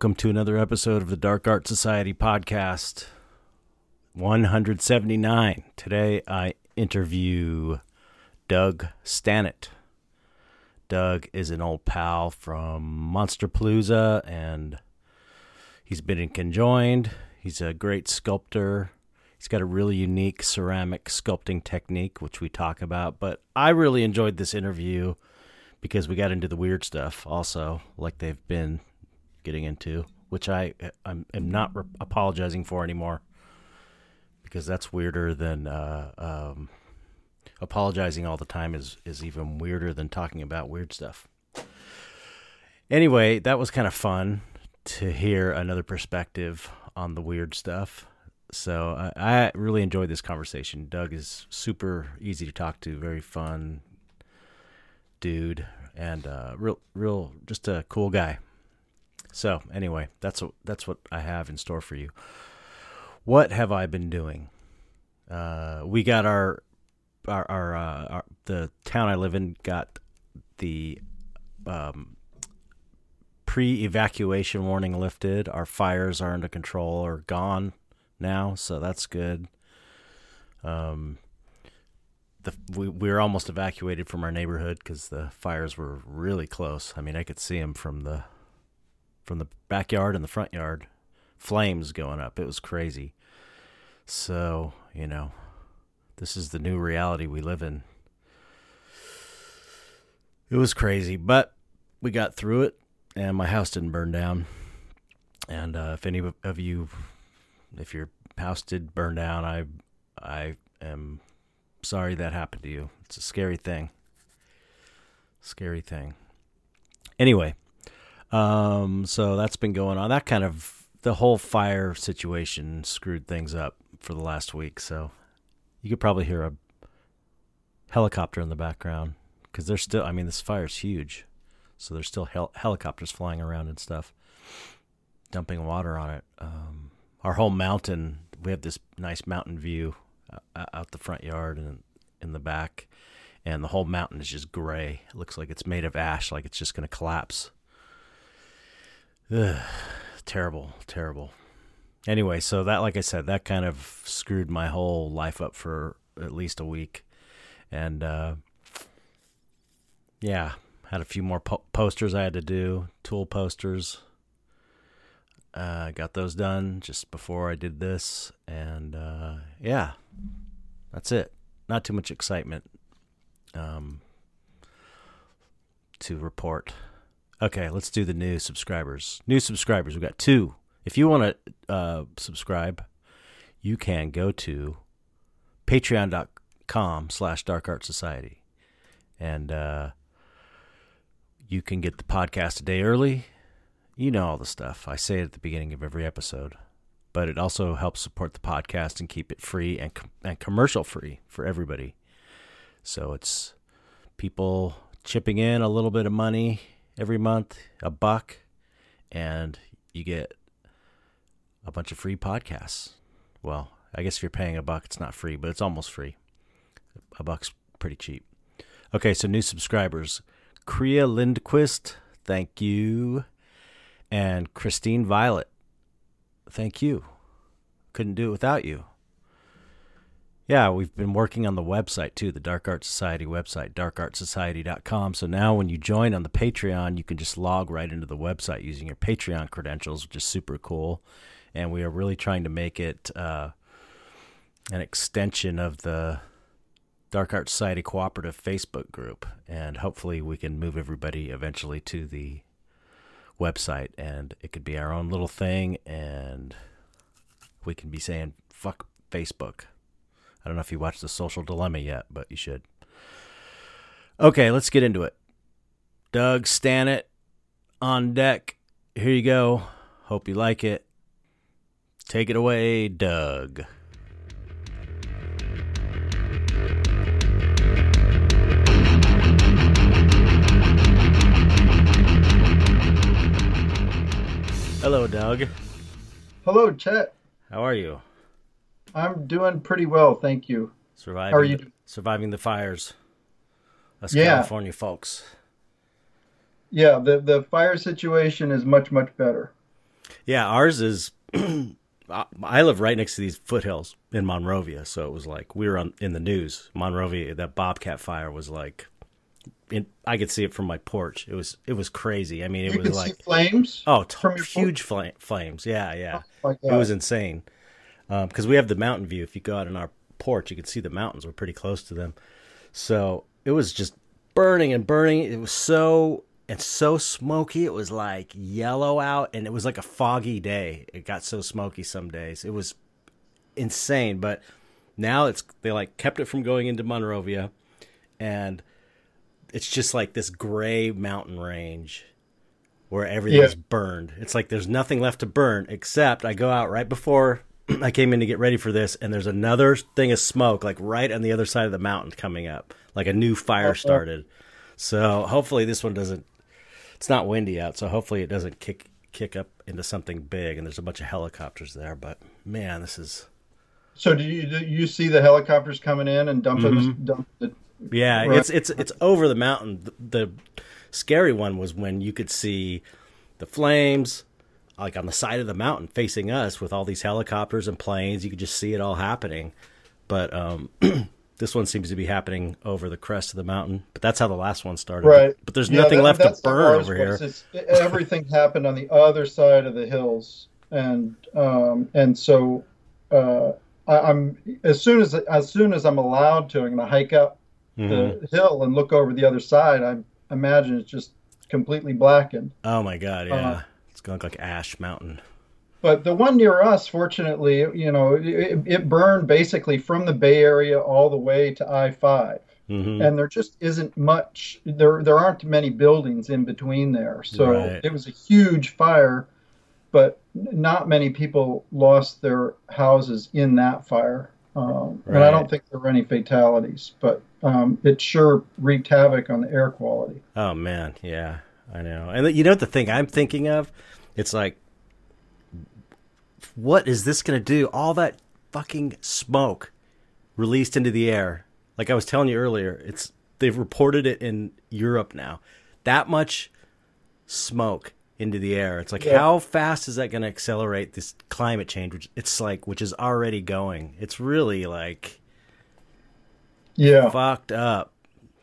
Welcome to another episode of the Dark Art Society podcast. 179. Today I interview Doug Stannett. Doug is an old pal from Monsterpalooza and he's been in Conjoined. He's a great sculptor. He's got a really unique ceramic sculpting technique, which we talk about. But I really enjoyed this interview because we got into the weird stuff also, like they've been getting into, which I I'm, am not re- apologizing for anymore because that's weirder than uh, um, apologizing all the time is is even weirder than talking about weird stuff. Anyway, that was kind of fun to hear another perspective on the weird stuff. So I, I really enjoyed this conversation. Doug is super easy to talk to, very fun dude, and uh, real, real, just a cool guy. So anyway, that's what that's what I have in store for you. What have I been doing? Uh, we got our our, our, uh, our, the town I live in got the um, pre-evacuation warning lifted. Our fires are under control or gone now, so that's good. Um, the we we were almost evacuated from our neighborhood because the fires were really close. I mean, I could see them from the from the backyard and the front yard, flames going up. It was crazy. So you know, this is the new reality we live in. It was crazy, but we got through it, and my house didn't burn down. And uh, if any of you, if your house did burn down, I, I am sorry that happened to you. It's a scary thing. Scary thing. Anyway, um, so that's been going on. That kind of the whole fire situation screwed things up for the last week. So you could probably hear a helicopter in the background because there's still. I mean, this fire's huge, so there's still hel- helicopters flying around and stuff, dumping water on it. Um, our whole mountain. We have this nice mountain view uh, out the front yard and in the back, and the whole mountain is just gray. It looks like it's made of ash, like it's just going to collapse. Ugh, terrible, terrible. Anyway, so that, like I said, that kind of screwed my whole life up for at least a week, and uh, yeah, had a few more po- posters I had to do, tool posters. Uh, got those done just before I did this, and uh, yeah, that's it. Not too much excitement um, to report. Okay, let's do the new subscribers. New subscribers, we've got two. If you want to uh, subscribe, you can go to patreon.com slash dark art society. And uh, you can get the podcast a day early. You know all the stuff. I say it at the beginning of every episode but it also helps support the podcast and keep it free and and commercial free for everybody. So it's people chipping in a little bit of money every month, a buck, and you get a bunch of free podcasts. Well, I guess if you're paying a buck, it's not free, but it's almost free. A buck's pretty cheap. Okay, so new subscribers. Kriya Lindquist, thank you. And Christine Violet, thank you. Couldn't do it without you. Yeah, we've been working on the website too, the Dark Art Society website, darkartsociety.com. So now when you join on the Patreon, you can just log right into the website using your Patreon credentials, which is super cool. And we are really trying to make it uh, an extension of the Dark Art Society Cooperative Facebook group. And hopefully we can move everybody eventually to the website and it could be our own little thing and we can be saying fuck Facebook. I don't know if you watched the social dilemma yet, but you should. Okay, let's get into it. Doug Stannett on deck. Here you go. Hope you like it. Take it away, Doug. Hello, Doug. Hello, Chet. How are you? I'm doing pretty well, thank you. Surviving. How are you? The, surviving the fires. Us Yeah. California folks. yeah, the the fire situation is much much better. Yeah, ours is. I live right next to these foothills in Monrovia, so it was like we were on in the news. Monrovia, that Bobcat fire was like, in, I could see it from my porch. It was it was crazy. I mean, it you was like flames. oh, t- from your huge fla- flames. Yeah, yeah, Oh it was insane. Um, because we have the mountain view. If you go out on our porch, you can see the mountains. We're pretty close to them, so it was just burning and burning. It was so and so smoky. It was like yellow out, and it was like a foggy day. It got so smoky some days. It was insane. But now it's they like kept it from going into Monrovia, and it's just like this gray mountain range where everything's Yeah. burned. It's like there's nothing left to burn except I go out right before I came in to get ready for this, and there's another thing of smoke like right on the other side of the mountain coming up, like a new fire started. So hopefully this one doesn't. It's not windy out, so hopefully it doesn't kick kick up into something big. And there's a bunch of helicopters there, but man, this is So do you do you see the helicopters coming in and dumping Mm-hmm. dump the Yeah, Right. it's it's it's over the mountain. The, the scary one was when you could see the flames like on the side of the mountain facing us with all these helicopters and planes. You could just see it all happening. But um this one seems to be happening over the crest of the mountain. But that's how the last one started. right? But there's Yeah, nothing that- left to burn over here. It's, everything happened on the other side of the hills, and um, and so uh, I, I'm as soon as as soon as I'm allowed to, I'm going to hike up Mhm. the hill and look over the other side. I imagine it's just completely blackened. Oh my god, yeah. Uh, it's going to look like Ash Mountain. But the one near us, fortunately, you know, it, it burned basically from the Bay Area all the way to I five, hmm and there just isn't much. There there aren't many buildings in between there, so Right. it was a huge fire. But not many people lost their houses in that fire, um, and I don't think there were any fatalities. But um, it sure wreaked havoc on the air quality. Oh man, yeah, I know. And you know the thing I'm thinking of? It's like, what is this going to do? All that fucking smoke released into the air. Like I was telling you earlier, it's they've reported it in Europe now. That much smoke into the air. It's like Yeah. how fast is that going to accelerate this climate change? Which it's like, which is already going. It's really like Yeah, fucked up.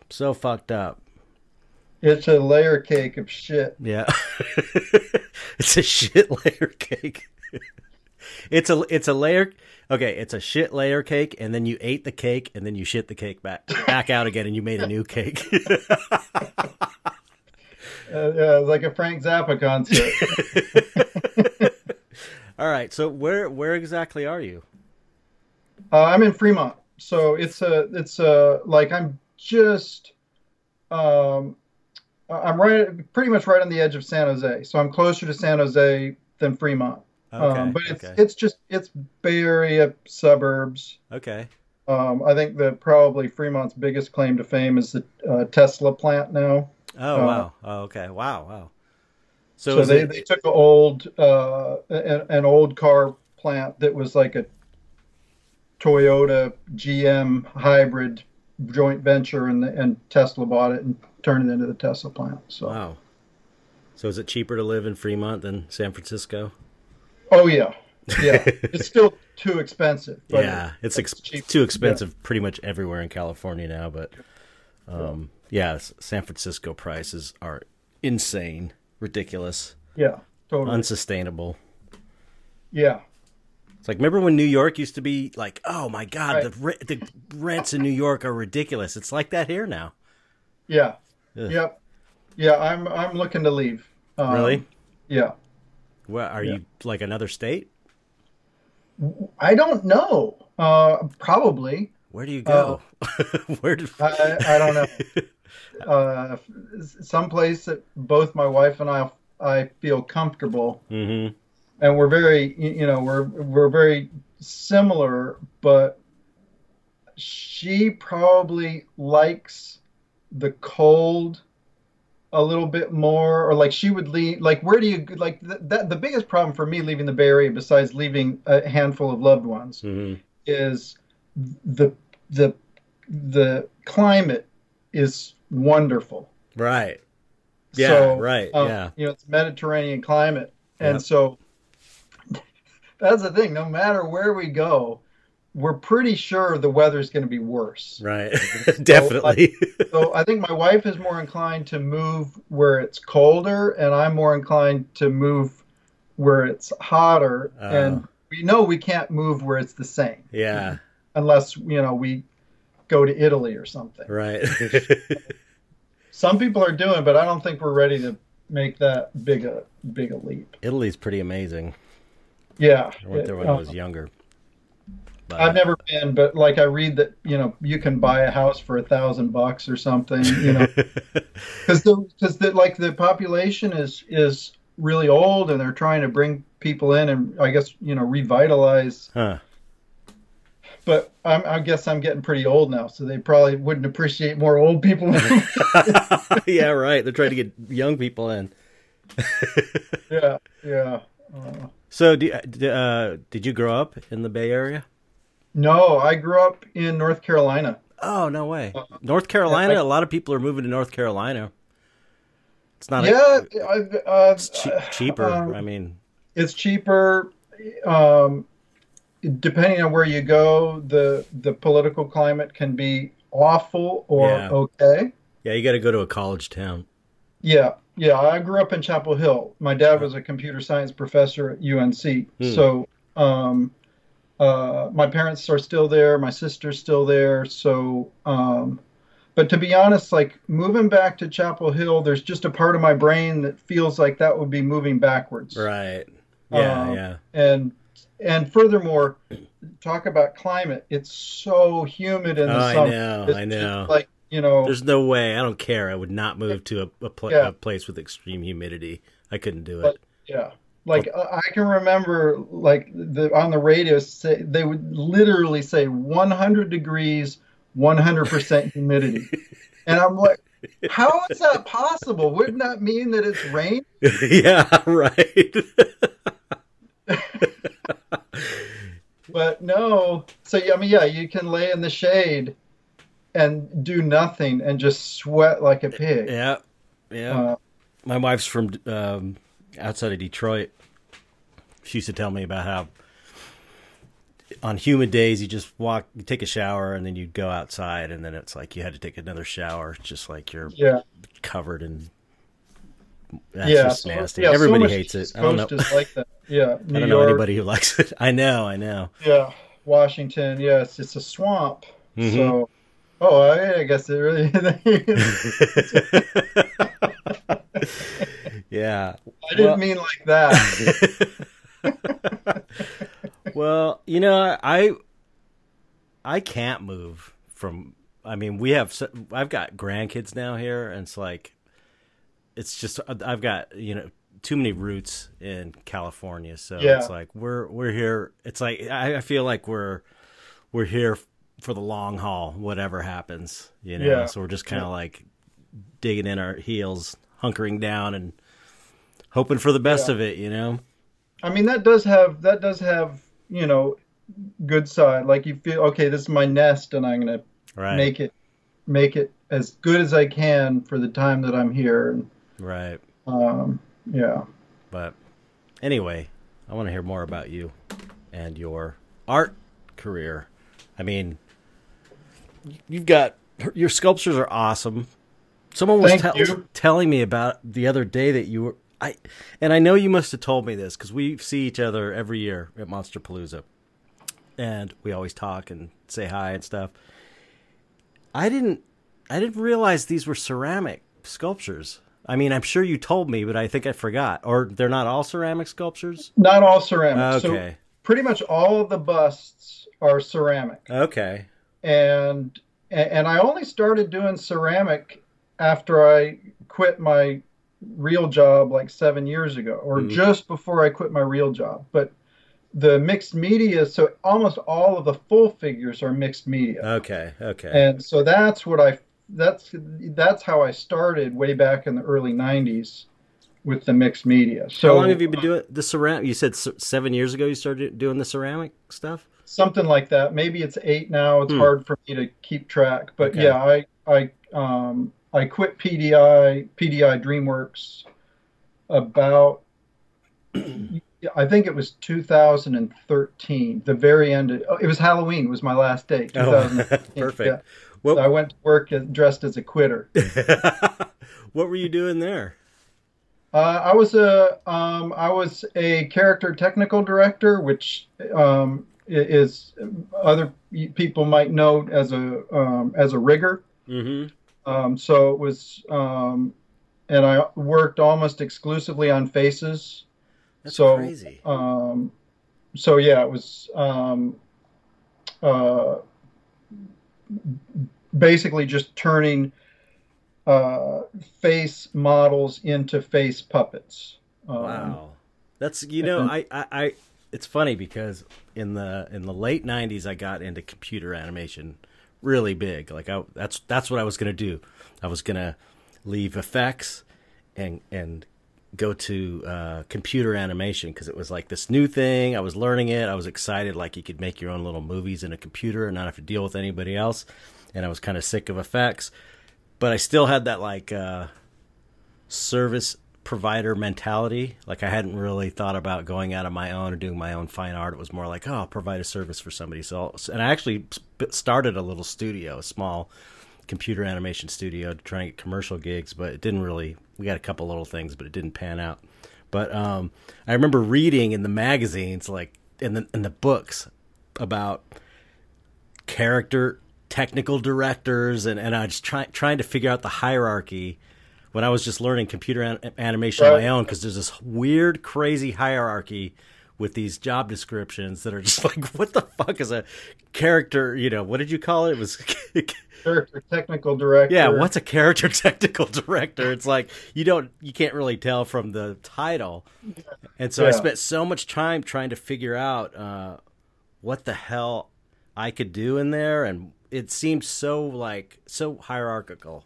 So fucked up. It's a layer cake of shit. Yeah. it's a shit layer cake. it's a it's a layer okay, it's a shit layer cake and then you ate the cake and then you shit the cake back back out again and you made a new cake. Uh, yeah, like a Frank Zappa concert. All right, so where where exactly are you? Uh, I'm in Fremont, so it's a it's a like I'm just um, I'm right pretty much right on the edge of San Jose, so I'm closer to San Jose than Fremont. Okay. um, but it's okay. it's just it's Bay Area suburbs. okay. Um, I think that probably Fremont's biggest claim to fame is the uh, Tesla plant now. Oh Uh, wow. Oh, okay. Wow, wow. So, So, they, it- they took an old uh, an, an old car plant that was like a Toyota GM hybrid joint venture, and and Tesla bought it and turned it into the Tesla plant. So wow. So is it cheaper to live in Fremont than San Francisco? oh yeah, yeah, it's still too expensive. But yeah, it's, ex- cheap. too expensive pretty much everywhere in California now. But um, yeah, S- San Francisco prices are insane, ridiculous, yeah, totally. unsustainable. yeah, It's like remember when New York used to be like, oh my god, Right. the re- the rents in New York are ridiculous. It's like that here now. yeah, Ugh. yep, yeah. I'm I'm looking to leave. Um, Really? Yeah. Well, are yeah. you like another state? I don't know. Uh, probably. Where do you go? Where do. I, I don't know. Uh, someplace that both my wife and I I feel comfortable, hmm and we're very you know we're we're very similar, but she probably likes the cold a little bit more or like she would leave like where do you like th- that the biggest problem for me leaving the bay area besides leaving a handful of loved ones hmm is the the the climate is wonderful. Right. Yeah, so, right. um, yeah. You know, it's Mediterranean climate. And Yep. so that's the thing. No matter where we go, we're pretty sure the weather's going to be worse. Right. Definitely. So I think my wife is more inclined to move where it's colder, and I'm more inclined to move where it's hotter. Uh. and we know we can't move where it's the same yeah. unless you know we go to Italy or something. Right. Some people are doing, but I don't think we're ready to make that big a big a leap. Italy's pretty amazing. Yeah, I went there when uh, I was younger. But, I've never been, but like I read that you know you can buy a house for a thousand bucks or something, you know, because the because the like the population is is really old and they're trying to bring people in and I guess you know revitalize. huh. But I'm, I guess I'm getting pretty old now, so they probably wouldn't appreciate more old people. yeah, right. They're trying to get young people in. yeah, yeah. Uh, So, do, uh, did you grow up in the Bay Area? no, I grew up in North Carolina. Oh, no way. North Carolina. I- a lot of people are moving to North Carolina. It's not. Yeah, uh, it's che- cheaper. um, I mean, it's cheaper. Um, depending on where you go, the the political climate can be awful or Yeah. okay. yeah, you got to go to a college town. Yeah, yeah. I grew up in Chapel Hill. My dad was a computer science professor at UNC. Hmm. So, um, uh, my parents are still there. My sister's still there. So, um, but to be honest, like moving back to Chapel Hill, there's just a part of my brain that feels like that would be moving backwards. Right. Yeah, Um, yeah. and and furthermore, talk about climate. It's so humid in the Oh, I summer. know, It's I know. like you know, There's no way. I don't care. I would not move to a, a, pla Yeah. a place with extreme humidity. I couldn't do it. But- yeah. Like I I can remember, like the on the radio, say they would literally say 100 degrees, 100 percent humidity, and I'm like, how is that possible? Wouldn't that mean that it's rain? yeah, right. But no. So yeah, I mean, yeah, you can lay in the shade and do nothing and just sweat like a pig. yeah, yeah. Uh, My wife's from um, outside of Detroit. She used to tell me about how on humid days you just walk, you take a shower, and then you'd go outside, and then it's like you had to take another shower, just like you're yeah. covered in. That's yeah, just so- nasty. yeah, Everybody much hates it. I don't know. Like that. Yeah, New I don't know anybody who likes it. I know, I know. yeah, Washington. Yes, it's it's a swamp. Mhm. So, oh, I, mean, I guess it really. yeah. I didn't Well- mean like that. well, you know, I I can't move from. I mean, we have. I've got grandkids now here, and it's like, it's just I've got you know too many roots in California, so Yeah. it's like we're we're here. It's like I, I feel like we're we're here for the long haul, whatever happens, you know. Yeah. So we're just kind of like digging in our heels, hunkering down, and hoping for the best Yeah. of it, you know. I mean, that does have that does have you know good side. Like you feel okay, this is my nest, and I'm gonna Right. make it make it as good as I can for the time that I'm here. And right. um, yeah, But anyway, I want to hear more about you and your art career. I mean, you've got your sculptures are awesome. Someone was tell- telling me about the other day that you were I, and I know you must have told me this because we see each other every year at Monsterpalooza, and we always talk and say hi and stuff. I didn't, I didn't realize these were ceramic sculptures. I mean, I'm sure you told me, but I think I forgot. Or they're not all ceramic sculptures. not all ceramic. So Okay, pretty much all of the busts are ceramic. okay, and and I only started doing ceramic after I quit my real job like seven years ago, or Mhm. just before I quit my real job. But the mixed media, so almost all of the full figures are mixed media, okay, okay. and so that's what I that's that's how I started way back in the early '90s with the mixed media. So How long have you been doing the ceramic? You said seven years ago you started doing the ceramic stuff. Something like that. Maybe it's eight now. It's Hmm. hard for me to keep track, but Okay. yeah, I I um I quit PDI PDI DreamWorks about I think it was 2013, the very end. Of, oh, it was Halloween. Was my last day. Oh, perfect. Yeah. So I went to work dressed as a quitter. what were you doing there? Uh, I was a um, I was a character technical director, which um, is other people might know as a um, as a rigger. Mm-hmm. Um, so it was, um, and I worked almost exclusively on faces. That's so, crazy. Um, so yeah, it was um, uh, basically just turning uh, face models into face puppets. Um, wow, that's you know I, I, I it's funny because in the in the late '90s I got into computer animation really big. Like I that's that's what I was gonna do. I was gonna leave effects and and go to uh, computer animation because it was like this new thing. I was learning it. I was excited, like you could make your own little movies in a computer and not have to deal with anybody else. And I was kind of sick of effects, but I still had that like uh, service provider mentality. Like I hadn't really thought about going out on my own or doing my own fine art. It was more like, oh, I'll provide a service for somebody. So, and I actually started a little studio, a small computer animation studio to try and get commercial gigs, but it didn't really. We got a couple little things, but it didn't pan out. But um, I remember reading in the magazines, like in the in the books, about character technical directors, and and I was trying trying to figure out the hierarchy when I was just learning computer an- animation right. on my own because there's this weird, crazy hierarchy with these job descriptions that are just like, what the fuck is a character? You know, what did you call it? It was character technical director. Yeah, what's a character technical director? It's like you don't, you can't really tell from the title. And so yeah. I spent so much time trying to figure out uh, what the hell I could do in there, and it seemed so like so hierarchical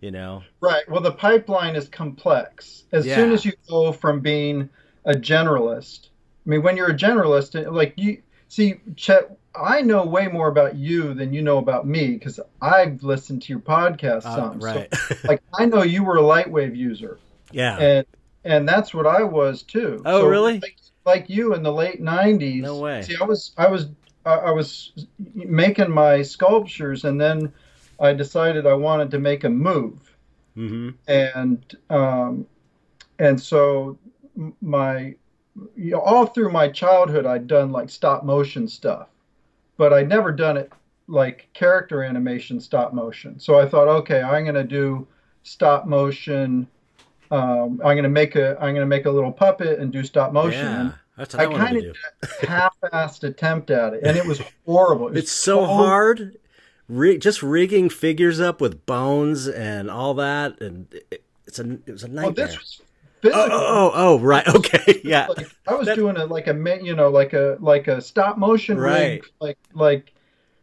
you know? Right. Well the pipeline is complex. As yeah. soon as you go from being a generalist i mean when you're a generalist like you see chet i know way more about you than you know about me because i've listened to your podcast uh, some. Right. so, like i know you were a lightwave user. Yeah. And and that's what i was too. Oh so, really? like, like you in the late 90s no way. See i was i was I was making my sculptures and then I decided I wanted to make a move, mm-hmm. and um, and so my you know, all through my childhood I'd done like stop motion stuff, but I'd never done it like character animation stop motion. So I thought, okay, I'm gonna do stop motion. Um, I'm gonna make a I'm gonna make a little puppet and do stop motion. Yeah. That's what I, I kind of half-assed attempt at it, and it was horrible. It was it's so hard just rigging figures up with bones and all that, and it, it's a it was a oh, nightmare. this oh, was physical. Oh, oh, oh, right, okay, yeah. Like, I was that, doing it like a you know like a like a stop motion right. rig, like like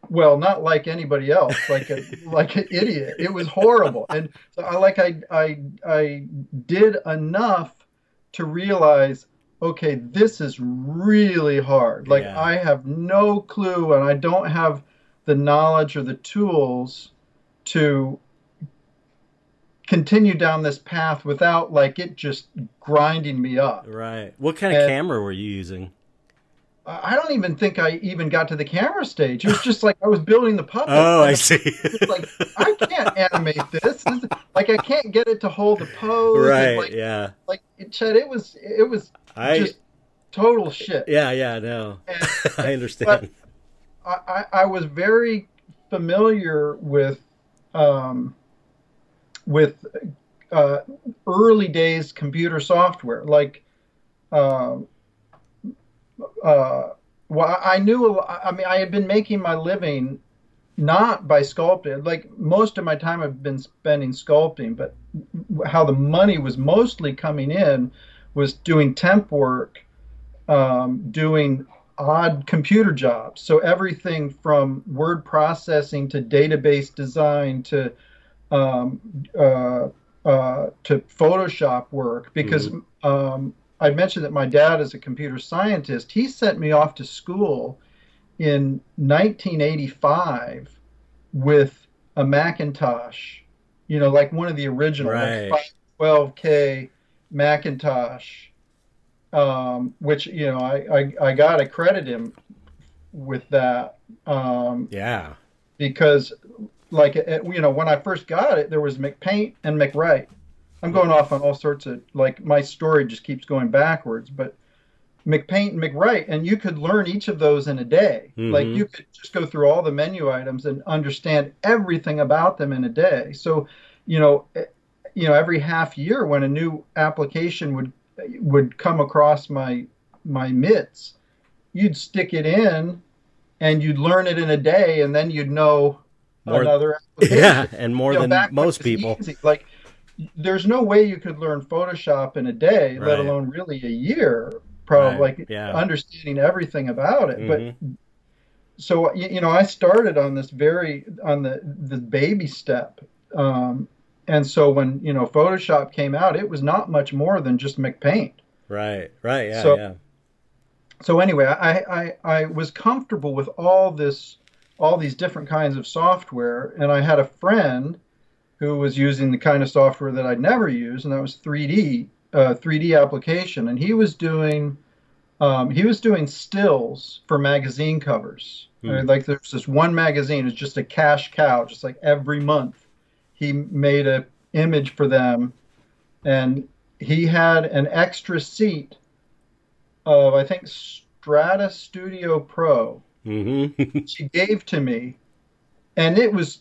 well not like anybody else like a like an idiot. It was horrible, and so I like I I I did enough to realize okay, this is really hard. Like yeah. I have no clue and I don't have the knowledge or the tools to continue down this path without like it just grinding me up. Right. What kind of camera were you using? I don't even think I even got to the camera stage. It was just like I was building the puppet. Oh, I see. like I can't animate this. this is, like I can't get it to hold the pose. Right. Like, yeah. Like it, Chet, it was it was I, just total shit. Yeah. Yeah. No. And, I understand. I, I was very familiar with um, with uh, early days computer software. Like, uh, uh, well, I knew. I mean, I had been making my living not by sculpting. Like most of my time, I've been spending sculpting, but how the money was mostly coming in was doing temp work, um, doing odd computer jobs. So everything from word processing to database design to um, uh, uh, to Photoshop work. Because mm-hmm. um, I mentioned that my dad is a computer scientist. He sent me off to school in 1985 with a Macintosh you know, like one of the original Right. like 512K Macintosh, um, which you know I, I I gotta credit him with that um, Yeah. because like it, you know when I first got it there was MacPaint and MacWrite. I'm going off on all sorts of like my story just keeps going backwards, but MacPaint and MacWrite, and you could learn each of those in a day. Like Mhm. you could just go through all the menu items and understand everything about them in a day. So, you know, you know, every half year when a new application would would come across my my mitts, you'd stick it in, and you'd learn it in a day, and then you'd know More- another application. Yeah, and more You know, than most people. easy, Like, there's no way you could learn Photoshop in a day, Right. let alone really a year. Probably Right, like yeah. understanding everything about it. Mhm. But so you, you know, I started on this very on the the baby step. Um, and so when you know Photoshop came out, it was not much more than just MacPaint. Right. Right. Yeah. So- yeah. so anyway, I, I, I was comfortable with all this, all these different kinds of software, and I had a friend who was using the kind of software that I'd never used, and that was 3D, uh, 3D application, and he was doing, um, he was doing stills for magazine covers. Hmm. Uh, Like there's this one magazine, it's just a cash cow, just like every month, he made a image for them, and he had an extra seat of I think Strata Studio Pro. Mm-hmm. She gave to me, and it was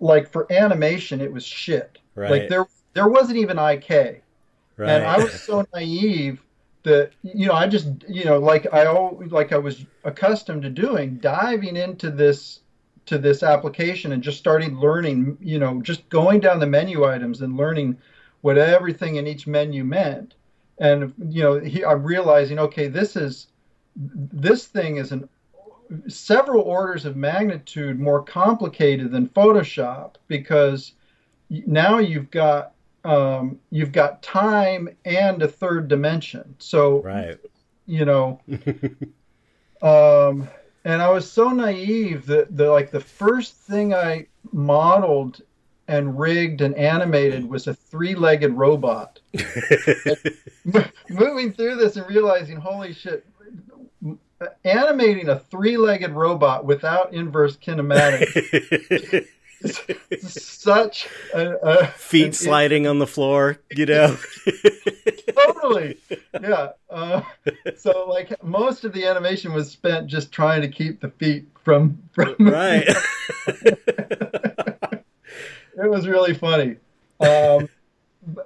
like for animation, it was shit. right. Like there, there wasn't even IK, right. and I was so naive that you know I just you know like I always like I was accustomed to doing, diving into this to this application and just starting learning. You know, just going down the menu items and learning what everything in each menu meant. And you know, he, I'm realizing, okay, this is this thing is an several orders of magnitude more complicated than Photoshop because now you've got um, you've got time and a third dimension. So right. you know, um, and I was so naive that the like the first thing I modeled and rigged and animated was a three-legged robot. Moving through this and realizing, holy shit, animating a three-legged robot without inverse kinematics such a, a Feet sliding on the floor, you know. totally yeah uh, so like most of the animation was spent just trying to keep the feet from from right. it was really funny um,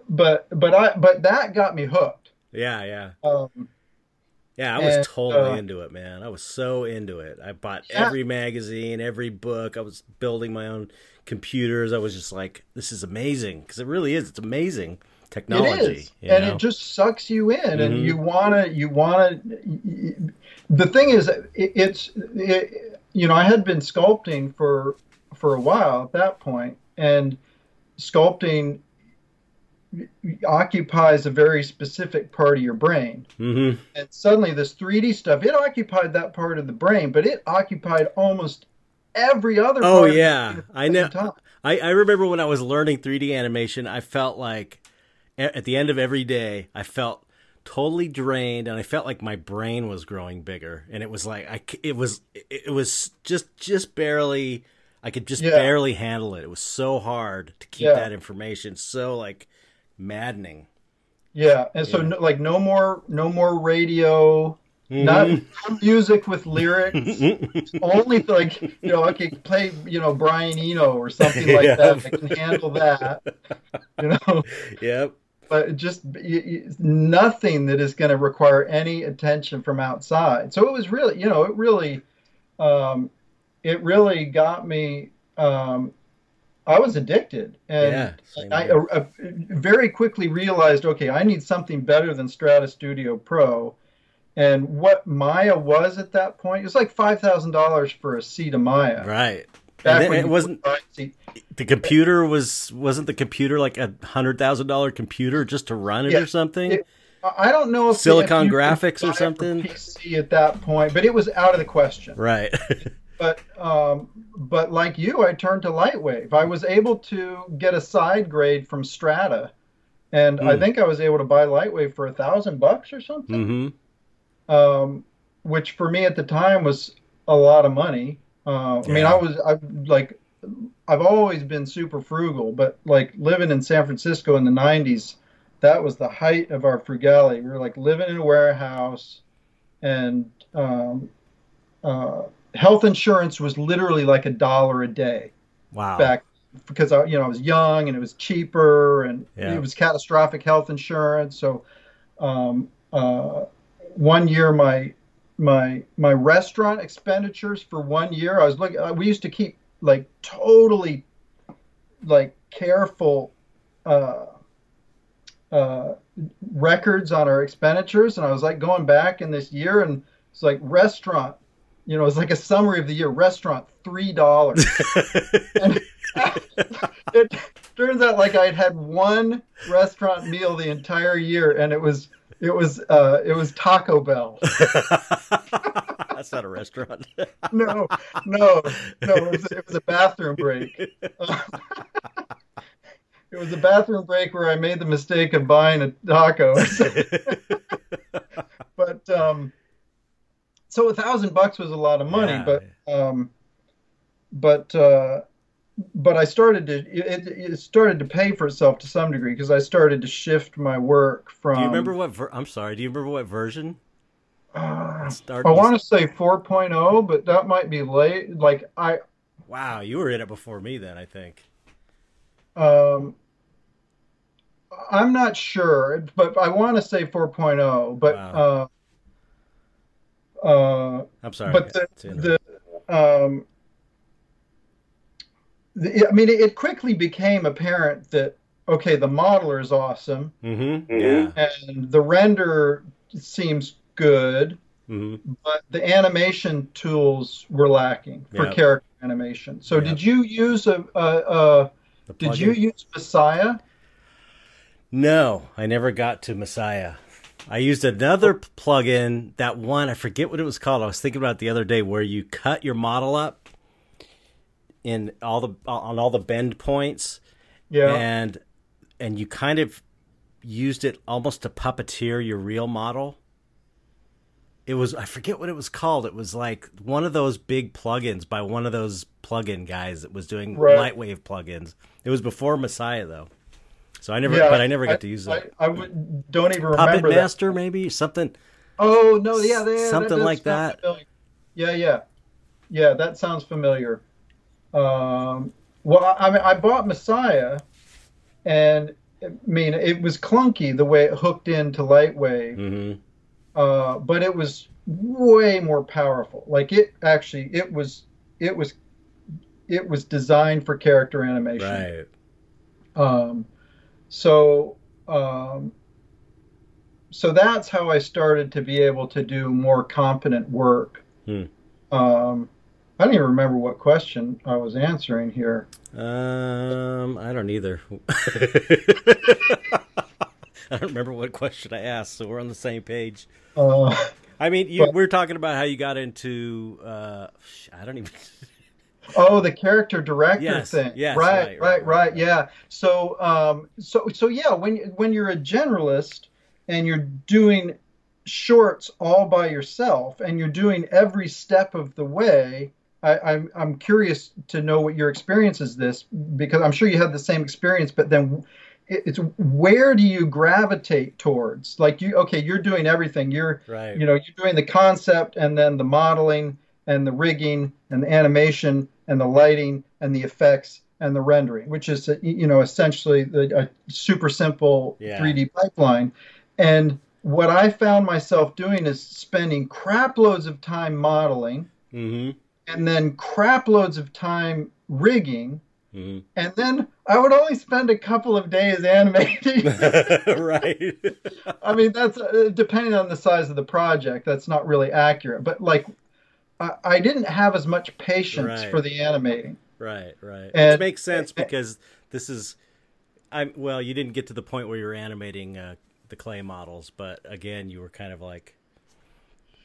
but but i but that got me hooked yeah, yeah. um, Yeah, I was And, totally uh, into it, man. I was so into it. I bought Yeah. every magazine, every book. I was building my own computers. I was just like, this is amazing because it really is. It's amazing technology. It is, and know? it just sucks you in, and Mhm. you wanna, you wanna. The thing is, it, it's, it, you know, I had been sculpting for for a while at that point, and sculpting occupies a very specific part of your brain. Mhm. And suddenly, this 3D stuff, it occupied that part of the brain, but it occupied almost every other. Oh part of the yeah, brain I know. I, I remember when I was learning 3D animation, I felt like at the end of every day, I felt totally drained, and I felt like my brain was growing bigger, and it was like I it was it it was just just barely. I could just Yeah. barely handle it. It was so hard to keep Yeah. that information. So like maddening. Yeah, and so Yeah. no, like no more, no more radio. Not music with lyrics. Only like you know, I could play you know Brian Eno or something like Yeah. that. I can handle that. You know, yep. but just y- y- nothing that is going to require any attention from outside. So it was really, you know, it really, um, it really got me. Um, I was addicted, and Yeah, I uh, uh, very quickly realized, okay, I need something better than Strata Studio Pro. And what Maya was at that point, it was like five thousand dollars for a seat of Maya. Right. Back And when it wasn't could buy a seat. the computer was wasn't the computer like a hundred thousand dollar computer just to run it Yeah, or something? it- I I don't know if Silicon Graphics or buy it for something? PC at that point, but it was out of the question. right. but um, but like you, I turned to Lightwave. I was able to get a side grade from Strata, and I Hmm. think I was able to buy Lightwave for a thousand bucks or something. Mm-hmm. um, which for me at the time was a lot of money. Uh, I mean, I was I like I've always been super frugal, but like living in San Francisco in the '90s, that was the height of our frugality. We were like living in a warehouse, and um, uh, health insurance was literally like a dollar a day Wow. back because I, you know, I was young and it was cheaper and Yeah. it was catastrophic health insurance. So, um, uh, one year my my my restaurant expenditures for one year, I was looking. uh, We used to keep like totally like careful uh, uh, records on our expenditures, and I was like going back in this year, and it's like restaurant. You know, it's like a summary of the year. Restaurant three dollars. And it turns out like I'd had one restaurant meal the entire year, and it was it was uh, it was Taco Bell. That's not a restaurant. No, no, no. It was, it was a bathroom break. it was a bathroom break where I made the mistake of buying a taco. but um, so a thousand bucks was a lot of money, Yeah. but um, but uh, but I started to it, it started to pay for itself to some degree because I started to shift my work from. Do you remember what? Ver- I'm sorry. Do you remember what version? Uh, I want to say 4.0, but that might be late. Like I Wow, you were in it before me then. I think. um, I'm not sure, but I want to say 4.0. But Wow. uh, uh, I'm sorry. but the, the um the, I mean it quickly became apparent that okay the modeler is awesome Mhm. Mhm. Yeah. and the render seems good Mhm. but the animation tools were lacking for Yeah. character animation so Yeah. did you use a, a, a did you use Messiah No, I never got to Messiah. I used another p- plugin, that one, I forget what it was called. I was thinking about it the other day where you cut your model up in all the on all the bend points yeah and and you kind of used it almost to puppeteer your real model. It was I forget what it was called. It was like one of those big plugins by one of those plugin guys that was doing Right. lightwave plugins. It was before Messiah though. So I never Yeah, but I never got to use I, it. I would, don't even Puppet remember that Master, maybe something. Oh no, yeah, yeah Something does like that. familiar. Yeah, yeah, yeah. That sounds familiar. Um, well, I mean, I bought Messiah, and I mean, it was clunky the way it hooked into Lightwave, hmm uh, but it was way more powerful. Like it actually, it was, it was, it was designed for character animation. Right. Um, so, um, so that's how I started to be able to do more competent work. Hmm. Um, I don't even remember what question I was answering here. Um, I don't either. I don't remember what question I asked, so we're on the same page. Uh, I mean, you, But- we're talking about how you got into. Uh, I don't even. oh, the character director Yes, thing. yes, right, right, right, right, right. Yeah. So, um, so, so yeah, when when you're a generalist and you're doing shorts all by yourself and you're doing every step of the way. I, I'm I'm curious to know what your experience is this because I'm sure you had the same experience, but then it- it's where do you gravitate towards? Like you, okay, you're doing everything. You're Right. you know you're doing the concept and then the modeling and the rigging and the animation and the lighting and the effects and the rendering which is you know essentially the, a super simple Yeah. 3d pipeline and what i found myself doing is spending crap loads of time modeling hmm and then crap loads of time rigging hmm and then i would only spend a couple of days animating right. I mean, that's uh, depending on the size of the project. That's not really accurate, but like, I, I didn't have as much patience Right. for the animating. Right, right. And- Which makes sense because this is, I'm well. You didn't get to the point where you were animating uh, the clay models, but again, you were kind of like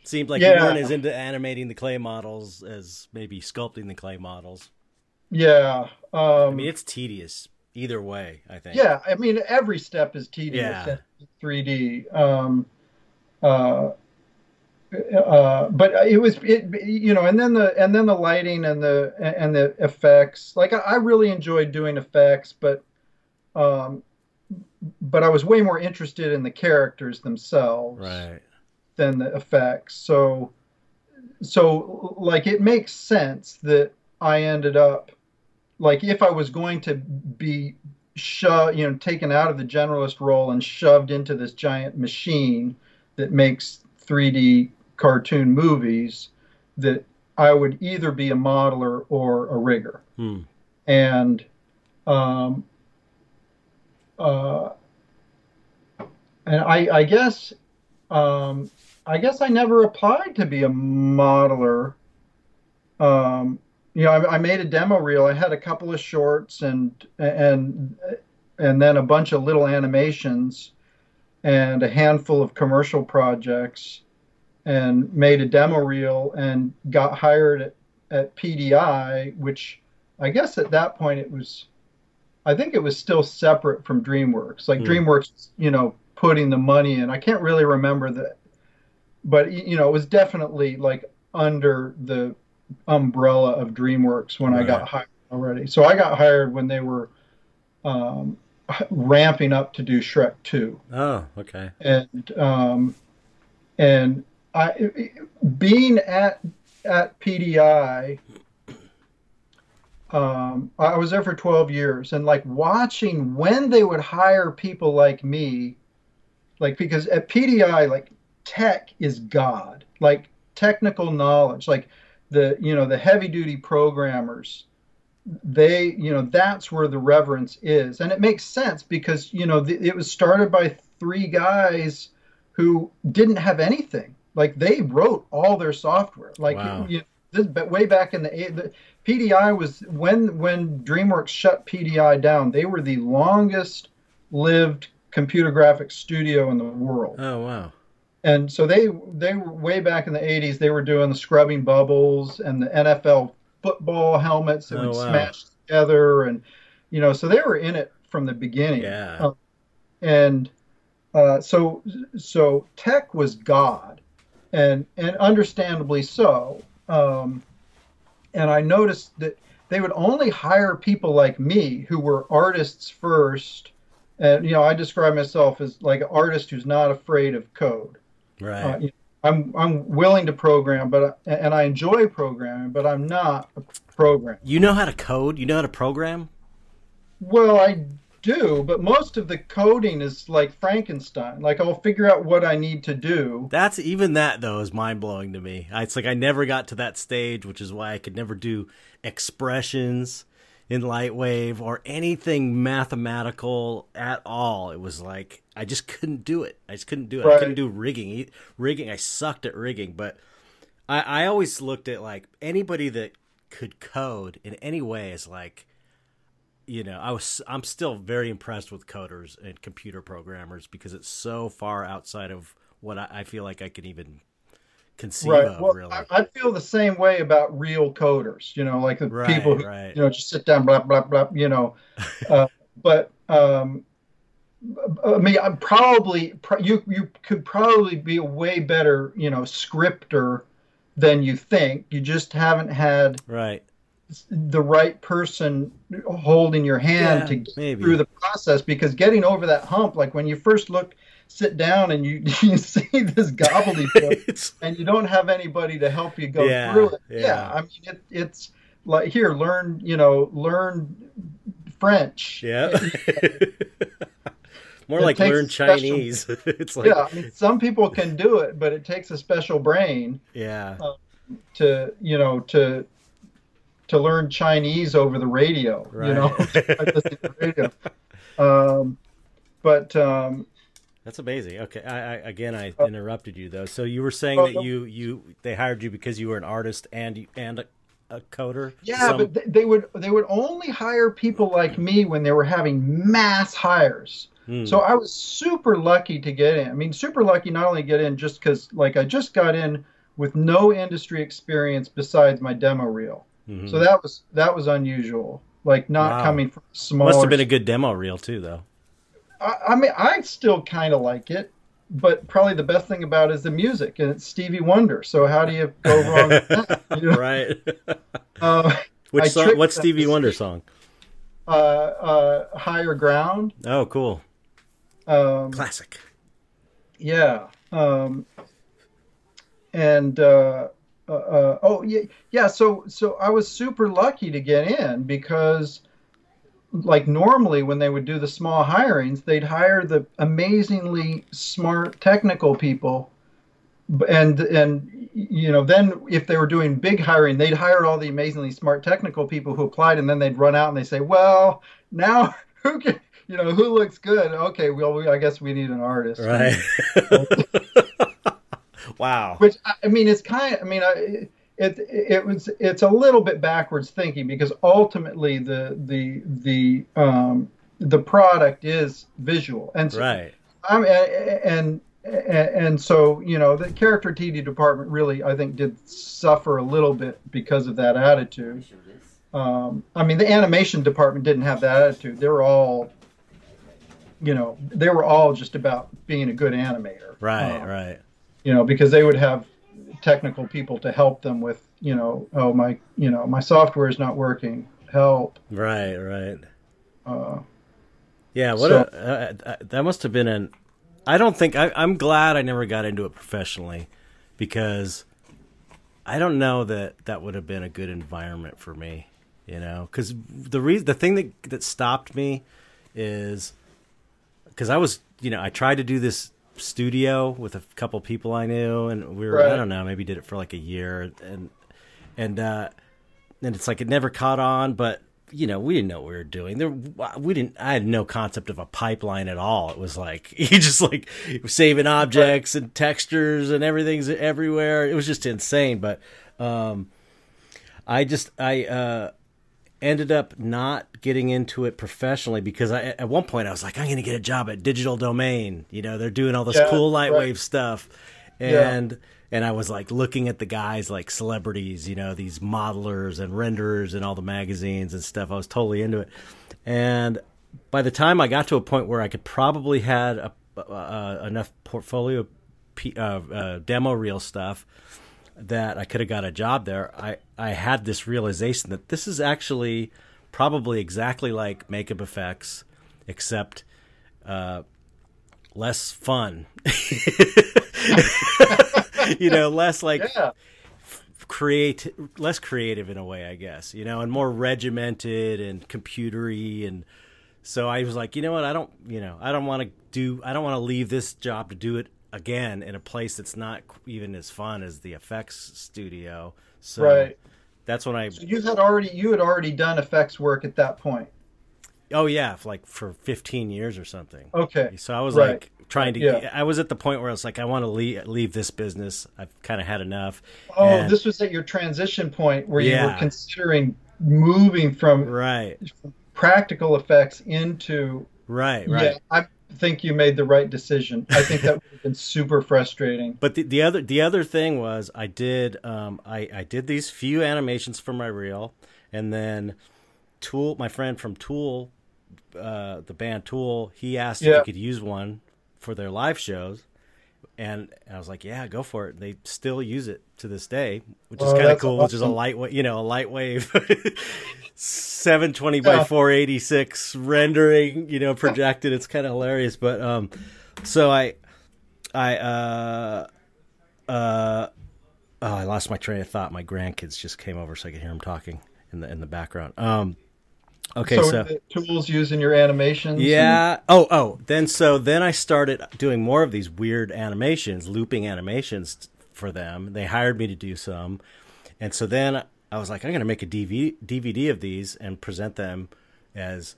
Seemed like Yeah. you weren't as into animating the clay models as maybe sculpting the clay models. Yeah. Um, I mean, it's tedious either way. I think. yeah, I mean every step is tedious Yeah. in 3D. Um, uh, uh, but it was it you know, and then the and then the lighting and the and the effects. Like I, I really enjoyed doing effects, but um, but I was way more interested in the characters themselves Right. than the effects. So, so like it makes sense that I ended up like if I was going to be shoved, you know, taken out of the generalist role and shoved into this giant machine that makes 3D cartoon movies, that I would either be a modeler or a rigger Hmm. and um, uh, and I, I guess um, I guess I never applied to be a modeler. Um, you know, I, I made a demo reel. I had a couple of shorts and and and then a bunch of little animations and a handful of commercial projects and made a demo reel and got hired at, at PDI, which I guess at that point it was, I think it was still separate from DreamWorks. Like Hmm. DreamWorks, you know, putting the money in. I can't really remember that, but you know, it was definitely like under the umbrella of DreamWorks when I got hired already. So I got hired when they were um, ramping up to do Shrek 2 Oh, okay. and um, and I being at at PDI, um, I was there for 12 years, and like watching when they would hire people like me, like because at PDI, like tech is God, like technical knowledge, like the you know the heavy duty programmers they you know that's where the reverence is. And it makes sense because you know it was started by three guys who didn't have anything like they wrote all their software like Wow. you this but way back in the, the PDI was when when DreamWorks shut PDI down they were the longest lived computer graphics studio in the world Oh, wow. and so they they were way back in the 80s they were doing the scrubbing bubbles and the NFL football helmets that Oh, would wow. smash together and you know so they were in it from the beginning Yeah. Uh, and uh, so so tech was god and and understandably so um, and I noticed that they would only hire people like me who were artists first and you know I describe myself as like an artist who's not afraid of code Right. uh, you know, I'm I'm willing to program, but and I enjoy programming, but I'm not a programmer. you know how to code? You know how to program? Well, I do, but most of the coding is like Frankenstein. Like I'll figure out what I need to do. That's even that though is mind blowing to me. It's like I never got to that stage, which is why I could never do expressions in Lightwave or anything mathematical at all. It was like I just couldn't do it. I just couldn't do it. I couldn't do rigging. Rigging, I sucked at rigging. But I, I always looked at like anybody that could code in any way is like you know, I was I'm still very impressed with coders and computer programmers because it's so far outside of what I, I feel like I can even conceive right. of. Well, really, I, I feel the same way about real coders. You know, like the Right, people who right. you know just sit down, blah blah blah. You know, uh, but um, I mean, I'm probably you you could probably be a way better you know scripter than you think. You just haven't had right. The right person holding your hand Yeah, to get maybe. through the process because getting over that hump like when you first look sit down and you you see this gobbledygook and you don't have anybody to help you go Yeah, through it yeah. yeah i mean it, it's like here learn you know learn french yeah. More It like learn special- Chinese. it's like yeah I mean, some people can do it but it takes a special brain yeah. Um, to you know to to learn chinese over the radio Right. you know I listen to the radio. Um, but um, That's amazing. Okay, I, I again I Uh, interrupted you though. So you were saying that you you they hired you because you were an artist and and a, a coder. yeah, Some- but th- they would they would only hire people like me when they were having mass hires. Hmm. So I was super lucky to get in. I mean, super lucky not only get in just because like I just got in with no industry experience besides my demo reel. Mhm. So that was that was unusual. Like not Wow. coming from small. must have been a good demo reel too, though. I, I mean, I still kind of like it, but probably the best thing about it is the music, and it's Stevie Wonder. So how do you go wrong with that? You know? right. Uh, Which I song? tricked What them Stevie Wonder song? uh, uh, higher ground. Oh, cool. Um, Classic. yeah. Um, and uh, uh, uh, oh yeah, yeah. So so I was super lucky to get in because, like normally when they would do the small hirings, they'd hire the amazingly smart technical people, and and you know then if they were doing big hiring, they'd hire all the amazingly smart technical people who applied, and then they'd run out and they say, well now who can. You know who looks good? Okay, well, we, I guess we need an artist. Right. wow. which I- I mean, it's kind of. I mean, I, it it was it's a little bit backwards thinking because ultimately the the the um, the product is visual, and so, Right. I'm and. And, and so, you know, the character TD department really, I think, did suffer a little bit because of that attitude. Um, I mean, the animation department didn't have that attitude. They were all, you know, they were all just about being a good animator. Right. Um, right. You know, because they would have technical people to help them with, you know, oh my, you know, my software is not working, help. Right. Right. Uh, Yeah. What So- a, uh, uh, that must have been an. I don't think I, I'm glad I never got into it professionally, because I don't know that that would have been a good environment for me. You know, because the reason the thing that that stopped me is because I was you know I tried to do this studio with a couple people I knew, and we were I don't know maybe did it for like a year, and and uh, and it's like it never caught on, but you know we didn't know what we were doing. There we didn't. I had no concept of a pipeline at all. It was like you just like saving objects and textures and everything's everywhere. It was just insane, but. um I just I uh ended up not getting into it professionally because I at one point I was like I'm going to get a job at Digital Domain. You know, they're doing all this Yeah, cool right. lightwave stuff. Yeah. And and I was like looking at the guys like celebrities, you know, these modelers and renderers and all the magazines and stuff. I was totally into it. And by the time I got to a point where I could probably had a, uh, enough portfolio uh, uh, demo reel stuff that I could have got a job there, I, I had this realization that this is actually probably exactly like makeup effects, except uh, less fun. you know, less like yeah, create less creative in a way, I guess, you know, and more regimented and computery and so I was like, you know what, I don't, you know, I don't want to do I don't want to leave this job to do it again in a place that's not even as fun as the effects studio. So right. that's when I So you had already you had already done effects work at that point. oh yeah, for like for 15 years or something. Okay. So I was Right. like trying to Yeah. I was at the point where I was like I want to leave leave this business. I've kind of had enough. Oh, And- this was at your transition point where you were considering moving from Right. practical effects into Right, right. yeah. I think you made the right decision. I think that would have been super frustrating. But the, the other the other thing was I did um, I I did these few animations for my reel, and then Tool, my friend from Tool, uh, the band Tool, he asked if Yeah. he could use one for their live shows, and I was like, yeah, go for it. They still use it to this day, which is Oh, kind of cool. Which is a awesome. lightweight, you know, a lightwave. 720 by 486 rendering, you know, projected. It's kind of hilarious. But um, so I, I, uh, uh, oh, I lost my train of thought. My grandkids just came over so I could hear them talking in the in the background. Um, okay, so, so, the tools used in your animations. and- yeah. Oh, oh. Then so then I started doing more of these weird animations, looping animations for them. They hired me to do some, and so then I was like, I'm going to make a DVD DVD of these and present them as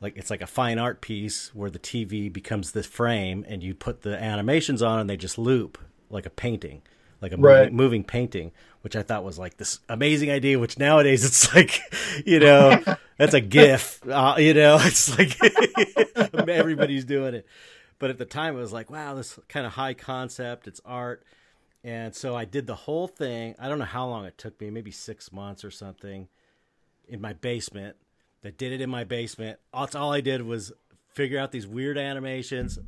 like it's like a fine art piece where the TV becomes the frame and you put the animations on and they just loop like a painting, like a Right. moving, moving painting, which I thought was like this amazing idea. Which nowadays it's like, you know, that's a GIF. Uh, you know, it's like everybody's doing it. But at the time, it was like, wow, this kind of high concept. It's art, and so I did the whole thing. I don't know how long it took me, maybe six months or something, in my basement. I did it in my basement. That's all I did was figure out these weird animations,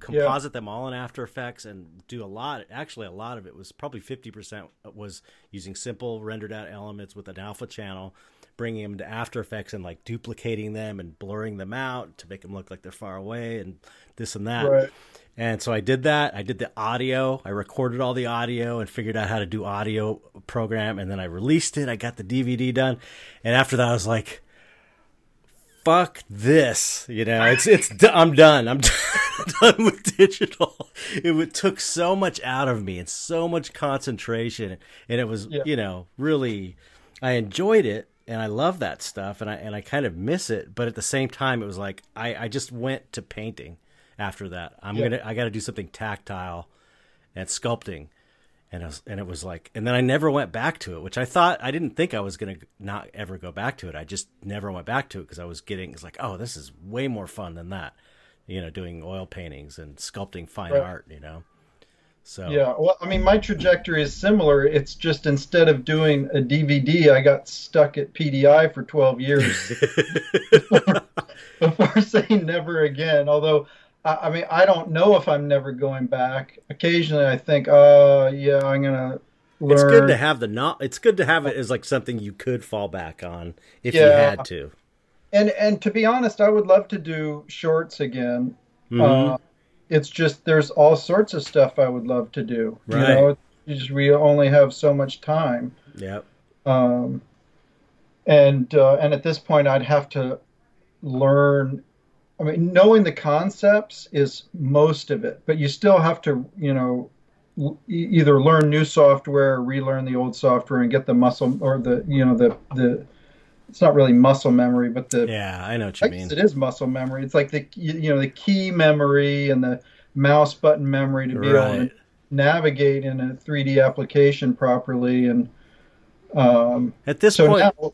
composite them all in After Effects, and do a lot. Actually, a lot of it was probably fifty percent was using simple rendered out elements with an alpha channel, bringing them to After Effects and like duplicating them and blurring them out to make them look like they're far away and this and that. Right. And so I did that. I did the audio. I recorded all the audio and figured out how to do audio program. And then I released it. I got the DVD done. And after that, I was like, fuck this. You know, it's, it's, I'm done. I'm done with digital. It took so much out of me and so much concentration. And it was, Yeah. you know, really, I enjoyed it and I love that stuff and I, and I kind of miss it. But at the same time, it was like, I, I just went to painting after that. I'm Yeah. gonna I got to do something tactile and sculpting, and it was, and it was like, and then I never went back to it, which I thought I didn't think I was gonna not ever go back to it. I just never went back to it because I was getting it's like, oh, this is way more fun than that, you know, doing oil paintings and sculpting fine Right. art, you know. So Yeah, well, I mean, my trajectory is similar. It's just instead of doing a DVD, I got stuck at PDI for 12 years before saying never again. Although, I, I mean, I don't know if I'm never going back. Occasionally, I think, uh, yeah, I'm gonna learn. it's good to have the not. It's good to have it as like something you could fall back on if you had to. and and to be honest, I would love to do shorts again. Mhm. Uh, it's just there's all sorts of stuff I would love to do. Right. You know, just we only have so much time. yep. um, and uh, and at this point I'd have to learn. I mean, knowing the concepts is most of it, but you still have to, you know, either learn new software or relearn the old software and get the muscle or the, you know, the the. It's not really muscle memory, but the Yeah, I know what I you guess mean. it is muscle memory. It's like the you know the key memory and the mouse button memory to be able to navigate in a 3D application properly and. Um, At this so point, now,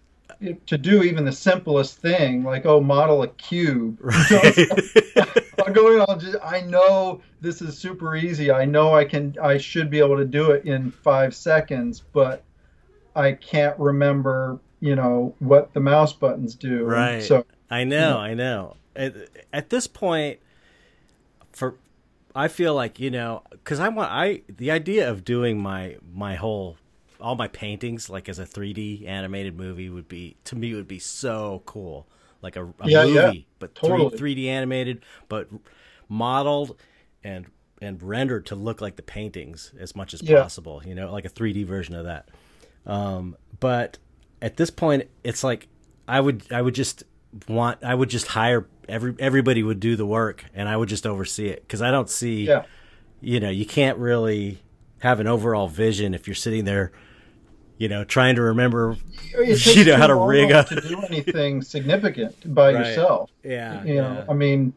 to do even the simplest thing, like oh, model a cube, right. I'll go in. I'll just. I know this is super easy. I know I can. I should be able to do it in five seconds, but I can't remember. You know what the mouse buttons do. Right. So I know, I know. At, at this point, for I feel like you know, because I want I the idea of doing my my whole all my paintings like as a 3D animated movie would be to me would be so cool, like a, a Yeah, movie, yeah. but Totally. 3, 3D animated, but modeled and and rendered to look like the paintings as much as Yeah. possible. You know, like a 3D version of that. Um, but at this point, it's like I would I would just want I would just hire every everybody would do the work and I would just oversee it because I don't see yeah, you know you can't really have an overall vision if you're sitting there you know trying to remember You know how to rig up. to do anything significant by Right. yourself. yeah you know yeah. i mean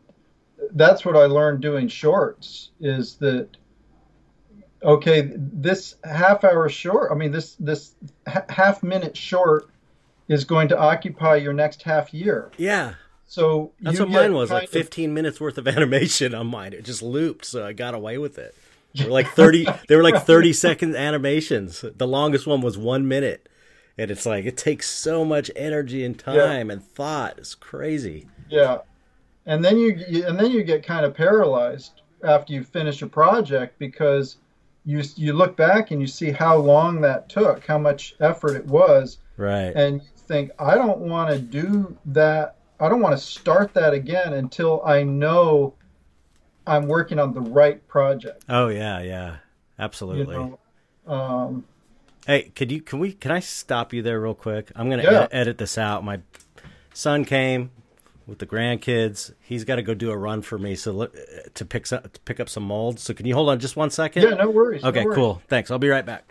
that's what i learned doing shorts is that okay this half hour short i mean this this ha- half minute short is going to occupy your next half year yeah so that's what mine was like kind of- 15 minutes worth of animation on mine it just looped so I got away with it they were like 30 they were like 30 second animations. The longest one was one minute. And it's like it takes so much energy and time and thought. It's crazy. Yeah. And then you you- and then you get kind of paralyzed after you finish a project because you you look back and you see how long that took how much effort it was. Right. And you think I don't want to do that. I don't want to start that again until I know I'm working on the right project. Oh yeah, yeah, You absolutely. know, um, Hey, could you can we can I stop you there real quick? I'm gonna Yeah. ed- edit this out. My son came with the grandkids. He's got to go do a run for me, so to pick some, to pick up some molds. So can you hold on just one second? yeah, no worries. no Okay, worries. cool. Thanks. I'll be right back.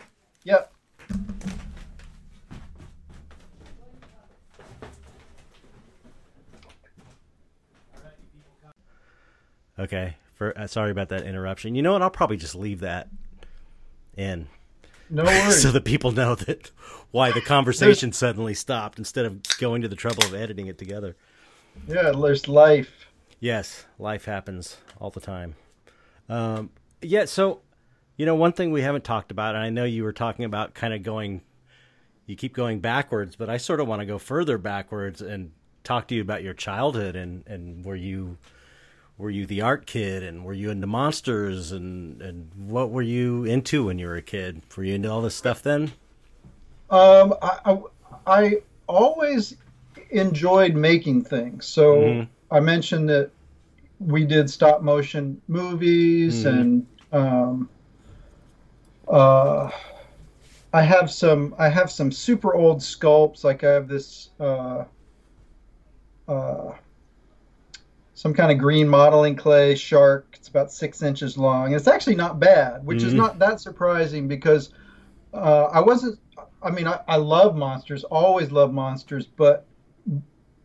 Yeah. Okay. For uh, sorry about that interruption. You know what? I'll probably just leave that in No worries. so that people know that why the conversation suddenly stopped instead of going to the trouble of editing it together. yeah, there's life. Yes, life happens all the time. Um, yeah, so You know, one thing we haven't talked about, and I know you were talking about kind of going, you keep going backwards, but I sort of want to go further backwards and talk to you about your childhood and and were you were you the art kid and were you into monsters and and what were you into when you were a kid? Were you into all this stuff then? Um, I, I, I always enjoyed making things. So Mhm. I mentioned that we did stop motion movies Mhm. and um, uh, I have some I have some super old sculpts. Like I have this uh, uh, some kind of green modeling clay shark. It's about six inches long. It's actually not bad, which is Mhm. not that surprising because uh, I wasn't. I mean, I, I love monsters, always love monsters, but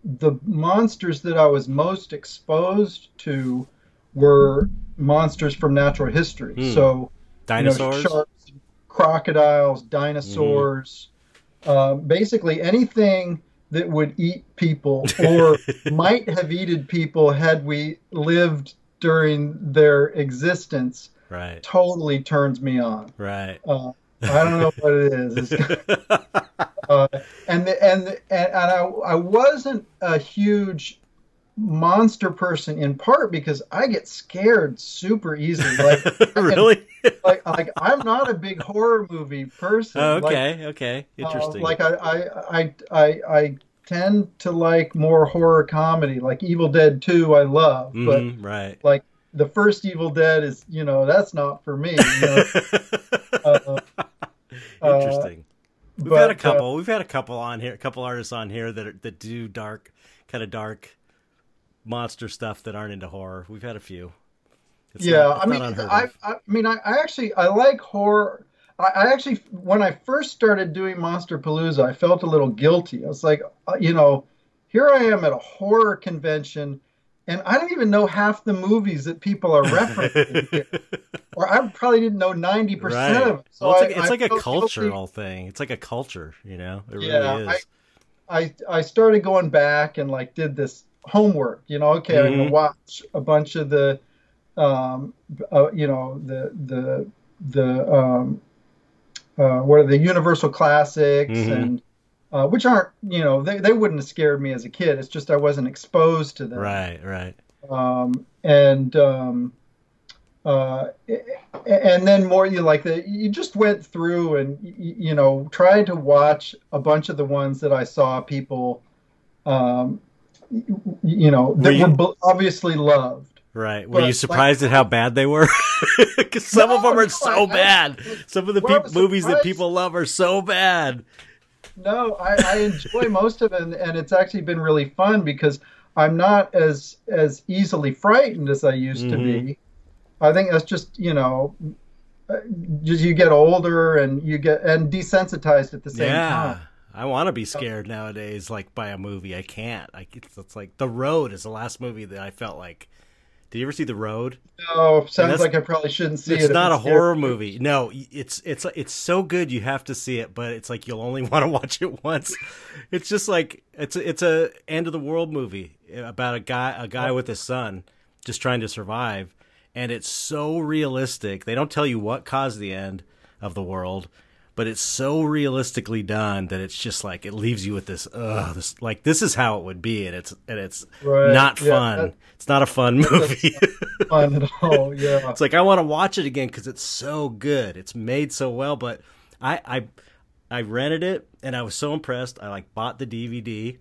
the monsters that I was most exposed to were monsters from natural history. Hmm. So you know, Dinosaurs? sharks, crocodiles, dinosaurs, um, basically anything that would eat people or might have eaten people had we lived during their existence right. totally turns me on. Right. Uh, I don't know what it is. Uh, and the, and the, and, I, I wasn't a huge monster person in part because I get scared super easily. Like really? like like I'm not a big horror movie person. Oh, Like, okay. okay. uh, Interesting. like I, I I I I tend to like more horror comedy. Like Evil Dead 2 I love, but Mhm, right. like the first Evil Dead is, you know, that's not for me. You know? uh, Interesting. We've but, had a uh, couple. We've had a couple on here, a couple artists on here that are, that do dark, kind of dark monster stuff that aren't into horror. We've had a few. It's yeah, not- I mean, I. I mean, I, I actually I like horror. I, I actually, when I first started doing Monsterpalooza, I felt a little guilty. I was like, uh, you know, here I am at a horror convention, and I don't even know half the movies that people are referencing, here. or I probably didn't know ninety percent right. of them. So well, it's I- like, it's I like a felt guilty. cultural thing. It's like a culture, you know. It Yeah, really is. I I started going back and like did this homework. You know, okay, I'm Mhm. gonna watch a bunch of the, um, uh, you know, the the the um, uh, what are the Universal classics Mhm. and. Uh, which aren't, you know, they, they wouldn't have scared me as a kid. It's just I wasn't exposed to them. Right. Right. um, and um, uh, and then more you like the you just went through and you know tried to watch a bunch of the ones that I saw people um, you know Were you- were obviously loved. Right. Were you like- surprised at how bad they were? Because some of them are no, so I- I- bad. Some of the Well, I movies that people love are so bad. No, I, I enjoy most of it, and, and it's actually been really fun because I'm not as as easily frightened as I used to Mhm. be. I think that's just you know, uh, just you get older and you get and desensitized at the same yeah. time. I want to be scared nowadays, like by a movie. I can't. I, it's, it's like The Road is the last movie that I felt like. Did you ever see The Road? No, sounds like I probably shouldn't see it. it's not a horror me. movie. No, it's it's it's so good you have to see it, but it's like you'll only want to watch it once. It's just like it's a, it's a end of the world movie about a guy a guy with his son just trying to survive, and it's so realistic. They don't tell you what caused the end of the world, but it's so realistically done that it's just like it leaves you with this ugh, this like this is how it would be, and it's and it's Right, not yeah, fun. that- it's not a fun movie. fun at all. Yeah. It's like I want to watch it again because it's so good. It's made so well. But I, I I rented it and I was so impressed. I like bought the DVD.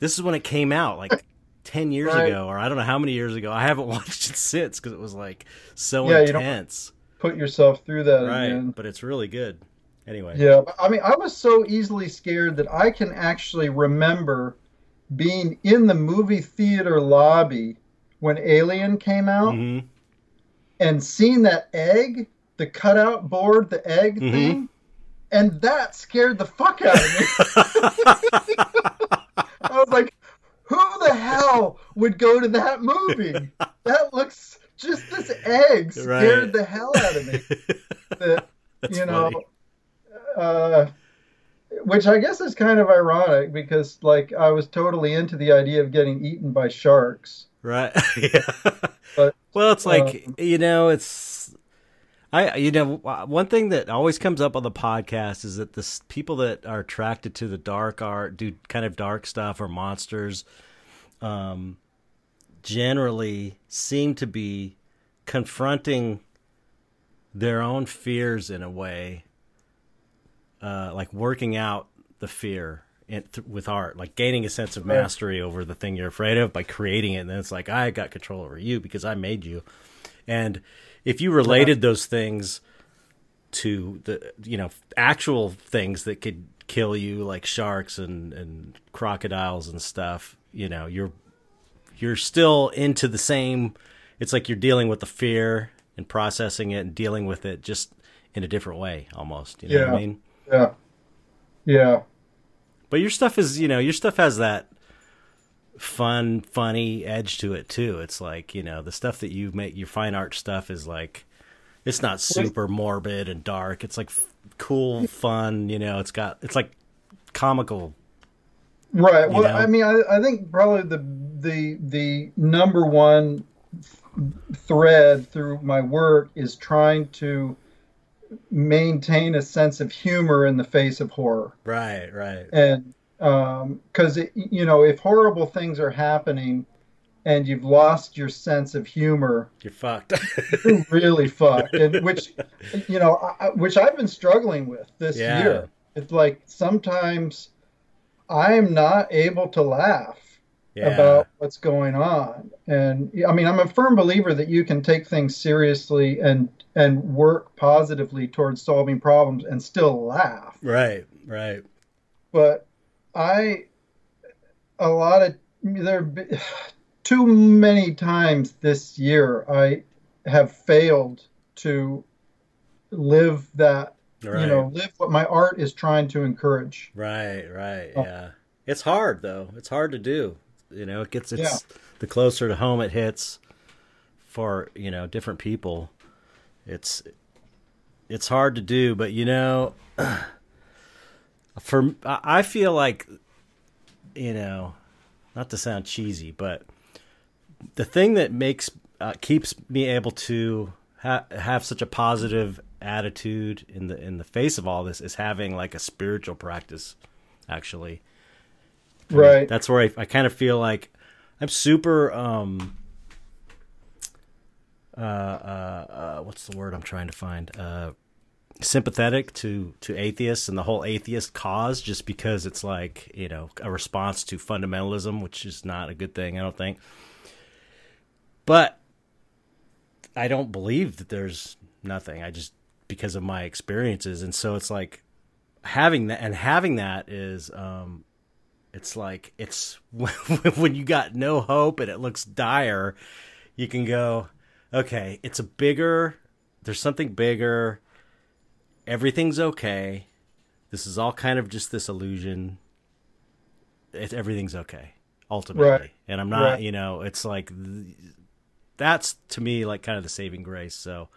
This is when it came out, like ten years Right. ago, or I don't know how many years ago. I haven't watched it since because it was like so Yeah, you don't- intense. Put yourself through that Right, again. but it's really good. Anyway, Yeah, I mean, I was so easily scared that I can actually remember being in the movie theater lobby when Alien came out hmm and seeing that egg, the cutout board, the egg Mhm. thing, and that scared the fuck out of me. I was like, who the hell would go to that movie? That looks just this egg scared Right. the hell out of me. That you know, funny. Uh, which I guess is kind of ironic because like I was totally into the idea of getting eaten by sharks. Right. yeah. But, well, it's like um, you know, it's. I you know one thing that always comes up on the podcast is that the people that are attracted to the dark art do kind of dark stuff or monsters um generally seem to be confronting their own fears in a way uh like working out the fear in, th- with art like gaining a sense of mastery over the thing you're afraid of by creating it. And then it's like I got control over you because I made you. And if you related those things to the you know actual things that could kill you like sharks and and crocodiles and stuff you know you're you're still into the same it's like you're dealing with the fear and processing it and dealing with it just in a different way almost. You know yeah. what i mean yeah yeah but your stuff is you know your stuff has that fun, funny edge to it too. It's like you know the stuff that you make your fine art stuff is like it's not super morbid and dark. It's like f- cool, fun. You know, it's got it's like comical. Right. Well, know? I mean, I, I think probably the the the number one thread through my work is trying to maintain a sense of humor in the face of horror. Right, right. And because um, you know if horrible things are happening and you've lost your sense of humor you're fucked you're really fucked and which you know I, which i've been struggling with this yeah. year it's like sometimes i'm not able to laugh yeah. about what's going on and i mean i'm a firm believer that you can take things seriously and and work positively towards solving problems and still laugh. Right right. But I a lot of there too many times this year I have failed to live that right. you know live what my art is trying to encourage. Right right oh. yeah. It's hard though. It's hard to do. You know it gets it's yeah. the closer to home it hits for you know different people it's it's hard to do but you know for I feel like you know, not to sound cheesy, but the thing that makes uh, keeps me able to ha- have such a positive attitude in the in the face of all this is having like a spiritual practice actually. Right. that's where I, I kind of feel like i'm super um uh, uh, uh, what's the word i'm trying to find? Uh sympathetic to to atheists and the whole atheist cause just because it's like you know a response to fundamentalism which is not a good thing i don't think. But i don't believe that there's nothing. I just because of my experiences. And so it's like having that and having that is um it's like it's when you got no hope and it looks dire you can go okay it's a bigger there's something bigger everything's okay. This is all kind of just this illusion. It, everything's okay ultimately, right. and I'm not. Right. You know, it's like that's to me like kind of the saving grace. So.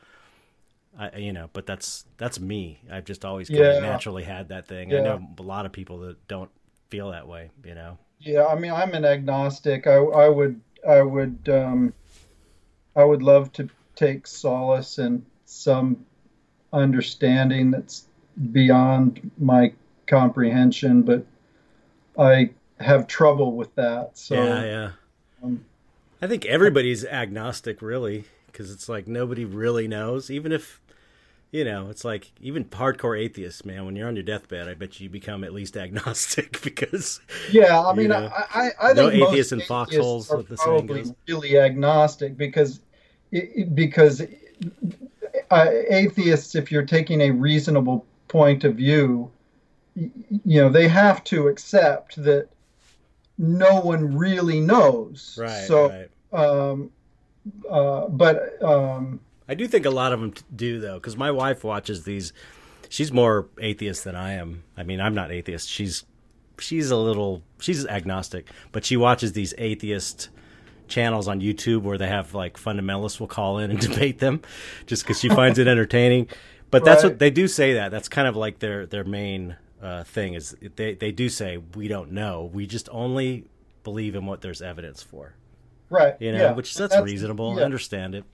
I, you know, but that's that's me. I've just always kind yeah. of naturally had that thing. Yeah. I know a lot of people that don't feel that way. You know. Yeah, I mean, I'm an agnostic. I, I would, I would, um, I would love to take solace in some understanding that's beyond my comprehension, but I have trouble with that. So yeah, yeah. Um, I think everybody's agnostic, really, because it's like nobody really knows. Even if you know, it's like even hardcore atheists, man. When you're on your deathbed, I bet you become at least agnostic because yeah, I mean, know, I, I, I no think atheists in foxholes. Are probably really agnostic because it, because uh, atheists, if you're taking a reasonable point of view, you know, they have to accept that no one really knows. Right. So, right. Um, uh, but um, I do think a lot of them do though, because my wife watches these. She's more atheist than I am. I mean, I'm not atheist. She's she's a little she's agnostic, but she watches these atheist channels on YouTube where they have like fundamentalists will call in and debate them, just because she finds it entertaining. But that's right. what they do say. That that's kind of like their their main uh, thing is they they do say we don't know. We just only believe in what there's evidence for. Right. You know, yeah. which that's, that's reasonable. Yeah. I understand it.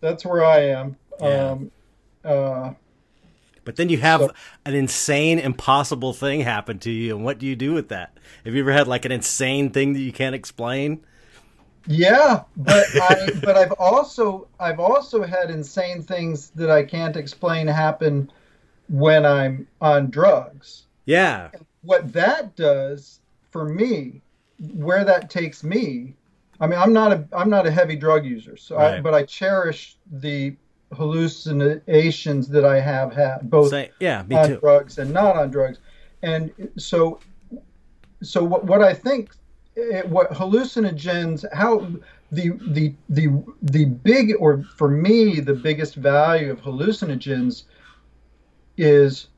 That's where I am. Yeah. Um, uh, But then you have So- an insane, impossible thing happen to you, and what do you do with that? Have you ever had like an insane thing that you can't explain? Yeah, but I but I've also I've also had insane things that I can't explain happen when I'm on drugs. Yeah, What that does for me, where that takes me, I mean I'm not a I'm not a heavy drug user, so I, but I cherish the hallucinations that I have had both Say, yeah, me on too. drugs and not on drugs. And so, so what, what I think, what hallucinogens, how the the the the big, or for me, the biggest value of hallucinogens is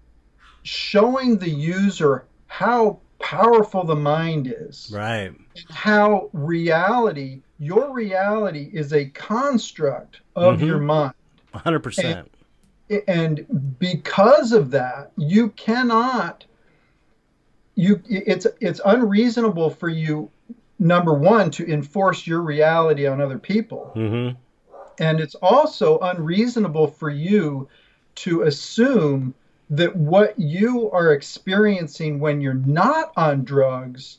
showing the user how powerful the mind is, Right. how reality, your reality, is a construct of Mhm. your mind hundred percent. and because of that you cannot you it's it's unreasonable for you number one to enforce your reality on other people Mm-hmm. and it's also unreasonable for you to assume that what you are experiencing when you're not on drugs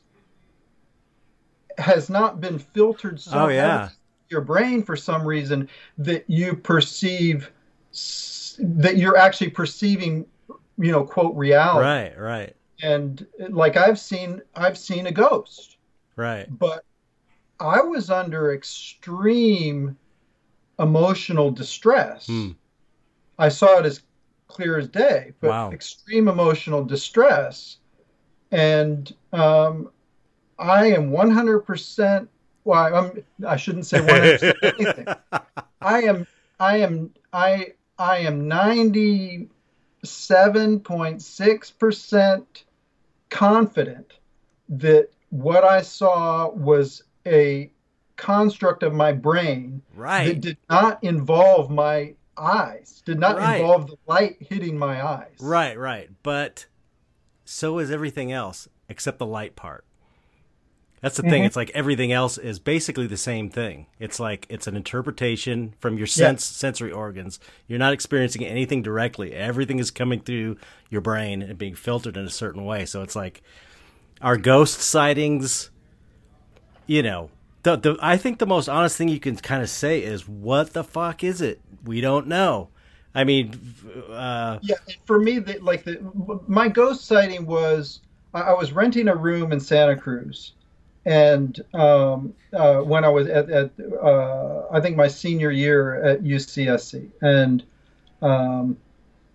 has not been filtered so Oh, yeah. your brain for some reason that you perceive that you're actually perceiving you know quote reality Right. Right. And like i've seen i've seen a ghost Right. but I was under extreme emotional distress. Hmm. I saw it as clear as day, but Wow. extreme emotional distress. And um, I am 100%, well, I'm, I shouldn't say 100% anything. I am, I am, I, I am 97.6% confident that what I saw was a construct of my brain that Right. did not involve my eyes, did not Right. involve the light hitting my eyes. Right. Right. But so is everything else except the light part. That's the thing. Mhm. It's like everything else is basically the same thing. It's like it's an interpretation from your sense sensory organs. You're not experiencing anything directly. Everything is coming through your brain and being filtered in a certain way. So it's like our ghost sightings. You know, the the I think the most honest thing you can kind of say is, "What the fuck is it? We don't know." I mean, uh, Yeah, for me, the, like the my ghost sighting was I was renting a room in Santa Cruz, and um, uh, when I was at, at uh, I think my senior year at UCSC, and um,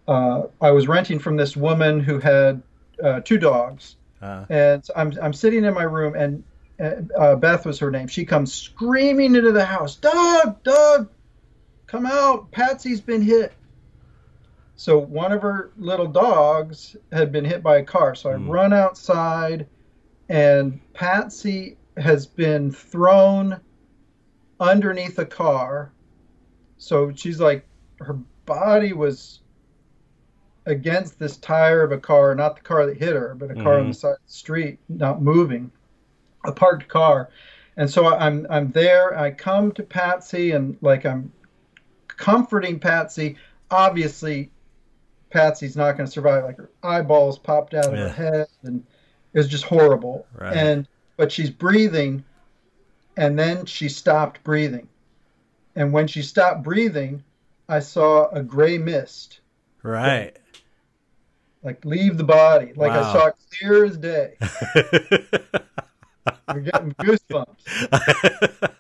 uh, I was renting from this woman who had uh, two dogs, uh, and so I'm I'm sitting in my room, and uh, Beth was her name. She comes screaming into the house, "Dog, dog, come out! Patsy's been hit." So one of her little dogs had been hit by a car. So I Hmm. run outside, and Patsy has been thrown underneath a car. So she's like, her body was against this tire of a car, not the car that hit her, but a car on the mm-hmm. side of the street, not moving, a parked car. And so I'm I'm there. I come to Patsy and like I'm comforting Patsy. Obviously, Patsy's not going to survive. Like her eyeballs popped out of Yeah. her head, and it was just horrible. Right. And but she's breathing, and then she stopped breathing. And when she stopped breathing, I saw a gray mist right. like leave the body. Like Wow. I saw it clear as day. You're getting goosebumps.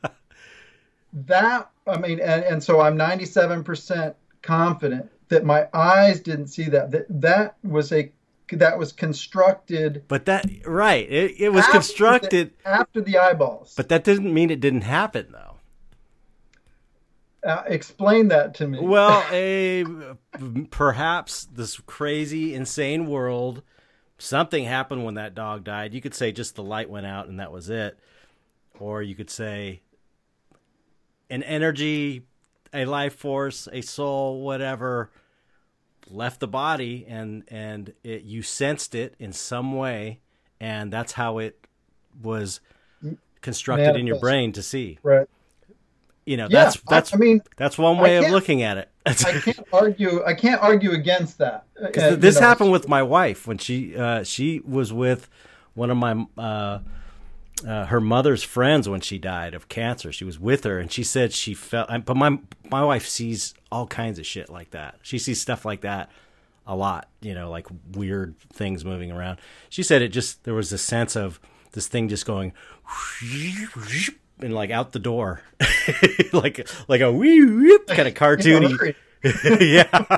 that I mean, and, and so I'm 97% confident that my eyes didn't see that. That that was a that was constructed but that right, it, it was After the- constructed, after the eyeballs. but that didn't mean it didn't happen though. uh, explain that to me. Well, a perhaps this crazy, insane world, something happened when that dog died. You could say just the light went out and that was it, or you could say an energy, a life force, a soul, whatever, left the body and and it, you sensed it in some way, and that's how it was constructed in your brain to see. right. you know, Yeah, that's that's I, I mean, that's one way of looking at it. I can't argue. I can't argue against that. Uh, you this know, happened with my wife when she uh, she was with one of my uh, uh, her mother's friends when she died of cancer. She was with her, and she said she felt. But my my wife sees all kinds of shit like that. She sees stuff like that a lot. You know, like weird things moving around. She said it just there was a sense of this thing just going and like out the door, like like a wee kind of cartoony. yeah.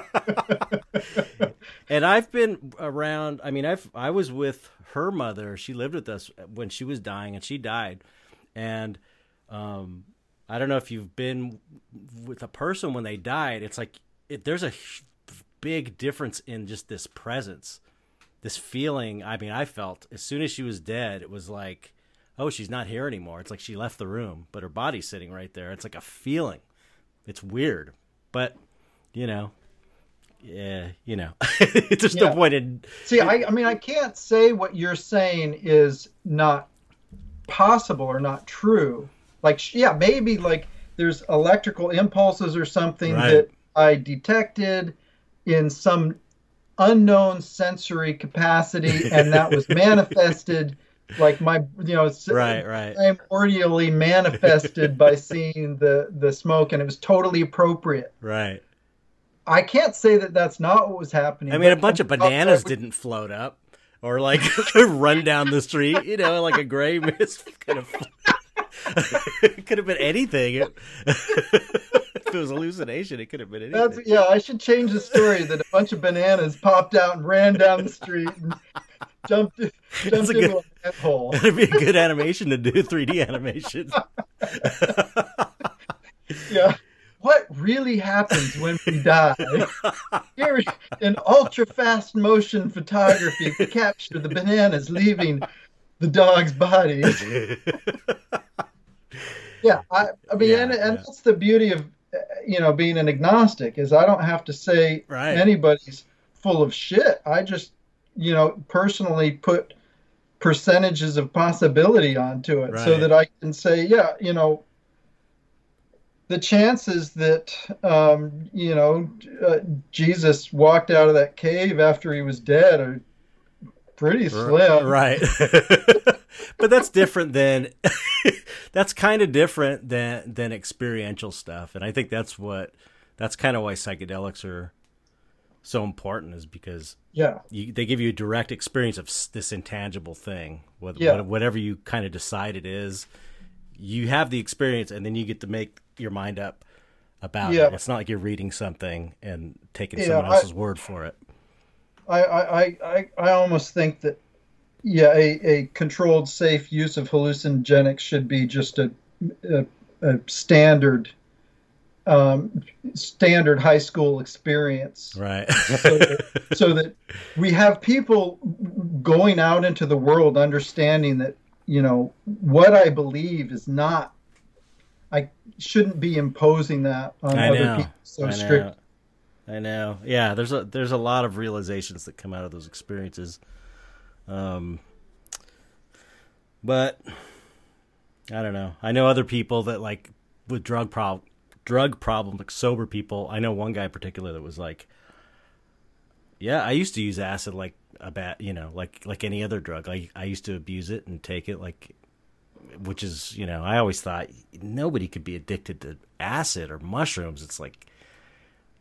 and I've been around. I mean, I've I was with her mother. She lived with us when she was dying, and she died. And um, I don't know if you've been with a person when they died. It's like it, there's a big difference in just this presence, this feeling. I mean, I felt as soon as she was dead, it was like, oh, she's not here anymore. It's like she left the room, but her body's sitting right there. It's like a feeling. It's weird, but you know, yeah, you know, there's no Yeah. point in See, I, I mean, I can't say what you're saying is not possible or not true. Like, yeah, maybe like there's electrical impulses or something Right. that I detected in some unknown sensory capacity, and that was manifested, like my, you know, right, right. primordially manifested by seeing the the smoke, and it was totally appropriate. Right. I can't say that that's not what was happening. I mean, a bunch of bananas didn't float up or like run down the street, you know, like a gray mist kind of. it could have been anything. It- if it was hallucination, it could have been anything. That's yeah. I should change the story that a bunch of bananas popped out and ran down the street and jumped jumped into good- a hole. That'd be a good animation to do, 3D animation. Yeah. What really happens when we die? Here in ultra fast motion photography, we capture the bananas leaving the dog's body. Yeah, I, I mean, Yeah, and, and yeah. that's the beauty of you know being an agnostic is I don't have to say Right. anybody's full of shit. I just you know personally put percentages of possibility onto it so that I can say, yeah, you know, the chances that um, you know uh, Jesus walked out of that cave after he was dead are pretty slim. Right. but that's different than that's kind of different than than experiential stuff. And I think that's what that's kind of why psychedelics are so important is because Yeah, you, they give you a direct experience of this intangible thing, what, Yeah. what, whatever you kind of decide it is. You have the experience, and then you get to make your mind up about Yeah. it. It's not like you're reading something and taking Yeah, someone I- else's word for it. I, I, I, I I almost think that, yeah, a, a controlled, safe use of hallucinogenics should be just a, a, a standard, um, standard high school experience. Right. So that, so that we have people going out into the world understanding that, you know, what I believe is not, I shouldn't be imposing that on I other know. people so I strict. know. I know. Yeah, there's a there's a lot of realizations that come out of those experiences. Um but I don't know. I know other people that like with drug prob drug problems, like sober people. I know one guy in particular that was like Yeah, I used to use acid like a bat, you know, like like any other drug. Like I used to abuse it and take it like which is, you know, I always thought nobody could be addicted to acid or mushrooms. It's like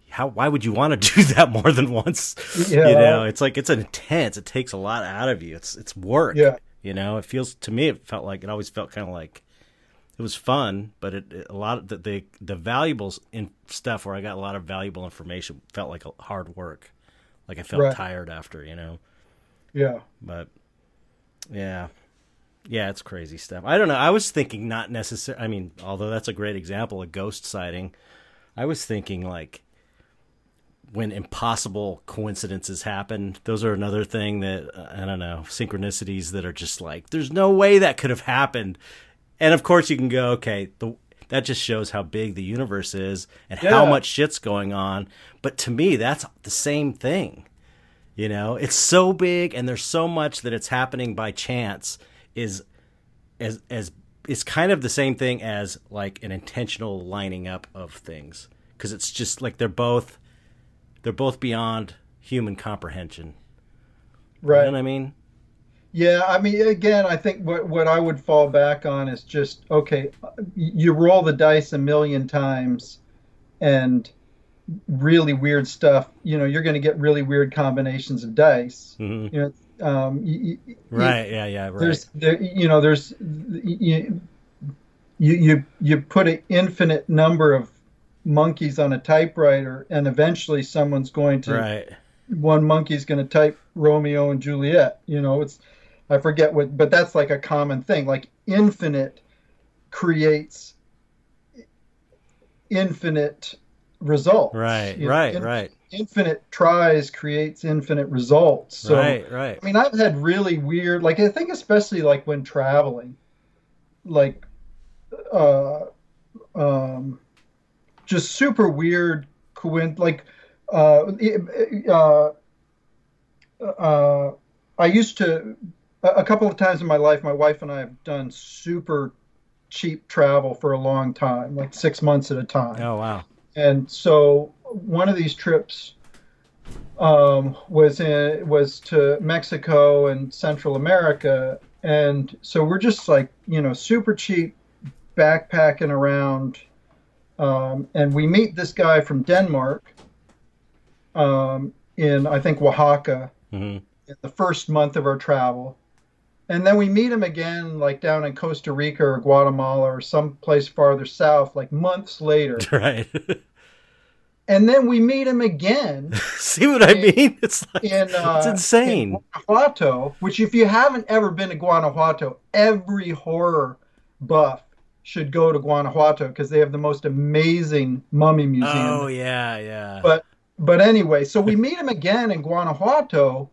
how why would you want to do that more than once? Yeah. You know, it's like it's intense. It takes a lot out of you. It's it's work. Yeah. You know, it feels to me it felt like it always felt kind of like it was fun, but it, it- a lot of the, the the valuables in stuff where I got a lot of valuable information felt like a hard work. Like I felt Right. tired after, you know. Yeah. But yeah. Yeah, it's crazy stuff. I don't know. I was thinking not necessary. I mean, although that's a great example, a ghost sighting. I was thinking like when impossible coincidences happen. Those are another thing that uh, I don't know synchronicities that are just like there's no way that could have happened. And of course, you can go okay. The, that just shows how big the universe is and how much shit's going on. But to me, that's the same thing. You know, it's so big and there's so much that it's happening by chance is as as it's kind of the same thing as like an intentional lining up of things because it's just like they're both they're both beyond human comprehension. Right. You know what I mean? Yeah, I mean, again, I think what what I would fall back on is just okay. You roll the dice a million times, and really weird stuff. You know, you're going to get really weird combinations of dice. Mm-hmm. You know, um, you, right? Yeah, yeah. Right. There's, there, you know, there's you, you you you put an infinite number of monkeys on a typewriter, and eventually someone's going to. Right. One monkey's going to type Romeo and Juliet. You know, it's I forget what, but that's like a common thing. Like infinite creates infinite results. Right, You know, right, in- right, Infinite tries creates infinite results. So, right, right. I mean, I've had really weird, like I think especially like when traveling, like, uh, um, just super weird coin like, uh, uh, uh, I used to a couple of times in my life, my wife and I have done super cheap travel for a long time, like six months at a time. Oh wow. And so one of these trips um, was in, was to Mexico and Central America, and so we're just like you know super cheap backpacking around, um, and we meet this guy from Denmark um, in I think Oaxaca hmm in the first month of our travel. And then we meet him again, like down in Costa Rica or Guatemala or someplace farther south, like months later. Right. And then we meet him again See what I mean? It's like in uh, it's insane. in Guanajuato, which if you haven't ever been to Guanajuato, every horror buff should go to Guanajuato because they have the most amazing mummy museum. Oh yeah, yeah. But but anyway, so we meet him again in Guanajuato,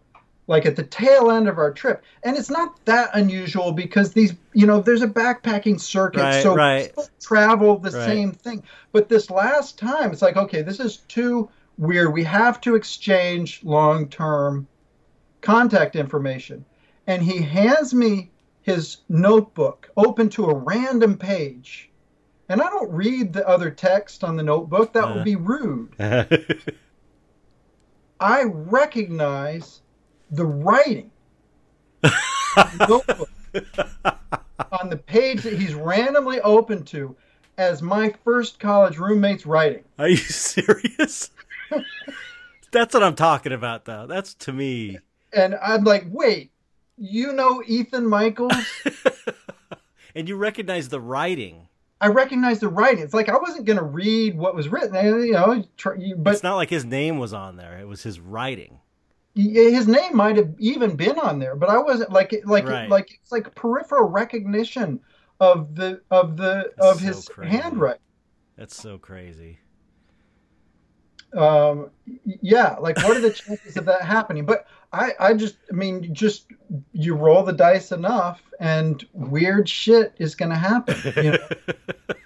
like at the tail end of our trip, and it's not that unusual because these, you know, there's a backpacking circuit, Right, so right. people travel the Right. same thing. But this last time, it's like, okay, this is too weird. We have to exchange long-term contact information, and he hands me his notebook, open to a random page. And I don't read the other text on the notebook. That Uh-huh. would be rude. I recognize the writing on the page that he's randomly open to as my first college roommate's writing. Are you serious? That's what I'm talking about, though. That's to me. And I'm like, wait, you know Ethan Michaels? and you recognize the writing. I recognize the writing. It's like I wasn't going to read what was written, you know, but it's not like his name was on there. It was his writing. His name might have even been on there, but I wasn't like like Right. like it's like peripheral recognition of the of the That's of so his crazy. handwriting. That's so crazy. um yeah like what are the chances of that happening but i i just i mean just you roll the dice enough and weird shit is going to happen you know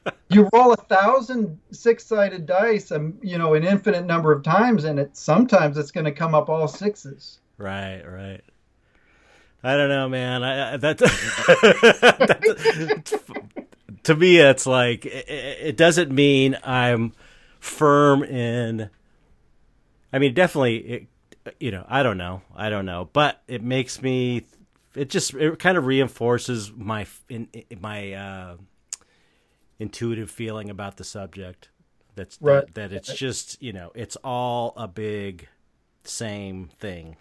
you roll a thousand six-sided dice and you know an infinite number of times and it sometimes it's going to come up all sixes Right, right. I don't know, man. I, I that to me, it's like it, it doesn't mean I'm firm in. I mean, definitely, it, you know, I don't know, I don't know, but it makes me. It just it kind of reinforces my in my uh, intuitive feeling about the subject. That's Right. that, that it's just you know it's all a big same thing.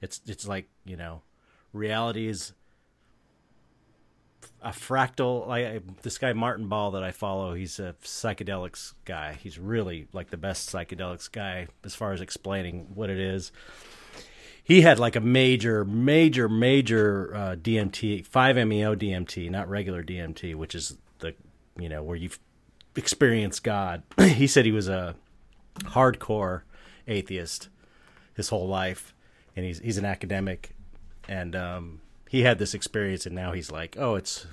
It's it's like you know, reality is a fractal. Like I- this guy Martin Ball that I follow, he's a psychedelics guy. He's really like the best psychedelics guy as far as explaining what it is. He had like a major, major, major uh, DMT, five MEO DMT, not regular DMT, which is the you know where you've experienced God. he said he was a hardcore atheist his whole life, and he's he's an academic, and um, he had this experience, and now he's like, oh, it's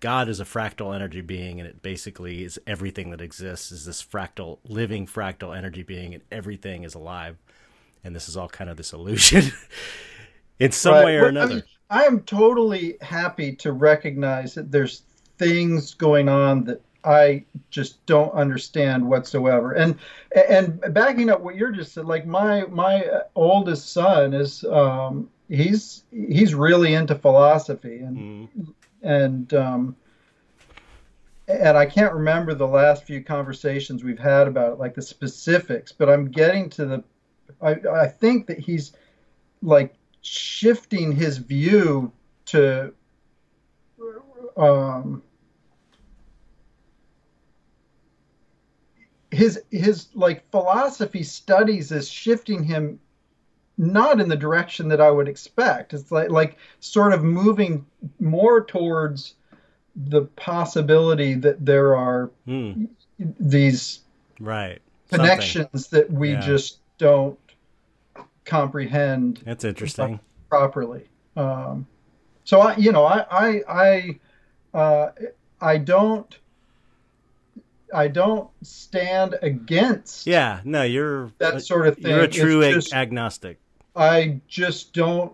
God is a fractal energy being, and it basically is everything that exists is this fractal, living fractal energy being, and everything is alive, and this is all kind of this illusion, in some Right. way or Well, I another. mean, I am totally happy to recognize that there's things going on that I just don't understand whatsoever. And and backing up what you're just said, like my my oldest son is um, he's he's really into philosophy and mm. and um, and I can't remember the last few conversations we've had about it, like the specifics, but I'm getting to the I, I think that he's like shifting his view to um, his his like philosophy studies is shifting him not in the direction that I would expect. It's like like sort of moving more towards the possibility that there are hmm. these right connections Something. that we yeah. just don't comprehend. That's interesting. Properly. Um, so I, you know, I, I, I, uh, I don't I don't stand against. Yeah, no, you're that sort of thing. You're a true ag- just, agnostic. I just don't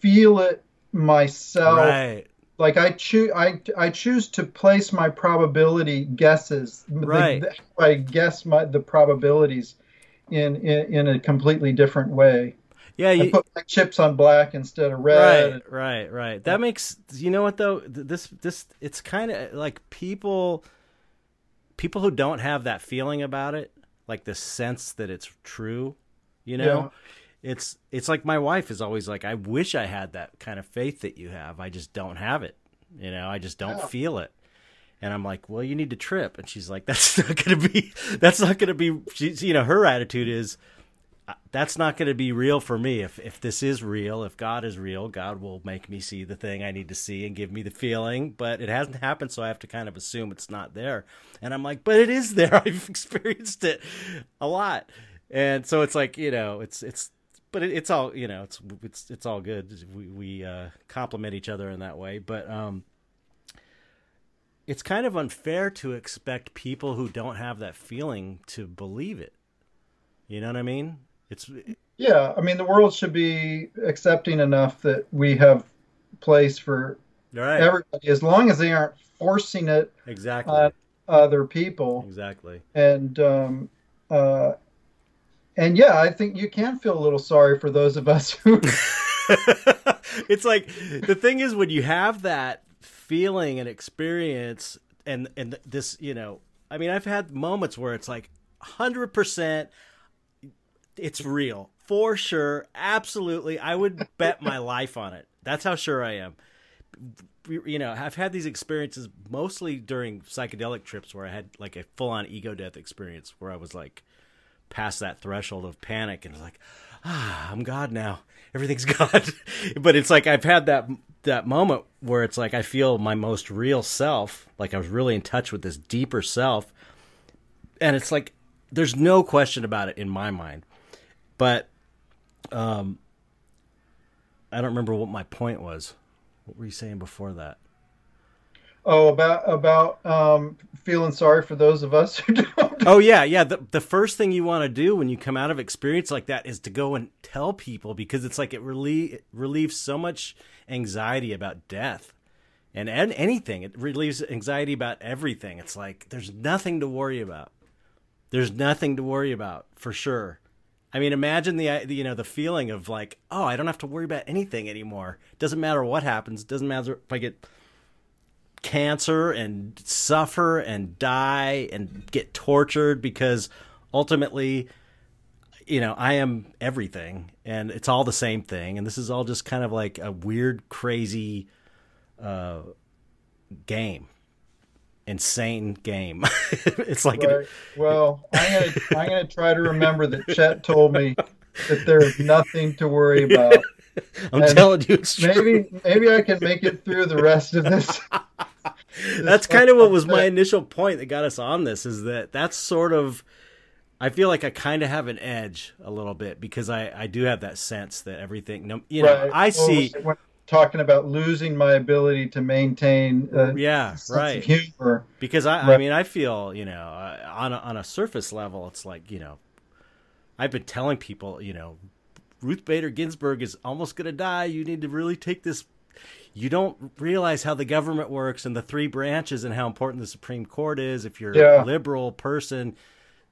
feel it myself. Right. Like I choose, I, I choose to place my probability guesses. Right. The, I guess my the probabilities in, in in a completely different way. Yeah, you put chips on black instead of red. Right, right, right. That makes you know what though. This this it's kind of like people people who don't have that feeling about it, like the sense that it's true, you know, yeah. it's it's like my wife is always like, I wish I had that kind of faith that you have. I just don't have it. You know, I just don't yeah. feel it. And I'm like, well, you need to trip. And she's like, that's not going to be, that's not going to be, she's, you know, her attitude is, that's not going to be real for me. If if this is real, if God is real, God will make me see the thing I need to see and give me the feeling. But it hasn't happened, so I have to kind of assume it's not there. And I'm like, but it is there. I've experienced it a lot, and so it's like you know, it's it's. But it, it's all you know. It's it's it's all good. We we uh, complement each other in that way. But um, it's kind of unfair to expect people who don't have that feeling to believe it. You know what I mean? It's yeah. I mean, the world should be accepting enough that we have place for right. everybody, as long as they aren't forcing it exactly on other people. Exactly. And um, uh, and yeah, I think you can feel a little sorry for those of us who. it's like the thing is when you have that feeling and experience and and this you know i mean i've had moments where it's like 100% it's real for sure. Absolutely, I would bet my life on it. That's how sure I am. You know, I've had these experiences mostly during psychedelic trips where I had like a full on ego death experience where I was like past that threshold of panic and was like, ah, I'm God now. Everything's God. but it's like I've had that that moment where it's like I feel my most real self, like I was really in touch with this deeper self. And it's like there's no question about it in my mind. But um, I don't remember what my point was. What were you saying before that? Oh, about about um, feeling sorry for those of us who don't. Oh yeah, yeah. The the first thing you want to do when you come out of experience like that is to go and tell people because it's like it relieve it relieves so much anxiety about death and, and anything. It relieves anxiety about everything. It's like there's nothing to worry about. There's nothing to worry about for sure. I mean, imagine the you know the feeling of like, oh, I don't have to worry about anything anymore. Doesn't matter what happens. Doesn't matter if I get cancer and suffer and die and get tortured because ultimately, you know, I am everything and it's all the same thing. And this is all just kind of like a weird, crazy uh, game insane game. it's like right. well, I'm gonna I'm gonna try to remember that Chet told me that there's nothing to worry about. I'm and telling you, it's maybe true. maybe I can make it through the rest of this. that's kind of what was my initial point that got us on this. Is that that's sort of. I feel like I kind of have an edge a little bit because I, I do have that sense that everything, you know, right. I see. Well, talking about losing my ability to maintain uh, yeah right humor because I, right. I mean I feel you know on a, on a surface level it's like you know I've been telling people you know Ruth Bader Ginsburg is almost gonna die you need to really take this you don't realize how the government works and the three branches and how important the Supreme Court is. If you're Yeah. a liberal person,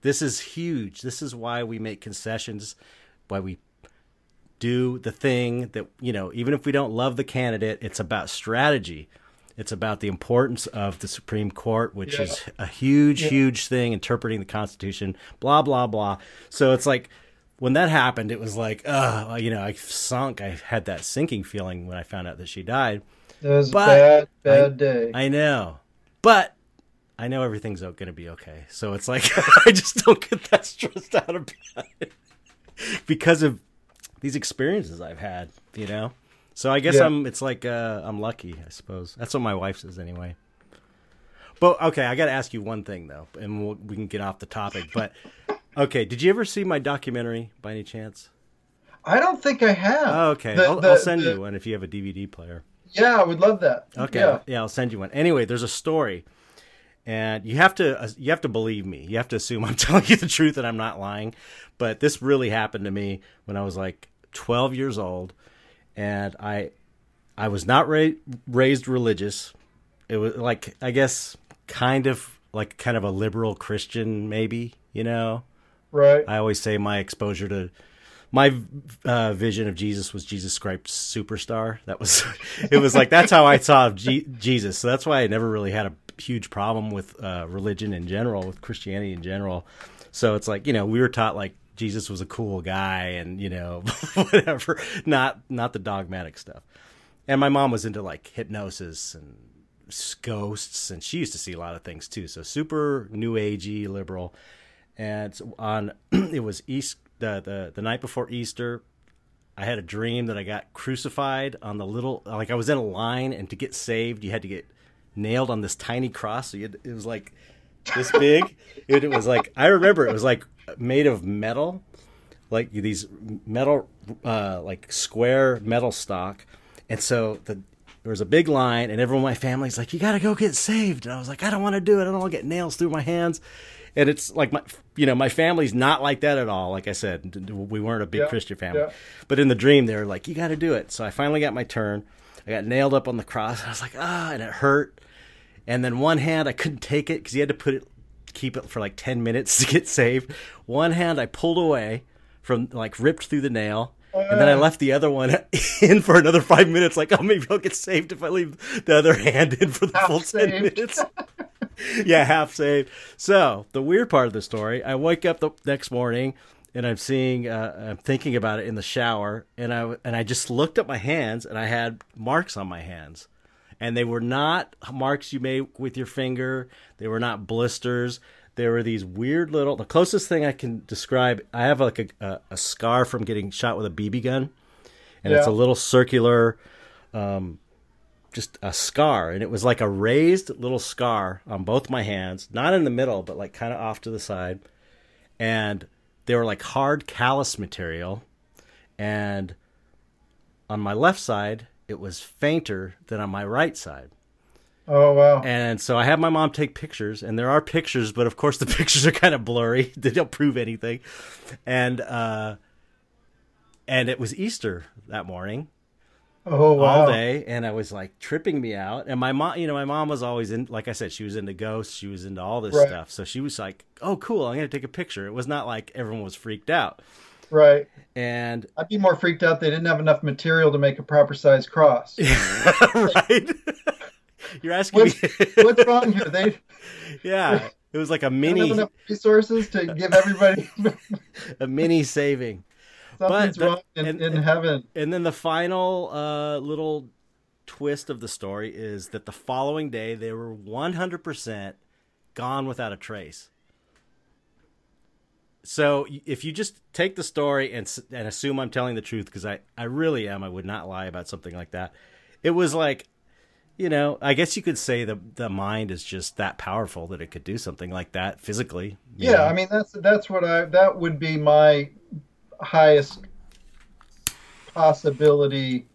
this is huge. This is why we make concessions, why we do the thing that, you know, even if we don't love the candidate, it's about strategy. It's about the importance of the Supreme Court, which Yeah. is a huge, Yeah. huge thing, interpreting the Constitution, blah, blah, blah. So it's like, when that happened, it was like, uh, you know, I sunk. I had that sinking feeling when I found out that she died. It was But a bad, bad day. I know, but I know everything's going to be okay. So it's like I just don't get that stressed out about it because of these experiences I've had. You know, so I guess Yeah. I'm. It's like uh, I'm lucky, I suppose. That's what my wife says anyway. But okay, I got to ask you one thing though, and we'll, we can get off the topic. But okay, did you ever see my documentary by any chance? I don't think I have. Oh, okay, The- I'll, the- I'll send the- you one if you have a DVD player. Yeah, I would love that. Okay, Yeah. yeah. I'll send you one. Anyway, there's a story, and you have to uh, you have to believe me. You have to assume I'm telling you the truth and I'm not lying. But this really happened to me when I was like 12 years old, and I I was not ra- raised religious. It was like I guess kind of like kind of a liberal Christian, maybe you know. Right. I always say my exposure to my uh, vision of Jesus was Jesus Christ superstar. That was it was like that's how I saw G- Jesus. So that's why I never really had a huge problem with uh, religion in general, with Christianity in general. So it's like you know we were taught like Jesus was a cool guy and you know whatever, not not the dogmatic stuff. And my mom was into like hypnosis and ghosts, and she used to see a lot of things too. So super new agey liberal. And on it was East the, the the night before Easter. I had a dream that I got crucified on the little like I was in a line, and to get saved, you had to get nailed on this tiny cross. So you had, it was like this big. it, it was like I remember it was like made of metal, like these metal, uh, like square metal stock, and so the there was a big line, and everyone in my family's like, "You got to go get saved," and I was like, "I don't want to do it. I don't want to get nails through my hands." And it's like my, you know, my family's not like that at all. Like I said, we weren't a big Yeah, Christian family, yeah. but in the dream, they were like, "You got to do it." So I finally got my turn. I got nailed up on the cross. And I was like, "Ah," and it hurt. And then one hand, I couldn't take it because you had to put it, keep it for like ten minutes to get saved. One hand, I pulled away from, like, ripped through the nail. And then I left the other one in for another five minutes. Like, oh, maybe I'll get saved if I leave the other hand in for the Half full ten minutes. yeah, half saved. So the weird part of the story, I wake up the next morning and I'm seeing, uh, I'm thinking about it in the shower, and I and I just looked at my hands and I had marks on my hands, and they were not marks you make with your finger. They were not blisters. There were these weird little. The closest thing I can describe, I have like a a, a scar from getting shot with a BB gun, and it's a little circular um, just a scar and it was like a raised little scar on both my hands not in the middle but like kind of off to the side and they were like hard callus material and on my left side it was fainter than on my right side Oh wow. and so I had my mom take pictures, and there are pictures, but of course the pictures are kind of blurry. They don't prove anything. And uh, and it was Easter that morning, Oh wow. all day and I was like tripping me out and my mom you know my mom was always in like i said she was into ghosts she was into all this Right. stuff so she was like oh cool i'm gonna take a picture it was not like everyone was freaked out Right. and I'd be more freaked out they didn't have enough material to make a proper size cross. right you're asking What's, me what's wrong here? They yeah it was like a mini enough resources to give everybody a mini saving something's that- wrong in, and- in heaven. And then the final uh, little twist of the story is that the following day they were 100% gone without a trace. So if you just take the story and and assume I'm telling the truth because I I really am, I would not lie about something like that. It was like, you know, I guess you could say the the mind is just that powerful that it could do something like that physically. Yeah, know? I mean that's that's what I that would be my highest possibility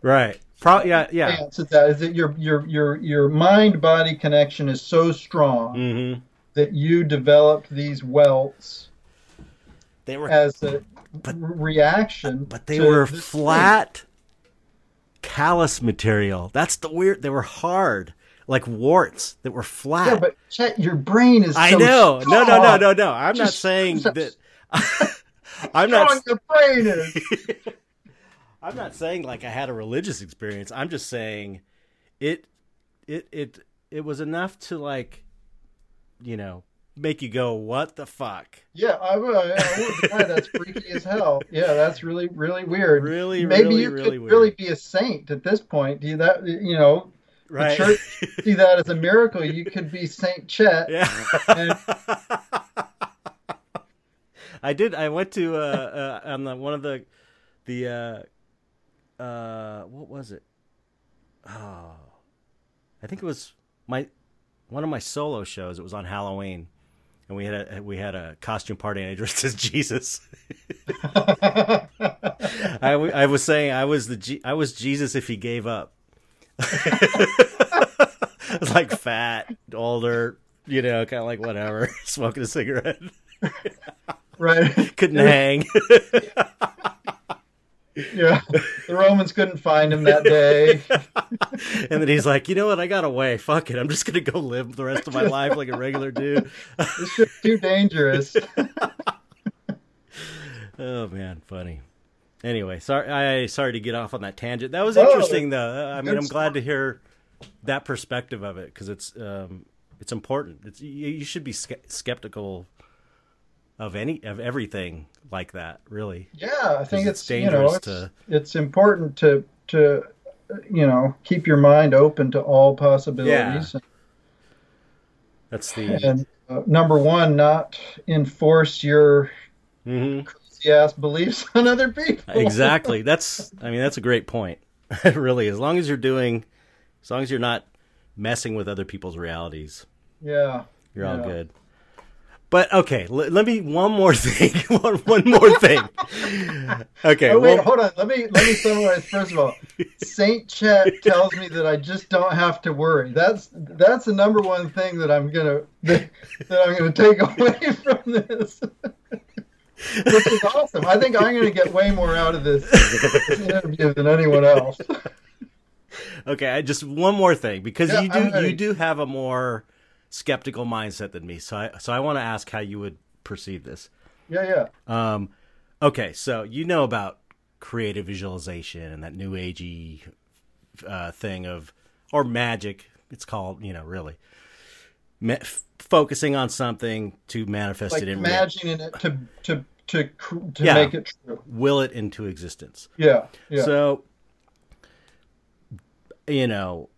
right. Pro- yeah, yeah. to that is that your your your your mind body connection is so strong hmm that you developed these welts They were as a re- reaction but they were flat callus material. That's the weird. They were hard, like warts that were flat. Yeah, but Chet, your brain is. I so know. No, no, no, no, no. I'm not saying just- that. I'm Strong not. your brain is. I'm not saying like I had a religious experience. I'm just saying it it it it was enough to like you know make you go what the fuck. Yeah, I would. I would yeah, that's freaky as hell. Yeah, that's really, really weird. Really Maybe really you really could weird. really be a saint at this point. Do you that? You know, right. church- see that as a miracle. You could be Saint Chet. yeah. And- I did I went to uh, uh on the one of the the uh uh what was it? Oh. I think it was my one of my solo shows. It was on Halloween. And we had a we had a costume party and I dressed as Jesus. I, w- I was saying I was the G- I was Jesus if he gave up. like fat, older, you know, kind of like whatever, smoking a cigarette, right. couldn't hang. Yeah. The Romans couldn't find him that day. and then he's like, you know what? I got away. Fuck it. I'm just gonna go live the rest of my life like a regular dude. This shit's too dangerous. Oh man, funny. Anyway, sorry. I sorry to get off on that tangent. That was Oh, interesting, though. I mean, I'm glad to hear that perspective of it because it's um, it's important. It's you, you should be ske- skeptical of any of everything like that. Really, Yeah, I think it's it's, you know dangerous it's, to- it's important to to you know keep your mind open to all possibilities. yeah. that's the And uh, number one, not enforce your Mhm. crazy ass beliefs on other people. exactly. That's I mean, that's a great point. really, as long as you're doing, as long as you're not messing with other people's realities, Yeah. You're all good. But okay, l- let me one more thing. one, one more thing. Okay, Oh wait, well, hold on. Let me let me summarize. First of all, Saint Chet tells me that I just don't have to worry. That's that's the number one thing that I'm gonna that, that I'm gonna take away from this, which is awesome. I think I'm gonna get way more out of this interview than anyone else. okay, I just one more thing because Yeah, you do you do have a more skeptical mindset than me. So I so I want to ask how you would perceive this. Yeah, yeah. Um, okay, so you know about creative visualization and that new agey uh, thing of or magic. It's called, you know, really Ma- f- focusing on something to manifest Like it in real- imagining it to to to cr- to Yeah. make it true. will it into existence. Yeah, yeah. So, you know,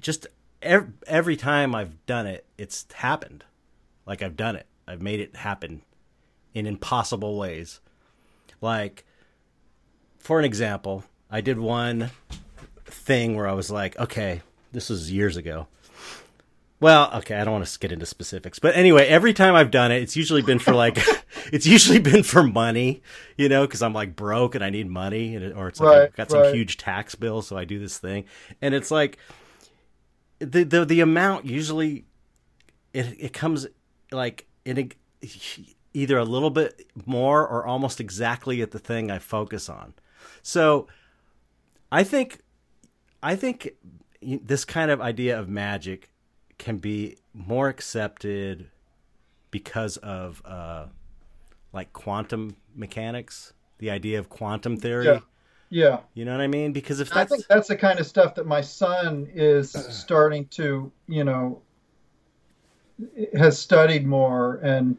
just every, every time I've done it, it's happened. Like I've done it. I've made it happen in impossible ways. Like, for an example, I did one thing where I was like, okay, this was years ago. Well, okay, I don't want to get into specifics, but anyway, every time I've done it, it's usually been for like, it's usually been for money, you know, because I'm like broke and I need money, and it, or it's like Right, I've got some huge tax bill, so I do this thing, and it's like the the the amount usually it it comes like in a, either a little bit more or almost exactly at the thing I focus on. So I think I think this kind of idea of magic can be more accepted because of uh, like quantum mechanics, the idea of quantum theory. Yeah. Yeah. You know what I mean? Because if I that's think that's the kind of stuff that my son is starting to, you know, has studied more and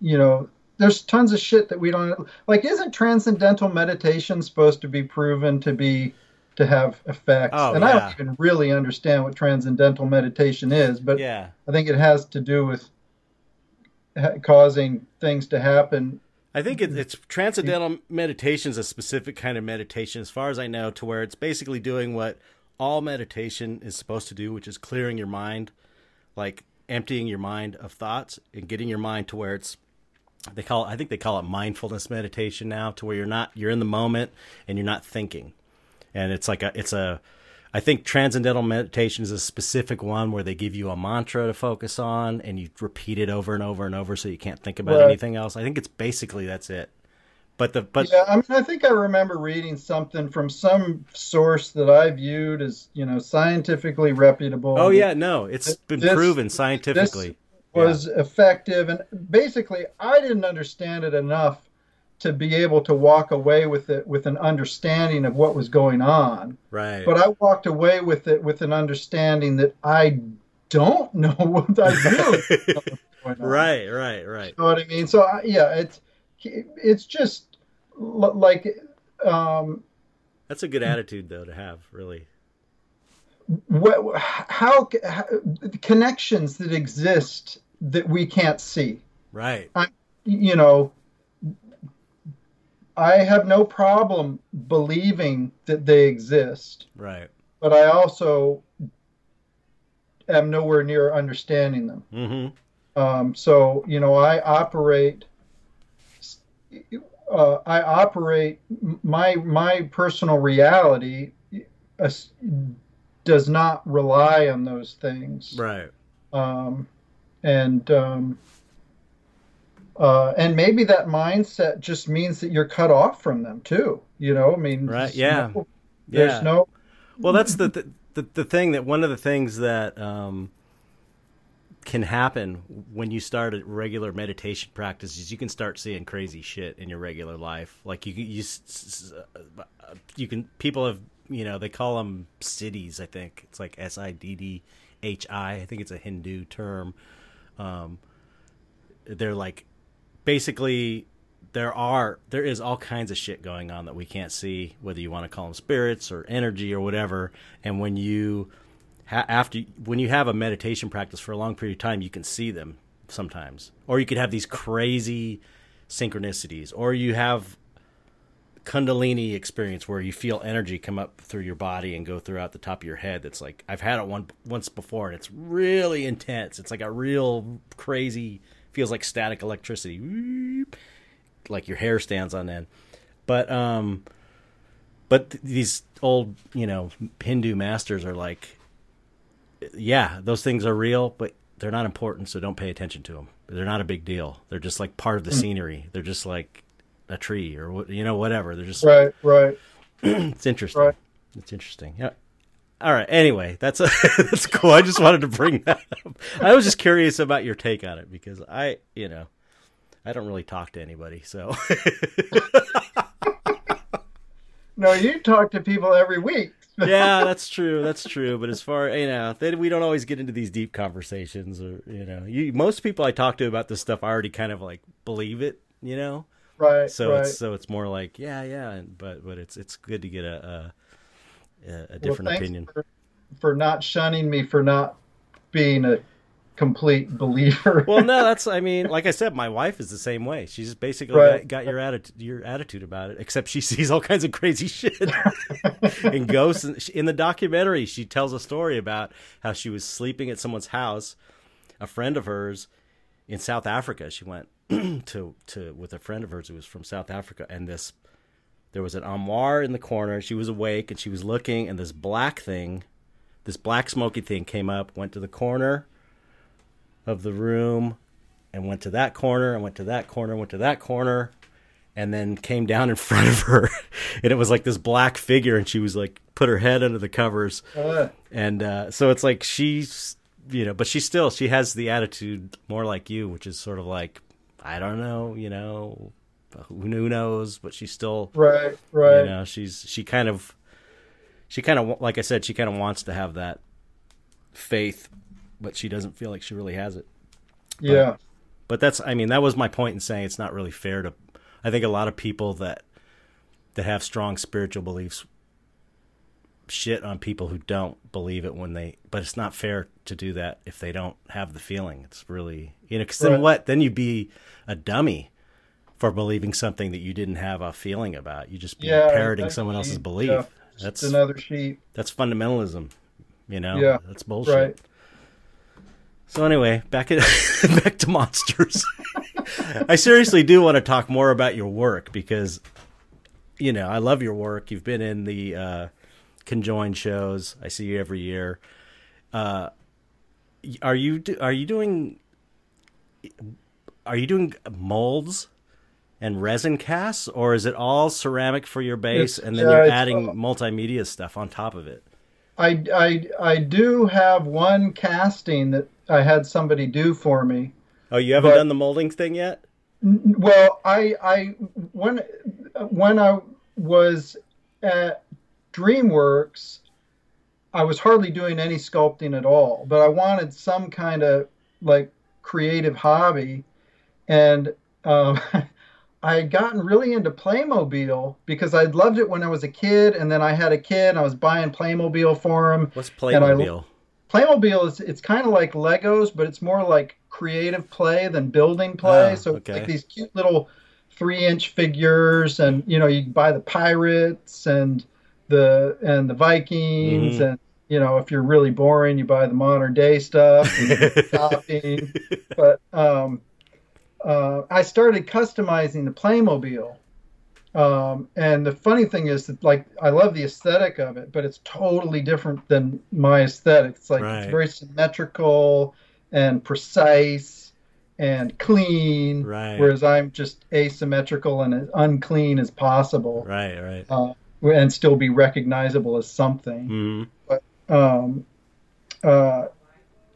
you know, there's tons of shit that we don't like isn't transcendental meditation supposed to be proven to be to have effects? Oh, and I don't even really understand what transcendental meditation is, but yeah, I think it has to do with ha- causing things to happen I think it, mm-hmm. it's transcendental meditation is a specific kind of meditation, as far as I know, to where it's basically doing what all meditation is supposed to do, which is clearing your mind, like emptying your mind of thoughts and getting your mind to where it's they call it, I think they call it mindfulness meditation now, to where you're not you're in the moment and you're not thinking, and it's like a it's a I think transcendental meditation is a specific one where they give you a mantra to focus on and you repeat it over and over and over so you can't think about Right. anything else. I think it's basically that's it. But the but yeah, I mean, I think I remember reading something from some source that I viewed as you know scientifically reputable. oh yeah, no, it's been This- proven scientifically. was effective, and basically, I didn't understand it enough to be able to walk away with it with an understanding of what was going on. right. But I walked away with it with an understanding that I don't know what I don't know what's going on. right, right, right. You know what I mean? So I, yeah, it's it's just like um, That's a good attitude though to have, really. what, how, how connections that exist that we can't see. Right. I, You know, I have no problem believing that they exist, Right. but I also am nowhere near understanding them. Mm-hmm. Um, so you know, I operate. Uh, I operate my my personal reality uh, does not rely on those things, Right. um, and um, uh, and maybe that mindset just means that you're cut off from them too. You know, I mean, Right, yeah. no- there's Yeah. no Well, that's the, the the the thing that one of the things that um, can happen when you start a regular meditation practice is you can start seeing crazy shit in your regular life. Like you you uh, you can people have you know they call them siddhis. I think it's like S I D D H I. I think it's a Hindu term. Um, they're like basically there are there is all kinds of shit going on that we can't see whether you want to call them spirits or energy or whatever. And when you ha- after when you have a meditation practice for a long period of time you can see them sometimes. Or you could have these crazy synchronicities. Or you have kundalini experience where you feel energy come up through your body and go throughout the top of your head that's like I've had it one once before and it's really intense. It's like a real crazy feels like static electricity. Like your hair stands on end. But um but th- these old you know hindu masters are like yeah those things are real but they're not important so don't pay attention to them they're not a big deal. They're just like part of the scenery. They're just like a tree or what you know whatever. They're just right, right. it's interesting. Right. it's interesting. Yeah all right anyway that's a, that's cool i just wanted to bring that up i was just curious about your take on it because i you know i don't really talk to anybody so No, you talk to people every week. yeah that's true that's true but as far you know then we don't always get into these deep conversations or you know you most people i talk to about this stuff I already kind of like believe it you know right, so right. it's so it's more like yeah yeah but but it's it's good to get a a, a Well, different thanks opinion For, for not shunning me for not being a complete believer. well, no, that's. I mean, like I said, my wife is the same way. She's just basically Right. got, got your attitude, your attitude about it. Except she sees all kinds of crazy shit and ghosts. And she- in the documentary, she tells a story about how she was sleeping at someone's house, a friend of hers in South Africa. She went to to with a friend of hers who was from South Africa, and this there was an armoire in the corner. She was awake and she was looking, and this black thing, this black smoky thing, came up, went to the corner of the room and went to that corner and went to that corner went to that corner and then came down in front of her and it was like this black figure and she was like put her head under the covers Uh, and uh, so it's like she's you know but she still she has the attitude more like you which is sort of like i don't know you know who knows? But she's still right, right. you know she's she kind of she kind of like i said she kind of wants to have that faith but she doesn't feel like she really has it. Yeah, but that's i mean that was my point in saying it's not really fair to i think a lot of people that that have strong spiritual beliefs shit on people who don't believe it when they but it's not fair to do that if they don't have the feeling. It's really you know because then Right. what? Then you'd be a dummy for believing something that you didn't have a feeling about you just yeah. parroting someone else's belief yeah. That's another sheep. that's fundamentalism you know Yeah, that's bullshit Right. so anyway, back at, back to monsters. I seriously do want to talk more about your work because, you know, I love your work. You've been in the uh, conjoined shows. I see you every year. Uh, are you do, are you doing are you doing molds and resin casts, or is it all ceramic for your base, It's- and then yeah, you're adding all- multimedia stuff on top of it? I, I, I do have one casting that I had somebody do for me. Oh, you haven't But- done the molding thing yet? N- Well, I, I when when I was at DreamWorks, I was hardly doing any sculpting at all. But I wanted some kind of like creative hobby, and um, I had gotten really into Playmobil because I'd loved it when I was a kid, and then I had a kid, and I was buying Playmobil for him. What's And I- Playmobil? Playmobil is it's kind of like Legos, but it's more like creative play than building play. Oh, so it's okay. like these cute little three inch figures, and you know you buy the pirates and the and the Vikings, Mhm. and you know if you're really boring, you buy the modern day stuff. shopping. But um, uh, I started customizing the Playmobil. Um, and the funny thing is that like I love the aesthetic of it, but it's totally different than my aesthetic. It's like Right. it's very symmetrical and precise and clean, Right. whereas I'm just asymmetrical and as unclean as possible, right, right. uh, and still be recognizable as something. hmm Um, uh,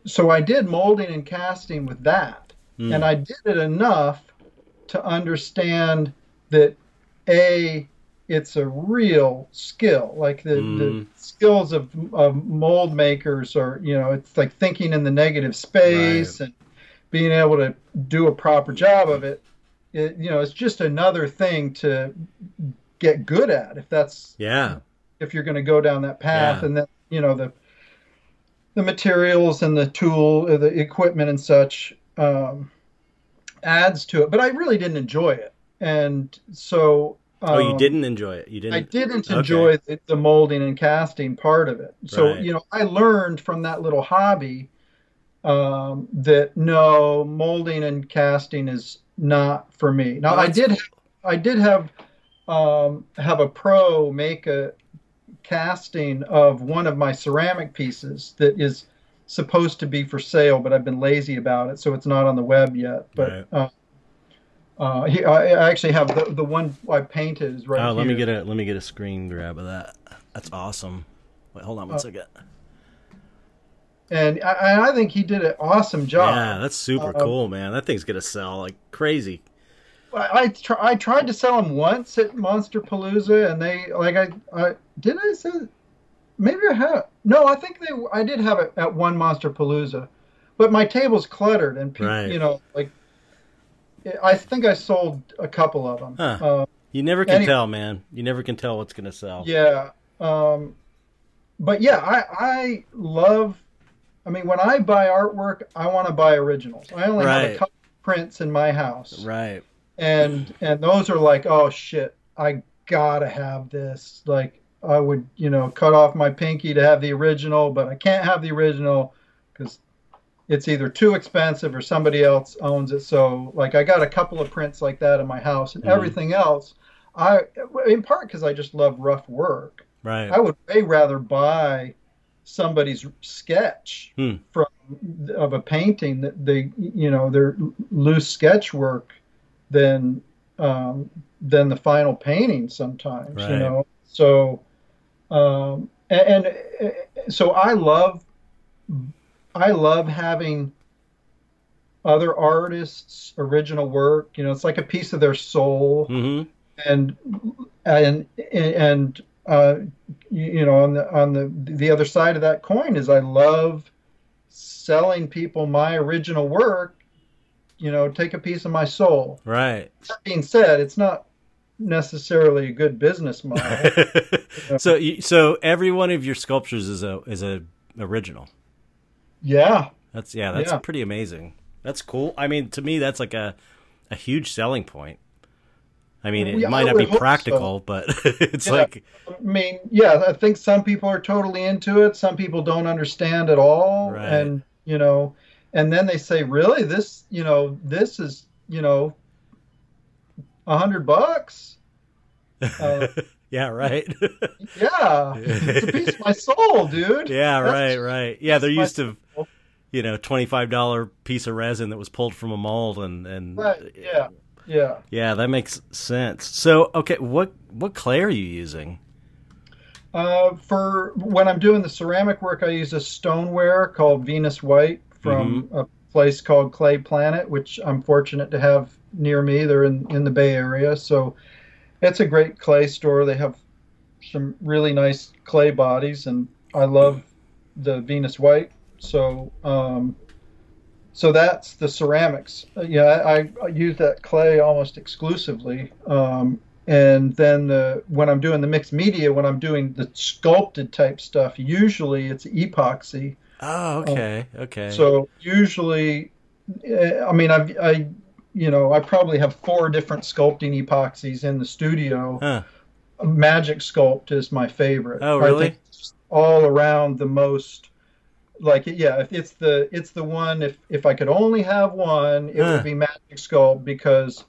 so I did molding and casting with that Mm. and I did it enough to understand that a it's a real skill like the, the Mm. skills of, of mold makers are you know it's like thinking in the negative space and being able to do a proper job of it, it you know it's just another thing to get good at if that's Yeah. if you're going to go down that path Yeah. and then you know the the materials and the tool uh, the equipment and such um, adds to it but i really didn't enjoy it and so Oh, you um, didn't enjoy it. You didn't. I didn't Okay. enjoy the, the molding and casting part of it. So, Right. you know, I learned from that little hobby um, that no, molding and casting is not for me. Now, I did. I did have um, have a pro make a casting of one of my ceramic pieces that is supposed to be for sale, but I've been lazy about it, so it's not on the web yet. But Right. uh, uh, he, I I actually have the, the one I painted is right Oh, let me get a let me get a screen grab of that. That's awesome. Wait, hold on one Uh, second. and I, I think he did an awesome job. Yeah, that's super Um, cool, man. That thing's gonna sell like crazy. I I, tr- I tried to sell him once at Monsterpalooza, and they like I, I did I say maybe I have no I think they I did have it at one Monsterpalooza, but my table's cluttered and people Right. you know like I think I sold a couple of them. Huh. Uh, You never can tell, man. You never can tell what's gonna sell. Yeah. Um, but yeah, I, I love, I mean, when I buy artwork, I want to buy originals. I only have a couple prints in my house. Right. And, and those are like, oh shit, I gotta have this. Like, I would, you know, cut off my pinky to have the original, but I can't have the original because it's either too expensive or somebody else owns it. So, like, I got a couple of prints like that in my house, and Mhm. everything else, I, in part because I just love rough work. Right. I would way rather buy somebody's sketch Hmm. from of a painting that they, you know, their loose sketch work than um, than the final painting. Sometimes, you know. So, um, and, and uh, so I love I love having other artists' original work. You know, it's like a piece of their soul Mm-hmm. and and and uh, you, you know on the on the the other side of that coin is I love selling people my original work. You know, take a piece of my soul. Right. That being said, it's not necessarily a good business model. so so every one of your sculptures is a is a original. yeah, That's yeah, that's Yeah. pretty amazing. That's cool. I mean, to me that's like a a huge selling point. I mean, it Yeah, might not be practical, but it's Yeah. like I mean, yeah, I think some people are totally into it. Some people don't understand at all, Right. and you know, and then they say, "Really, this, you know, this is, you know, a hundred bucks." Uh, yeah, right. yeah, it's a piece of my soul, dude. yeah, That's right, right. Yeah, they're used to soul. you know, twenty five dollar piece of resin that was pulled from a mold and and Right, yeah. Yeah. Yeah, that makes sense. So, okay, what what clay are you using? Uh, for when I'm doing the ceramic work, I use a stoneware called Venus White from Mm-hmm. a place called Clay Planet, which I'm fortunate to have near me. They're in, in the Bay Area. So it's a great clay store. They have some really nice clay bodies, and I love the Venus White. So, um, so that's the ceramics. Uh, Yeah, I, I use that clay almost exclusively. Um, and then the, when I'm doing the mixed media, when I'm doing the sculpted type stuff, usually it's epoxy. Oh, okay, okay. So usually, eh, I mean, I've, I, you know, I probably have four different sculpting epoxies in the studio. huh. Magic Sculpt is my favorite. Oh, I really? all around the most. Like yeah, if it's the it's the one. If if I could only have one, it Huh. would be Magic Sculpt because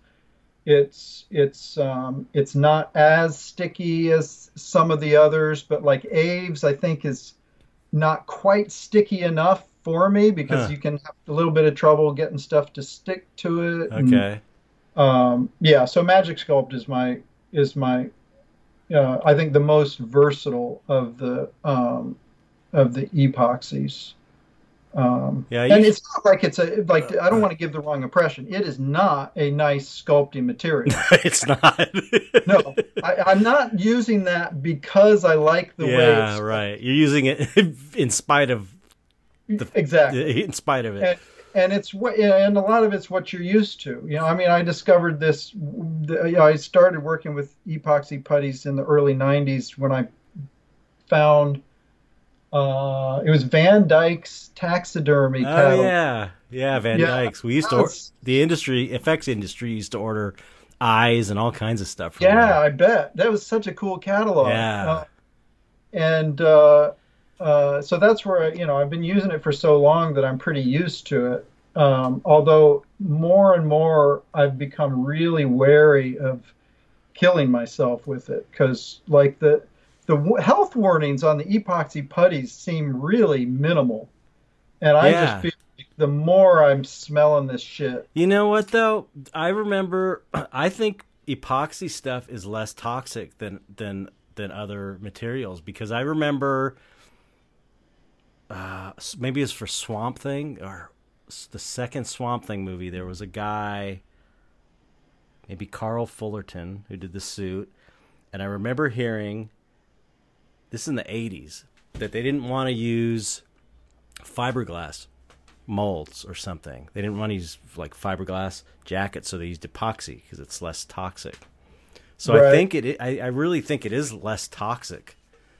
it's it's um, it's not as sticky as some of the others. But like Aves, I think is not quite sticky enough for me because Huh. you can have a little bit of trouble getting stuff to stick to it. and- Okay. um, yeah, so Magic Sculpt is my is my uh, I think the most versatile of the um, of the epoxies. Um, Yeah, and it's not like it's a like I don't want to give the wrong impression. It is not a nice sculpting material. it's not. No, I, I'm not using that because I like the way yeah, right. You're using it in spite of exactly. in spite of it. and, and it's what and a lot of it's what you're used to you know i mean i discovered this the- you know, i started working with epoxy putties in the early 90s when i found uh, it was van dyke's taxidermy Oh catalog. yeah, yeah, Van Yeah, Dykes. We used to or- the industry effects industry used to order eyes and all kinds of stuff. From yeah them. i bet that was such a cool catalog Yeah. Uh, and uh, uh, so that's where I, you know I've been using it for so long that I'm pretty used to it. Um, although more and more I've become really wary of killing myself with it because like the the w- health warnings on the epoxy putties seem really minimal, and I Yeah. just feel like the more I'm smelling this shit. You know what though? I remember. I think epoxy stuff is less toxic than than than other materials because I remember. Uh, maybe it's for Swamp Thing or the second Swamp Thing movie. There was a guy, maybe Carl Fullerton, who did the suit, and I remember hearing. This in the '80s that they didn't want to use fiberglass molds or something. They didn't want to use like fiberglass jackets, so they used epoxy because it's less toxic. So I think it. I, I really think it is less toxic.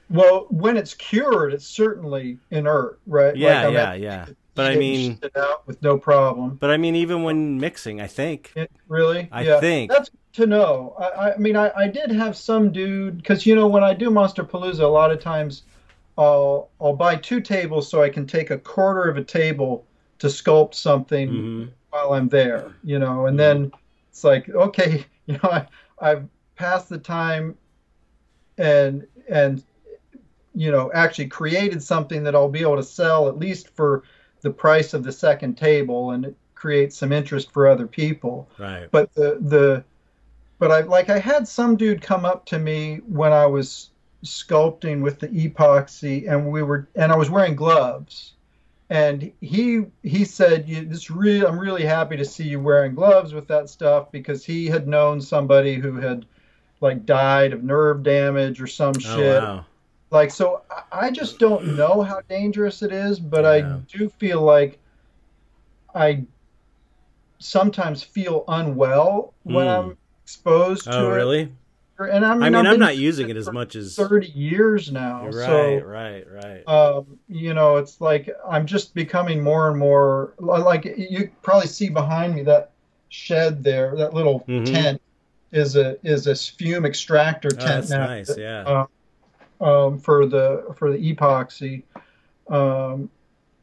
Well, when it's cured, it's certainly inert, right? Yeah, Like, yeah, yeah. But I mean, out with no problem. but I mean, even when mixing, I think. It, really? I yeah. think- that's to know. I, I mean, I, I did have some dude because you know when I do Monsterpalooza, a lot of times I'll I'll buy two tables so I can take a quarter of a table to sculpt something Mhm. while I'm there, you know, and then it's like okay, you know, I I've passed the time and and you know actually created something that I'll be able to sell at least for the price of the second table and it creates some interest for other people Right. but the the but I like I had some dude come up to me when I was sculpting with the epoxy and we were and I was wearing gloves and he he said you this really I'm really happy to see you wearing gloves with that stuff because he had known somebody who had like died of nerve damage or some Oh shit wow. Like so I- just don't know how dangerous it is, but Yeah. I do feel like I sometimes feel unwell when Mm. I'm exposed to Oh it. really? And I mean, I mean, I'm not using it as much as. 30 years now. Right, so right, right. um, you know, it's like I'm just becoming more and more like you probably see behind me that shed there, that little Mhm. tent is a is a fume extractor Oh, tent that's now nice. Yeah. uh, um, for the for the epoxy. Um,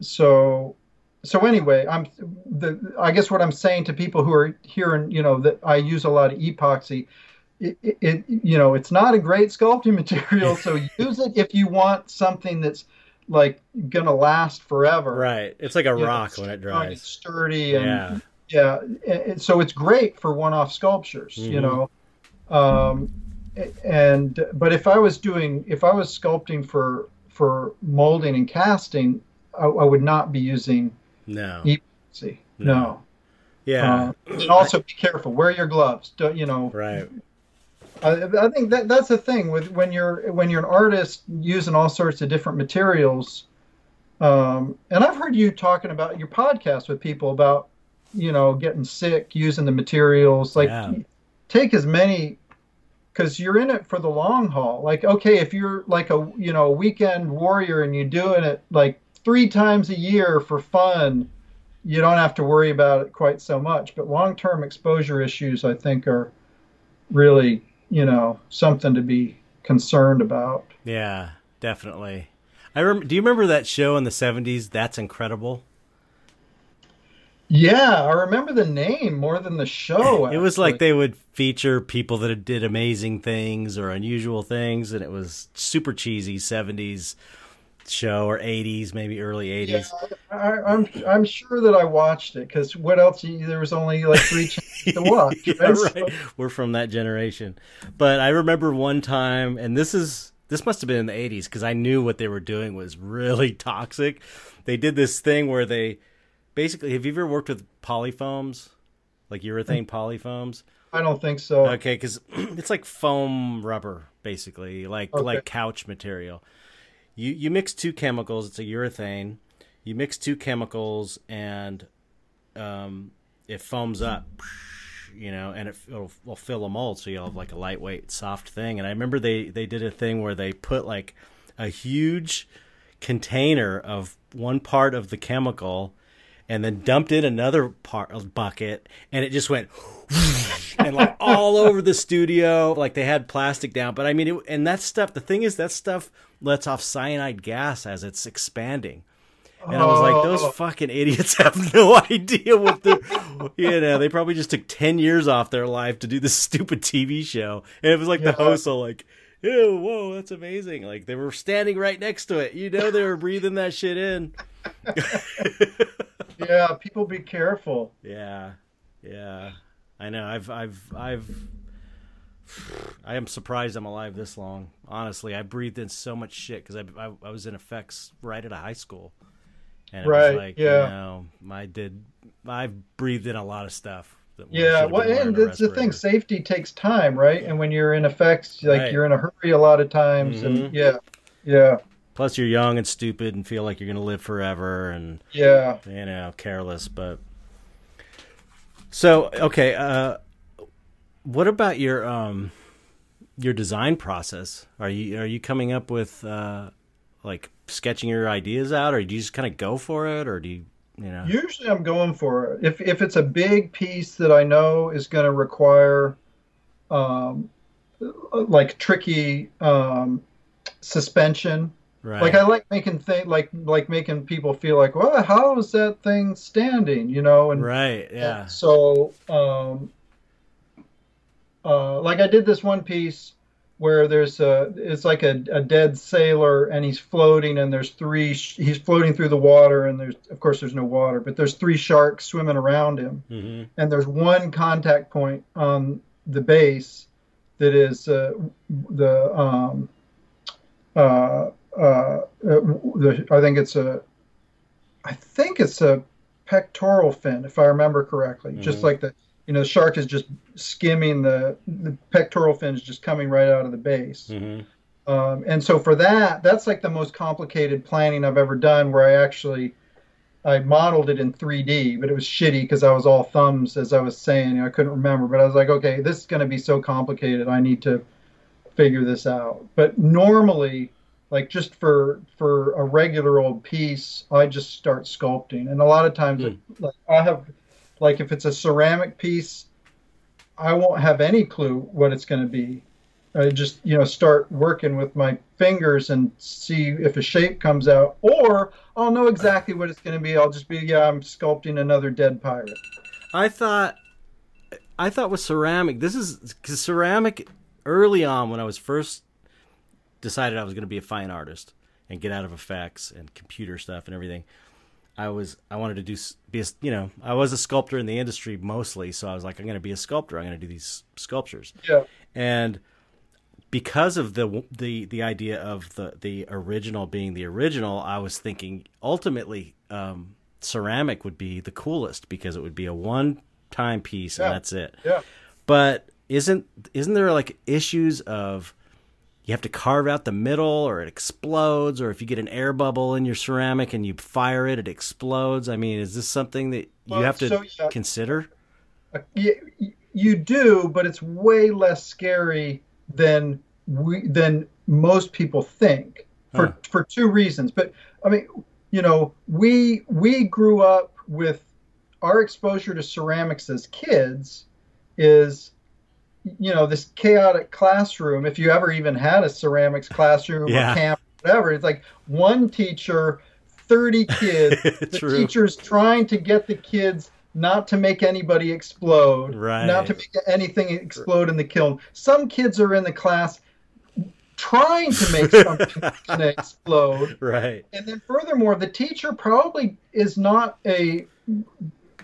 so so anyway, I'm the I guess what I'm saying to people who are hearing, you know, that I use a lot of epoxy. It, it, you know it's not a great sculpting material, so use it if you want something that's like gonna last forever. right. It's like a You know, rock when it dries. sturdy, and Yeah. yeah. And so it's great for one-off sculptures, mm-hmm. you know. Um, and but if I was doing, if I was sculpting for for molding and casting, I, I would not be using no epoxy. No. no. Yeah. Uh, and also be careful. Wear your gloves. Don't you know? Right. I, I think that that's the thing with when you're when you're an artist using all sorts of different materials. Um, and I've heard you talking about your podcast with people about you know getting sick using the materials. Like yeah. take as many because you're in it for the long haul. Like okay, if you're like a you know a weekend warrior and you're doing it like three times a year for fun you don't have to worry about it quite so much. But long term exposure issues, I think, are really, you know, something to be concerned about. Yeah, definitely. I rem- do you remember that show in the 70s, That's Incredible? Yeah, I remember the name more than the show. it was like they would feature people that did amazing things or unusual things, and it was super cheesy 70s show or 80s maybe early 80s yeah, I, am I'm, I'm sure that i watched it because what else there was only like three chances to watch yeah, right? right. we're from that generation but i remember one time and this is this must have been in the 80s because i knew what they were doing was really toxic they did this thing where they basically have you ever worked with polyfoams like urethane polyfoams I don't think so. Okay, because it's like foam rubber, basically, like okay. like couch material you you mix two chemicals. It's a urethane. You mix two chemicals and um, it foams up, you know, and it will, will fill a mold, so you'll have like a lightweight, soft thing. And I remember they they did a thing where they put like a huge container of one part of the chemical and then dumped in another part of bucket and it just went and like all over the studio like they had plastic down but i mean it, and that stuff the thing is that stuff lets off cyanide gas as it's expanding and I was like, oh. those oh. fucking idiots have no idea what they're, you know, they probably just took 10 years off their life to do this stupid TV show. And it was like yeah. the host all like, ew, whoa, that's amazing. Like they were standing right next to it. You know, they were breathing that shit in. yeah, people be careful. Yeah, yeah. I know. I've, I've, I've. I am surprised I'm alive this long. Honestly, I breathed in so much shit because I, I, I was in effects right out of high school, and it right, was like yeah. you know I did I've breathed in a lot of stuff. Yeah, well, and it's the thing. Safety takes time, right? And when you're in effects, like right. you're in a hurry a lot of times, mm-hmm. and yeah, yeah. Plus, you're young and stupid and feel like you're going to live forever and yeah, you know, careless. But so okay, uh, what about your um your design process? Are you are you coming up with uh, like sketching your ideas out, or do you just kind of go for it, or do you you know? Usually, I'm going for it. If if it's a big piece that I know is going to require um, like tricky um, suspension Right. Like I like making thing like like making people feel like, well, how is that thing standing? You know, and right, yeah. And so, um, uh, like I did this one piece where there's a it's like a, a dead sailor and he's floating and there's three he's floating through the water and there's of course there's no water but there's three sharks swimming around him mm-hmm. and there's one contact point on the base that is uh, the um, uh, uh, the, I think it's a, I think it's a pectoral fin, if I remember correctly. Mm-hmm. Just like the, you know, the shark is just skimming the the pectoral fin is just coming right out of the base. Mm-hmm. Um, and so for that, that's like the most complicated planning I've ever done, where I actually I modeled it in 3D, but it was shitty because I was all thumbs, as I was saying. I couldn't remember, but I was like, okay, this is going to be so complicated. I need to figure this out. But normally, like just for for a regular old piece i just start sculpting. And a lot of times mm. it, like i have like if it's a ceramic piece i won't have any clue what it's going to be. I just you know start working with my fingers and see if a shape comes out or i'll know exactly what it's going to be. I'll just be yeah i'm sculpting another dead pirate. I thought i thought with ceramic this is because ceramic early on when i was first decided I was going to be a fine artist and get out of effects and computer stuff and everything. I was I wanted to do be a, you know I was a sculptor in the industry mostly, so I was like I'm going to be a sculptor. I'm going to do these sculptures. Yeah. And because of the the the idea of the the original being the original, I was thinking ultimately um, ceramic would be the coolest because it would be a one time piece Yeah. and that's it. Yeah. But isn't isn't there like issues of you have to carve out the middle or it explodes or if you get an air bubble in your ceramic and you fire it it explodes. I mean, is this something that you Well, have to so, yeah. consider? Uh, y- y- you do, but it's way less scary than we than most people think for Huh. for two reasons. But I mean, you know, we we grew up with our exposure to ceramics as kids is you know this chaotic classroom if you ever even had a ceramics classroom Yeah. or camp or whatever it's like one teacher 30 kids the teacher's trying to get the kids not to make anybody explode, Right. not to make anything explode in the kiln. Some kids are in the class trying to make something that's going to explode. Right. And then furthermore, the teacher probably is not a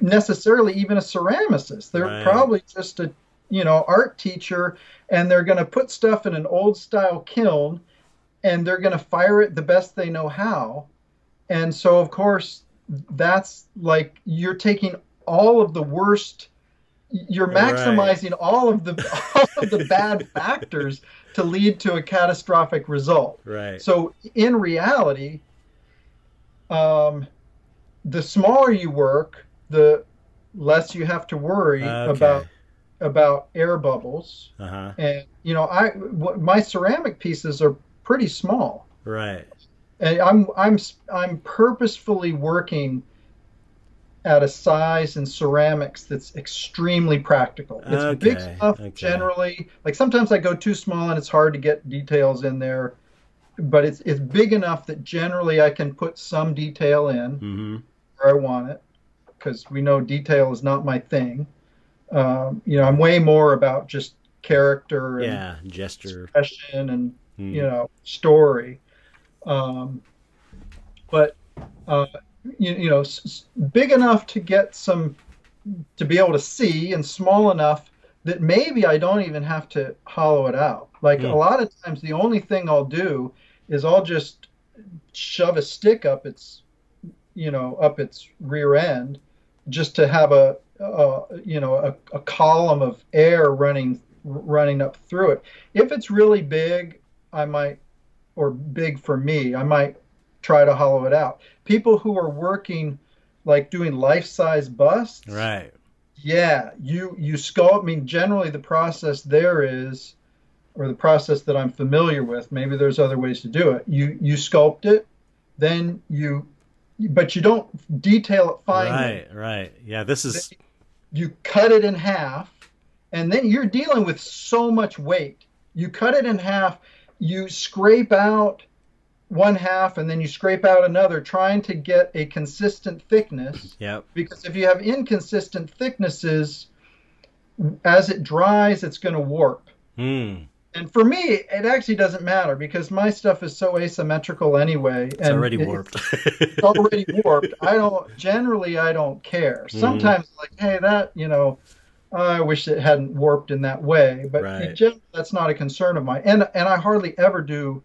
necessarily even a ceramicist. They're Right. probably just a you know art teacher and they're going to put stuff in an old style kiln and they're going to fire it the best they know how. And so of course that's like you're taking all of the worst you're Right. maximizing all of the all of the bad factors to lead to a catastrophic result. Right. So in reality, um, the smaller you work, the less you have to worry Okay. about about air bubbles. Uh huh. And you know, I w- my ceramic pieces are pretty small, Right. and I'm I'm I'm purposefully working at a size in ceramics that's extremely practical. It's big Okay, enough okay. generally. Like sometimes I go too small and it's hard to get details in there, but it's it's big enough that generally I can put some detail in Mm-hmm. where I want it because we know detail is not my thing. Um, you know, I'm way more about just character and Yeah. Gesture. expression and Mm. you know story um, but uh, you, you know s- big enough to get some to be able to see and small enough that maybe i don't even have to hollow it out like Hmm. a lot of times the only thing i'll do is i'll just shove a stick up its you know up its rear end just to have a, a you know a, a column of air running running up through it if it's really big I might, or big for me, I might try to hollow it out. People who are working, like doing life-size busts, Right. yeah, you you sculpt. I mean, generally the process there is, or the process that I'm familiar with. Maybe there's other ways to do it. You you sculpt it, then you, but you don't detail it finely Right. Right. Yeah. This is. you cut it in half, and then you're dealing with so much weight. You cut it in half, you scrape out one half, and then you scrape out another, trying to get a consistent thickness. Yep. Because if you have inconsistent thicknesses, as it dries, it's going to warp. Hmm. And for me, it actually doesn't matter because my stuff is so asymmetrical anyway. It's already warped. it's already warped. I don't generally I don't care. Mm-hmm. Sometimes like, hey, that you know, I wish it hadn't warped in that way. But Right. general, that's not a concern of mine. And and I hardly ever do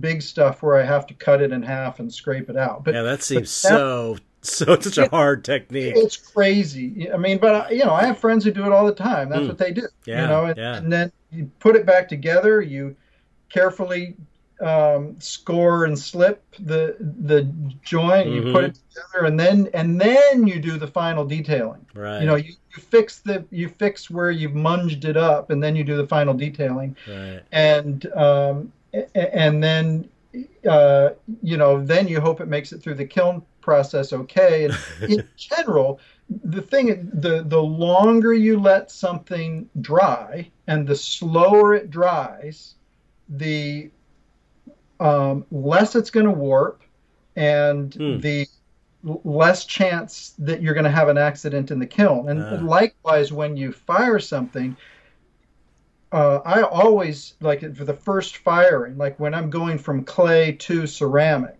big stuff where I have to cut it in half and scrape it out. But yeah. That seems that- so. So it's such a hard technique. it's crazy. I mean, but you know, I have friends who do it all the time. That's Mm. what they do. Yeah, you know, and, yeah. and then you put it back together. You carefully um, score and slip the the joint. You put it together, and then and then you do the final detailing. Right. You know, you, you fix the you fix where you've munged it up, and then you do the final detailing Right. and um, and then uh, you know then you hope it makes it through the kiln process okay and in general the thing the the longer you let something dry and the slower it dries the um, less it's going to warp and Hmm. the less chance that you're going to have an accident in the kiln and Ah. likewise when you fire something uh, I always like it for the first firing, like when I'm going from clay to ceramic,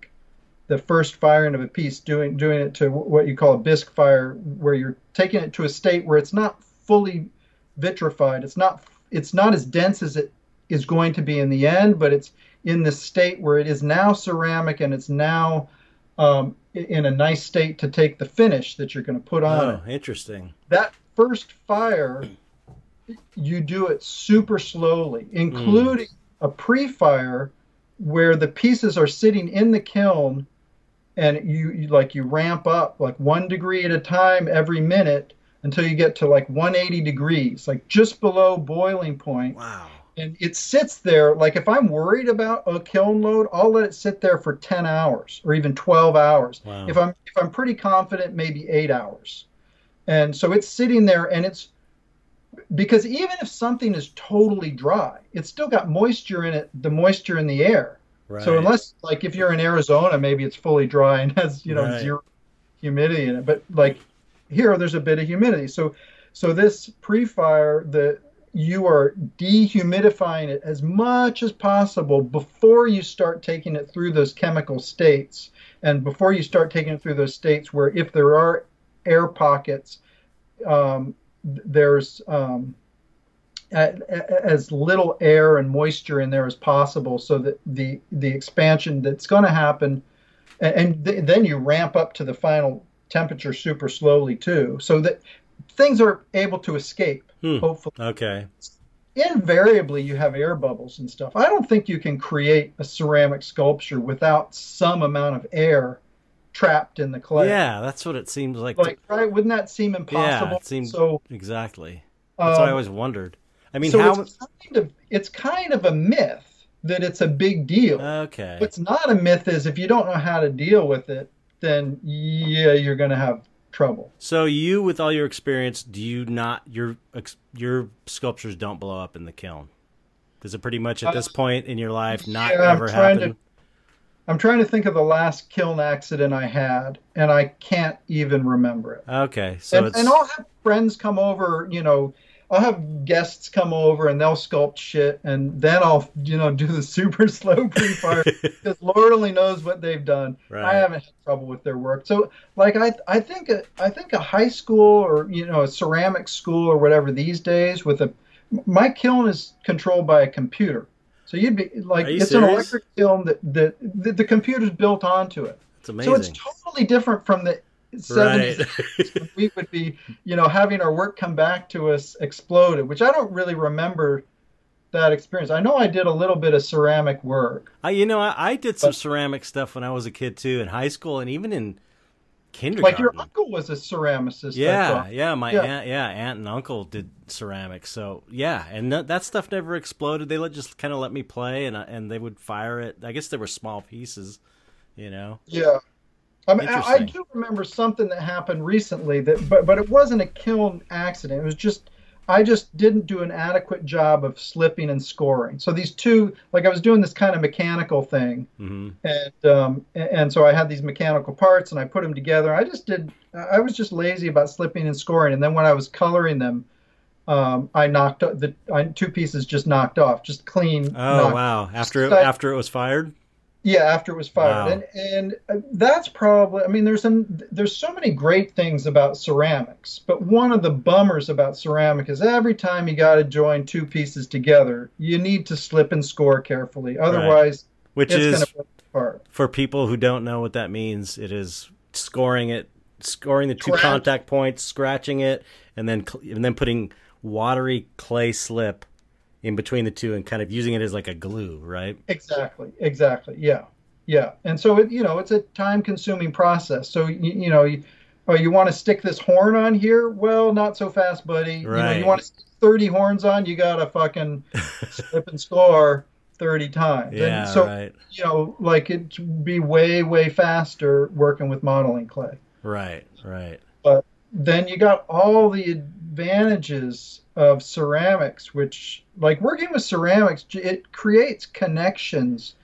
the first firing of a piece, doing doing it to what you call a bisque fire, where you're taking it to a state where it's not fully vitrified. It's not it's not as dense as it is going to be in the end, but it's in the state where it is now ceramic and it's now um, in a nice state to take the finish that you're going to put on oh, it. interesting. That first fire, you do it super slowly, including a pre-fire where the pieces are sitting in the kiln and you, you like you ramp up like one degree at a time every minute until you get to like 180 degrees, like just below boiling point. Wow. And it sits there like if I'm worried about a kiln load, I'll let it sit there for 10 hours or even 12 hours. Wow. If I'm if I'm pretty confident, maybe 8 hours. And so it's sitting there and it's because even if something is totally dry, it's still got moisture in it, the moisture in the air. Right. So unless like if you're in Arizona, maybe it's fully dry and has, you know, Right. zero humidity in it. But like here there's a bit of humidity. So so this pre-fire the you are dehumidifying it as much as possible before you start taking it through those chemical states and before you start taking it through those states where if there are air pockets um, there's um, as little air and moisture in there as possible so that the the expansion that's going to happen and, th- then you ramp up to the final temperature super slowly too so that things are able to escape Hmm. hopefully Okay. invariably you have air bubbles and stuff i don't think you can create a ceramic sculpture without some amount of air trapped in the clay Yeah, that's what it seems like. like right wouldn't that seem impossible yeah, it seems so exactly. That's what I um, always wondered. I mean, so how? it's kind of it's kind of a myth that it's a big deal. Okay. What's not a myth is if you don't know how to deal with it, then yeah, you're going to have trouble. So you, with all your experience, do you not your your sculptures don't blow up in the kiln? Does it pretty much at this point in your life not Uh, yeah, ever trying to- happen? I'm trying to think of the last kiln accident I had, and I can't even remember it. Okay, so and, and I'll have friends come over, you know, I'll have guests come over and they'll sculpt shit, and then I'll, you know, do the super slow pre-fire because Lord only knows what they've done. Right. I haven't had trouble with their work. So, like, I, I think, a, I think a high school or you know a ceramic school or whatever these days with a, my kiln is controlled by a computer. So you'd be like, you it's an electric kiln that, that the, the computer's built onto it. it's amazing. So it's totally different from the 70s right. we would be, you know, having our work come back to us exploded, which I don't really remember that experience. I know I did a little bit of ceramic work. I, you know, I, I did some ceramic stuff when I was a kid too, in high school and even in kindergarten. Like your uncle was a ceramicist. Yeah, yeah, my Yeah. aunt, yeah, aunt and uncle did ceramics. So yeah, and that, that stuff never exploded. They let just kind of let me play, and I- and they would fire it. I guess they were small pieces, you know. Yeah. I mean, I, I do remember something that happened recently that, but but it wasn't a kiln accident. It was just I just didn't do an adequate job of slipping and scoring. So these two, like I was doing this kind of mechanical thing, hmm and um, and so I had these mechanical parts and I put them together. I just did. I was just lazy about slipping and scoring, and then when I was coloring them, um, I knocked the I, two pieces just knocked off, just clean. Oh wow! After after it was fired. Yeah, after it was fired, Wow. and and uh, that's probably. I mean, there's some there's so many great things about ceramics, but one of the bummers about ceramic is every time you got to join two pieces together, you need to slip and score carefully. Otherwise, Which it's is going to break apart. for people who don't know what that means, it is scoring it, scoring the two Scratch. contact points, scratching it, and then and then putting watery clay slip in between the two and kind of using it as like a glue, right? Exactly. Exactly. Yeah. Yeah. And so it, you know, it's a time-consuming process. So you, you know, you, oh, you want to stick this horn on here? Well, not so fast, buddy. You, know, you want to stick 30 horns on? You got to fucking slip and score 30 times. Yeah, and so, right, you know, like it'd be way, way faster working with modeling clay. right, right. But then you got all the advantages of ceramics, which, like working with ceramics, it creates connections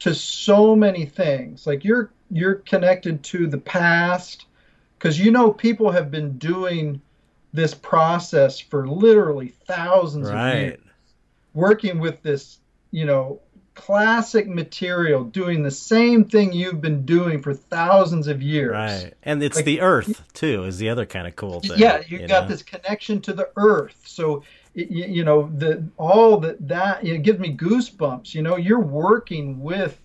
to so many things. Like you're you're connected to the past because you know people have been doing this process for literally thousands of years working with this, you know, classic material doing the same thing you've been doing for thousands of years. Right. And it's Like- the earth too is the other kind of cool thing. yeah you've you got know? this connection to the earth so it, you, you know the all that that it gives me goosebumps you know you're working with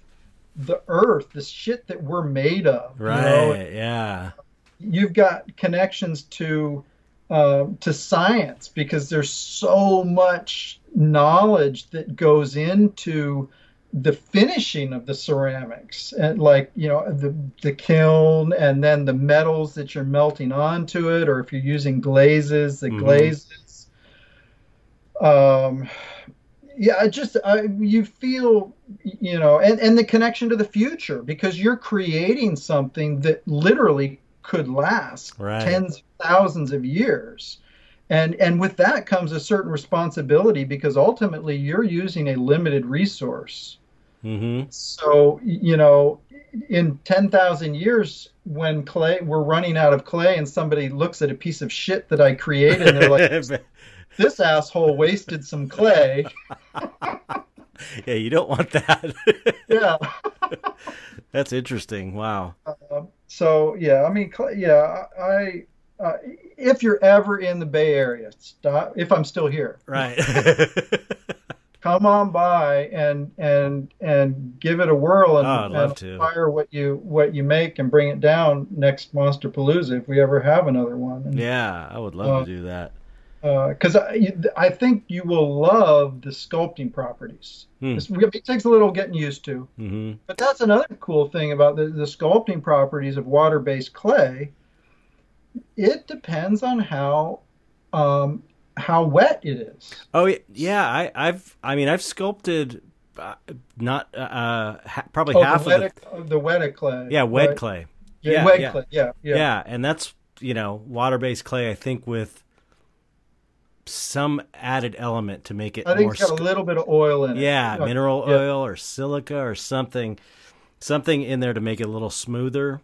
the earth the shit that we're made of you Right. know? Yeah. you've got connections to uh, to science because there's so much knowledge that goes into the finishing of the ceramics and like you know the the kiln and then the metals that you're melting onto it or if you're using glazes the Mhm. glazes um yeah i just I, you feel you know and and the connection to the future because you're creating something that literally could last Right. tens of thousands of years and and with that comes a certain responsibility because ultimately you're using a limited resource Mm-hmm. so you know in 10,000 years when clay we're running out of clay and somebody looks at a piece of shit that I created and they're like this asshole wasted some clay yeah, you don't want that. yeah That's interesting. Wow. Um, so yeah, I mean, yeah, I uh, if you're ever in the Bay Area, stop. If I'm still here, Right. come on by and and and give it a whirl and, Oh, I'd love and to. fire what you what you make and bring it down next Monsterpalooza if we ever have another one. And, yeah, I would love Uh, to do that. because I, I think you will love the sculpting properties. Hmm. It takes a little getting used to. hmm But that's another cool thing about the, the sculpting properties of water-based clay. It depends on how um, how wet it is. Oh yeah. I, I've. I mean, I've sculpted uh, not uh, ha- probably Oh, half the of wet, the. the wet clay. Yeah, wet right? clay. Yeah, Yeah, wet yeah. clay. Yeah, Yeah. yeah. and that's you know water-based clay. I think with some added element to make it I think it's got a little bit of oil in it. yeah, mineral oil or silica or something, something in there to make it a little smoother.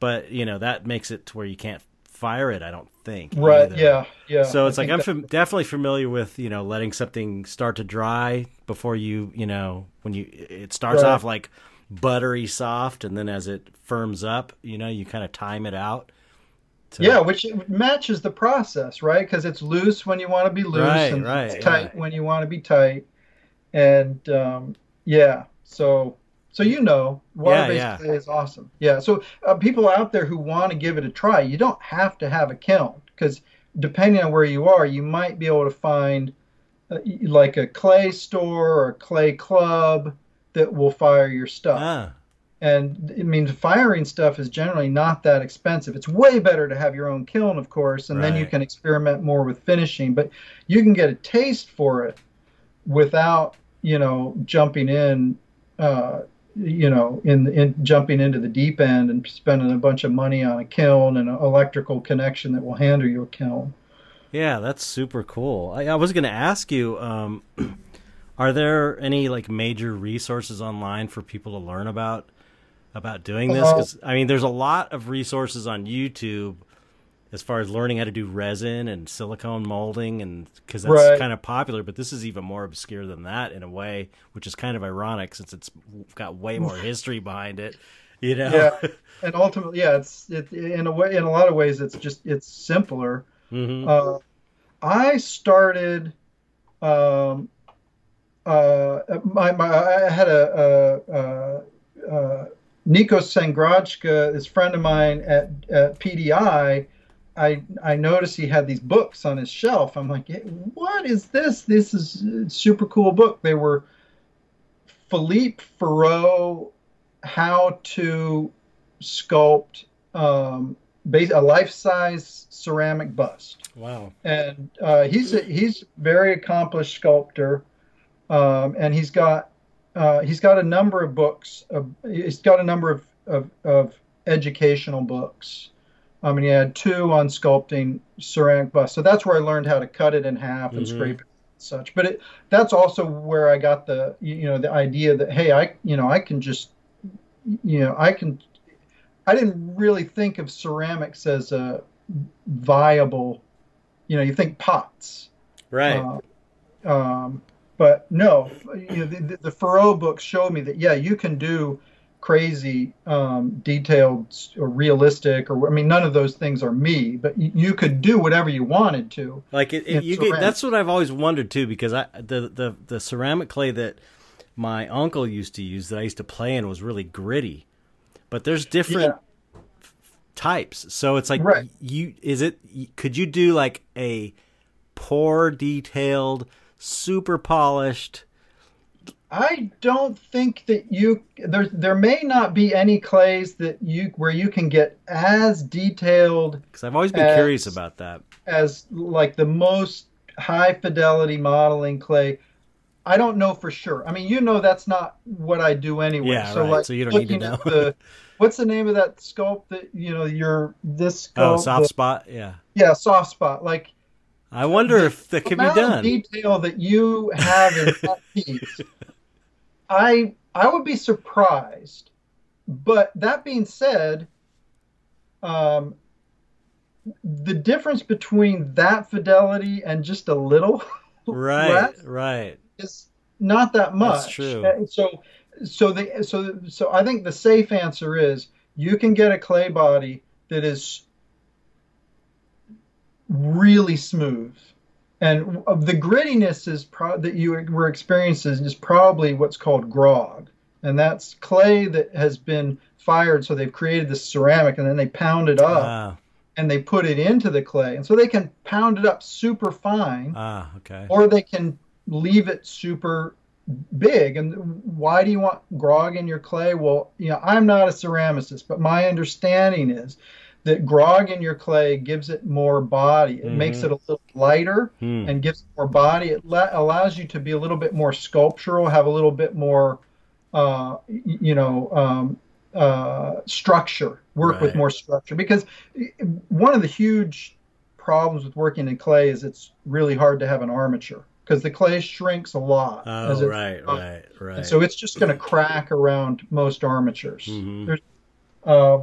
But you know that makes it to where you can't fire it. I don't think. Right. either. Yeah. Yeah. So I it's like I'm fam- definitely familiar with you know letting something start to dry before you you know when you it starts Right. off like buttery soft and then as it firms up you know you kind of time it out. to- Yeah, which matches the process, right? Because it's loose when you want to be loose, Right, and right, it's tight yeah. when you want to be tight. And um, yeah, so so you know, water-based yeah. clay is awesome. Yeah, so uh, people out there who want to give it a try, you don't have to have a kiln because depending on where you are, you might be able to find uh, like a clay store or a clay club that will fire your stuff Ah, and I mean firing stuff is generally not that expensive. It's way better to have your own kiln, of course, and then you can experiment more with finishing. But you can get a taste for it without you know jumping in, uh, you know, in in jumping into the deep end and spending a bunch of money on a kiln and an electrical connection that will handle your kiln. yeah, that's super cool. I, I was going to ask you, um, are there any like major resources online for people to learn about about doing this? Because I mean, there's a lot of resources on YouTube as far as learning how to do resin and silicone molding, and because that's Right. kind of popular. But this is even more obscure than that in a way, which is kind of ironic since it's got way more history behind it. You know? Yeah, and ultimately, yeah, it's it, in a way, in a lot of ways, it's just it's simpler. hmm Uh, I started. Um, uh, my, my, I had a, a, a, a Nikos Sangrajka, this friend of mine at, at PDI. I I noticed he had these books on his shelf. I'm like, "Hey, what is this? This is a super cool book. They were Philippe Faraut, how to sculpt um, base, a life-size ceramic bust Wow. and uh, he's a, he's very accomplished sculptor, um, and he's got uh, he's got a number of books. Of, he's got a number of, of, of educational books. I mean, he had two on sculpting ceramic busts. So that's where I learned how to cut it in half and Mhm. scrape it and such. But it, that's also where I got the you know the idea that hey, I you know I can just you know I can. I didn't really think of ceramics as a viable you know, you think pots. Right. Uh, um, but no, you know, the, the Faraut books showed me that yeah, you can do crazy, um, detailed or realistic, or I mean, none of those things are me, but you, you could do whatever you wanted to. Like it, it you that's what I've always wondered too, because I the the the ceramic clay that my uncle used to use that I used to play in was really gritty, but there's different. Yeah. types so it's like right. you is it could you do like a poor detailed super polished I don't think that you there there may not be any clays that you where you can get as detailed. Because I've always been as, curious about that. As like the most high fidelity modeling clay. I don't know for sure. I mean, you know that's not what I do anyway. Yeah, so right. like so you don't need to know. the, what's the name of that sculpt that you know you're this oh, sculpt? Oh, soft the, spot. Yeah. Yeah, soft spot. Like I wonder the, if that can be done. The detail that you have in that piece I I would be surprised. But that being said, um, the difference between that fidelity and just a little right right is not that much. That's true. So so the so so I think the safe answer is you can get a clay body that is really smooth and the grittiness is pro- that you were experiencing is probably what's called grog, and that's clay that has been fired. So they've created this ceramic, and then they pound it up, ah. and they put it into the clay, and so they can pound it up super fine, ah, okay, or they can leave it super big. And why do you want grog in your clay? Well, you know, I'm not a ceramicist, but my understanding is that grog in your clay gives it more body. It mm-hmm. makes it a little lighter mm. and gives it more body. It allows you to be a little bit more sculptural, have a little bit more, uh, you know, um, uh, structure, work right. with more structure. Because one of the huge problems with working in clay is it's really hard to have an armature because the clay shrinks a lot. Oh, right, right, right. And so it's just going to crack around most armatures. Mm-hmm. There's, uh,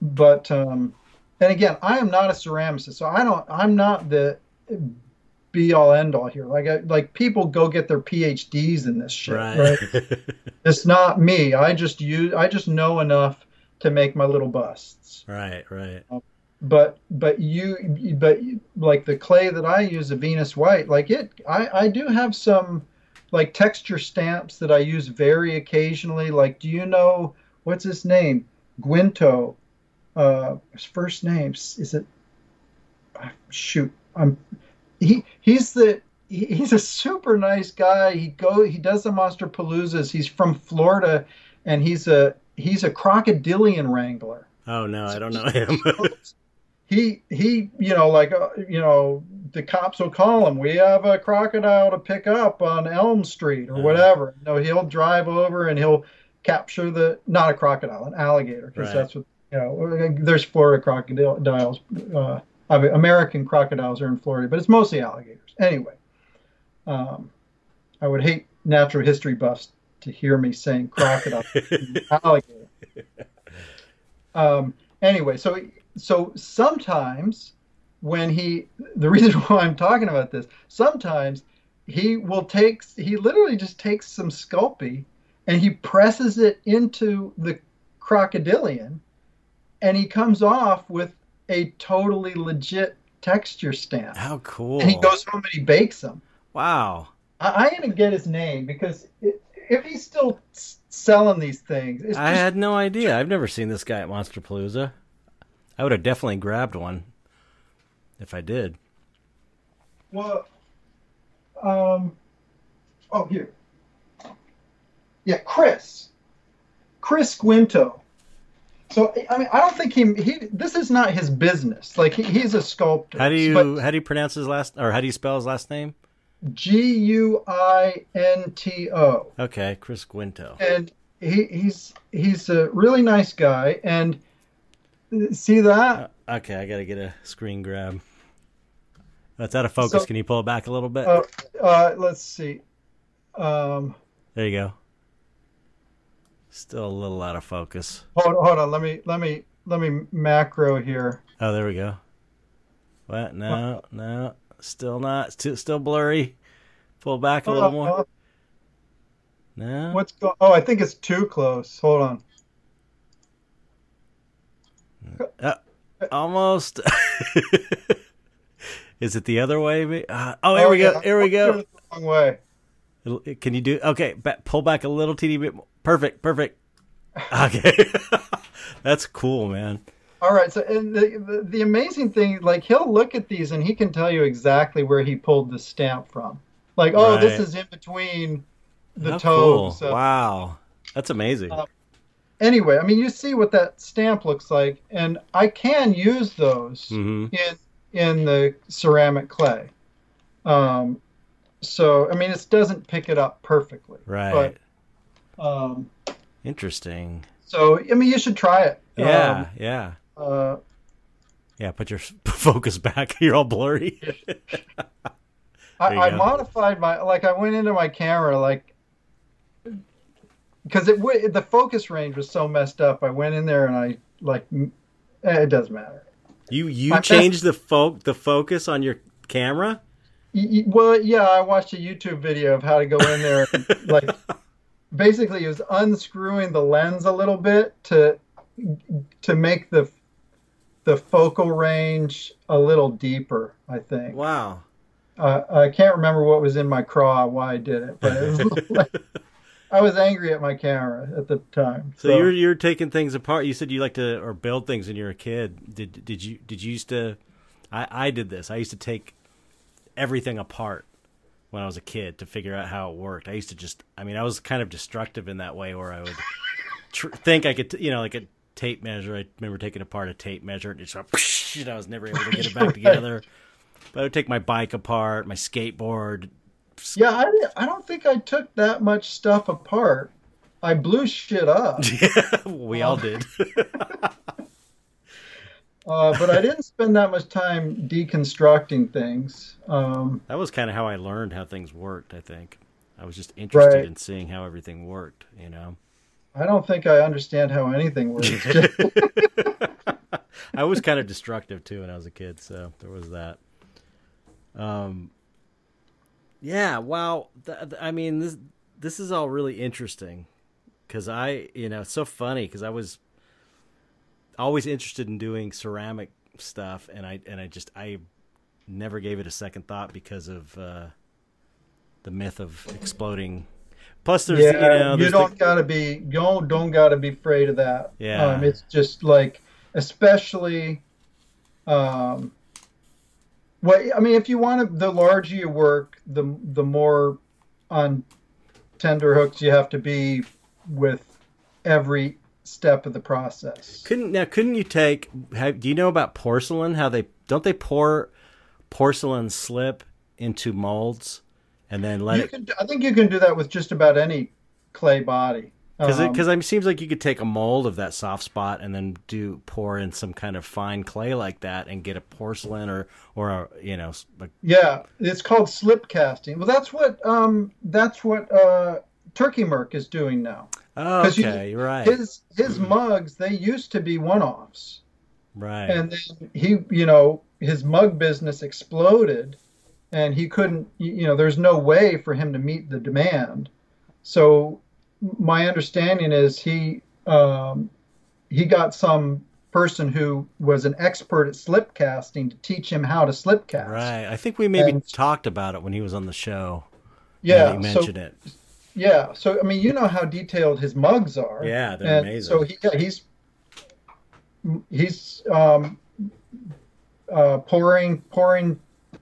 but um, and again, I am not a ceramicist, so I don't. I'm not the be all end all here. Like I, like people go get their PhDs in this shit. Right. right? it's not me. I just use. I just know enough to make my little busts. Right. Right. Um, but but you but like the clay that I use, a Venus white, like it. I I do have some like texture stamps that I use very occasionally. Like, do you know what's his name? Guinto uh, his first name is it? Ah, shoot, I'm. He he's the he, he's a super nice guy. He go he does the Monsterpaloozas. He's from Florida, and he's a he's a crocodilian wrangler. Oh no, I don't know him. he he you know like uh, you know the cops will call him. We have a crocodile to pick up on Elm Street or uh-huh. whatever. No, he'll drive over and he'll capture the not a crocodile, an alligator, because right. that's what you know, there's Florida crocodiles. Uh, American crocodiles are in Florida, but it's mostly alligators. Anyway, um, I would hate natural history buffs to hear me saying crocodile, alligator. Um, anyway, so so sometimes when he, the reason why I'm talking about this, sometimes he will take, he literally just takes some Sculpey and he presses it into the crocodilian and he comes off with a totally legit texture stamp. How cool! And he goes home and he bakes them. Wow. I, I gotta get his name because it, if he's still selling these things, I had no idea. I've never seen this guy at Monsterpalooza. I would have definitely grabbed one if I did. Well, um, oh here, yeah, Chris, Chris Guinto so I mean, I don't think he he. This is not his business. Like he, he's a sculptor. How do you how do you pronounce his last or how do you spell his last name? G U I N T O. Okay, Chris Guinto. And he, he's he's a really nice guy. And see that? Uh, okay, I gotta get a screen grab. That's out of focus. So, Can you pull it back a little bit? Uh, uh, let's see. Um, there you go. Still a little out of focus. Hold, hold on. Let me let me let me macro here. Oh, there we go. What? No, what? no. Still not. Still, still blurry. Pull back a little more. No. What's go? Oh, I think it's too close. Hold on. Uh, almost. Is it the other way? Uh, oh, here Oh, we go. yeah, Here we go. way. It'll- Can you do? Okay, ba- pull back a little teeny bit. More. Perfect. Perfect. Okay, that's cool, man. All right. So, and the, the the amazing thing, like he'll look at these and he can tell you exactly where he pulled the stamp from. Like, oh, this is in between the How toes. cool. So- Wow, that's amazing. Uh, Anyway, I mean, you see what that stamp looks like, and I can use those hmm in in the ceramic clay. Um, so I mean, it doesn't pick it up perfectly. Right. Um, Interesting. so I mean, you should try it. Yeah. yeah. Um, uh, Yeah. Put your focus back. You're all blurry. I, I modified my like I went into my camera like because it w- the focus range was so messed up. I went in there and I like m- eh, it doesn't matter. You you My best- changed the fo- the focus on your camera. Y- Well, yeah, I watched a YouTube video of how to go in there. And, like, basically, it was unscrewing the lens a little bit to to make the the focal range a little deeper. I think. Wow. Uh, I can't remember what was in my craw, why I did it, but it was like, I was angry at my camera at the time. So, you're you're taking things apart. You said you like to or build things when you're a kid. Did did you did you used to? I I did this. I used to take everything apart when I was a kid to figure out how it worked. I used to just. I mean, I was kind of destructive in that way where I would tr- think I could, you know, like a tape measure. I remember taking apart a tape measure and just and I was never able to get it back together. But I would take my bike apart, my skateboard. yeah, I, I don't think I took that much stuff apart. I blew shit up, Yeah, we all um, did. uh, but I didn't spend that much time deconstructing things. Um, That was kind of how I learned how things worked, I think. I was just interested Right. in seeing how everything worked, you know. I don't think I understand how anything works. I was kind of destructive too when I was a kid, so there was that. Um Yeah, wow. Th- I mean, this this is all really interesting cuz I, you know, it's so funny cuz I was always interested in doing ceramic stuff and I and I just I never gave it a second thought because of uh the myth of exploding. Plus there's yeah, you know, you don't the, gotta be you don't, don't gotta be afraid of that. Yeah. um, it's just like especially, um, well, I mean, if you want to, the larger you work, the the more on tender hooks you have to be with every step of the process. Couldn't now? Couldn't you take? Have, do you know about porcelain? How they don't they pour porcelain slip into molds and then let You it? can, I think you can do that with just about any clay body. Because Um, it, cause it seems like you could take a mold of that soft spot and then do pour in some kind of fine clay like that and get a porcelain or or a you know a, Yeah, it's called slip casting. Well, that's what um, that's what uh, Turkey Merc is doing now. oh, okay, you're right, His his mugs they used to be one offs, right, and then he you know his mug business exploded, and he couldn't you you know there's no way for him to meet the demand. So my understanding is he um, he got some person who was an expert at slip casting to teach him how to slip cast. right. I think we maybe And- talked about it when he was on the show. Yeah, that you so mentioned it. Yeah, so I mean, you know how detailed his mugs are. Yeah, they're and amazing. So he, yeah, he's he's um, uh, pouring pouring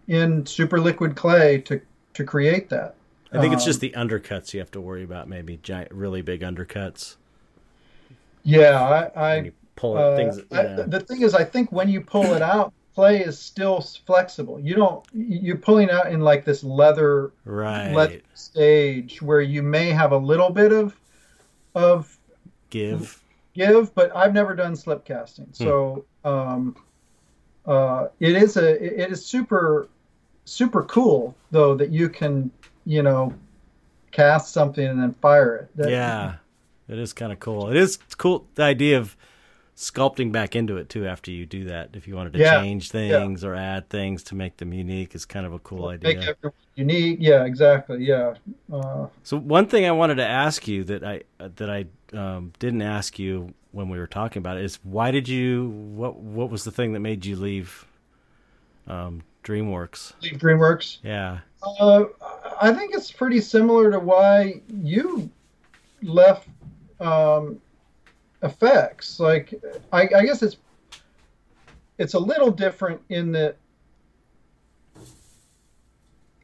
in super liquid clay to to create that. I think it's um, just the undercuts you have to worry about. Maybe giant, really big undercuts. Yeah, I, I, pull uh, things. I- the thing is, I think when you pull it out, clay is still flexible. You don't you're pulling out in like this leather right. leather stage where you may have a little bit of of Give. give, but I've never done slip Hmm. casting. So um, uh, it is a it is super super cool though that you can you know cast something and then fire it. That- yeah, it is kind of cool. It is cool the idea of sculpting back into it too after you do that. If you wanted to Yeah, change things or add things to make them unique, is kind of a cool Make idea. everyone unique. Yeah, exactly. Yeah. Uh, so one thing I wanted to ask you that I that I um, didn't ask you when we were talking about it is why did you what what was the thing that made you leave um, DreamWorks? Leave DreamWorks. Yeah. Uh, I think it's pretty similar to why you left um, effects. Like, I, I guess it's it's a little different in that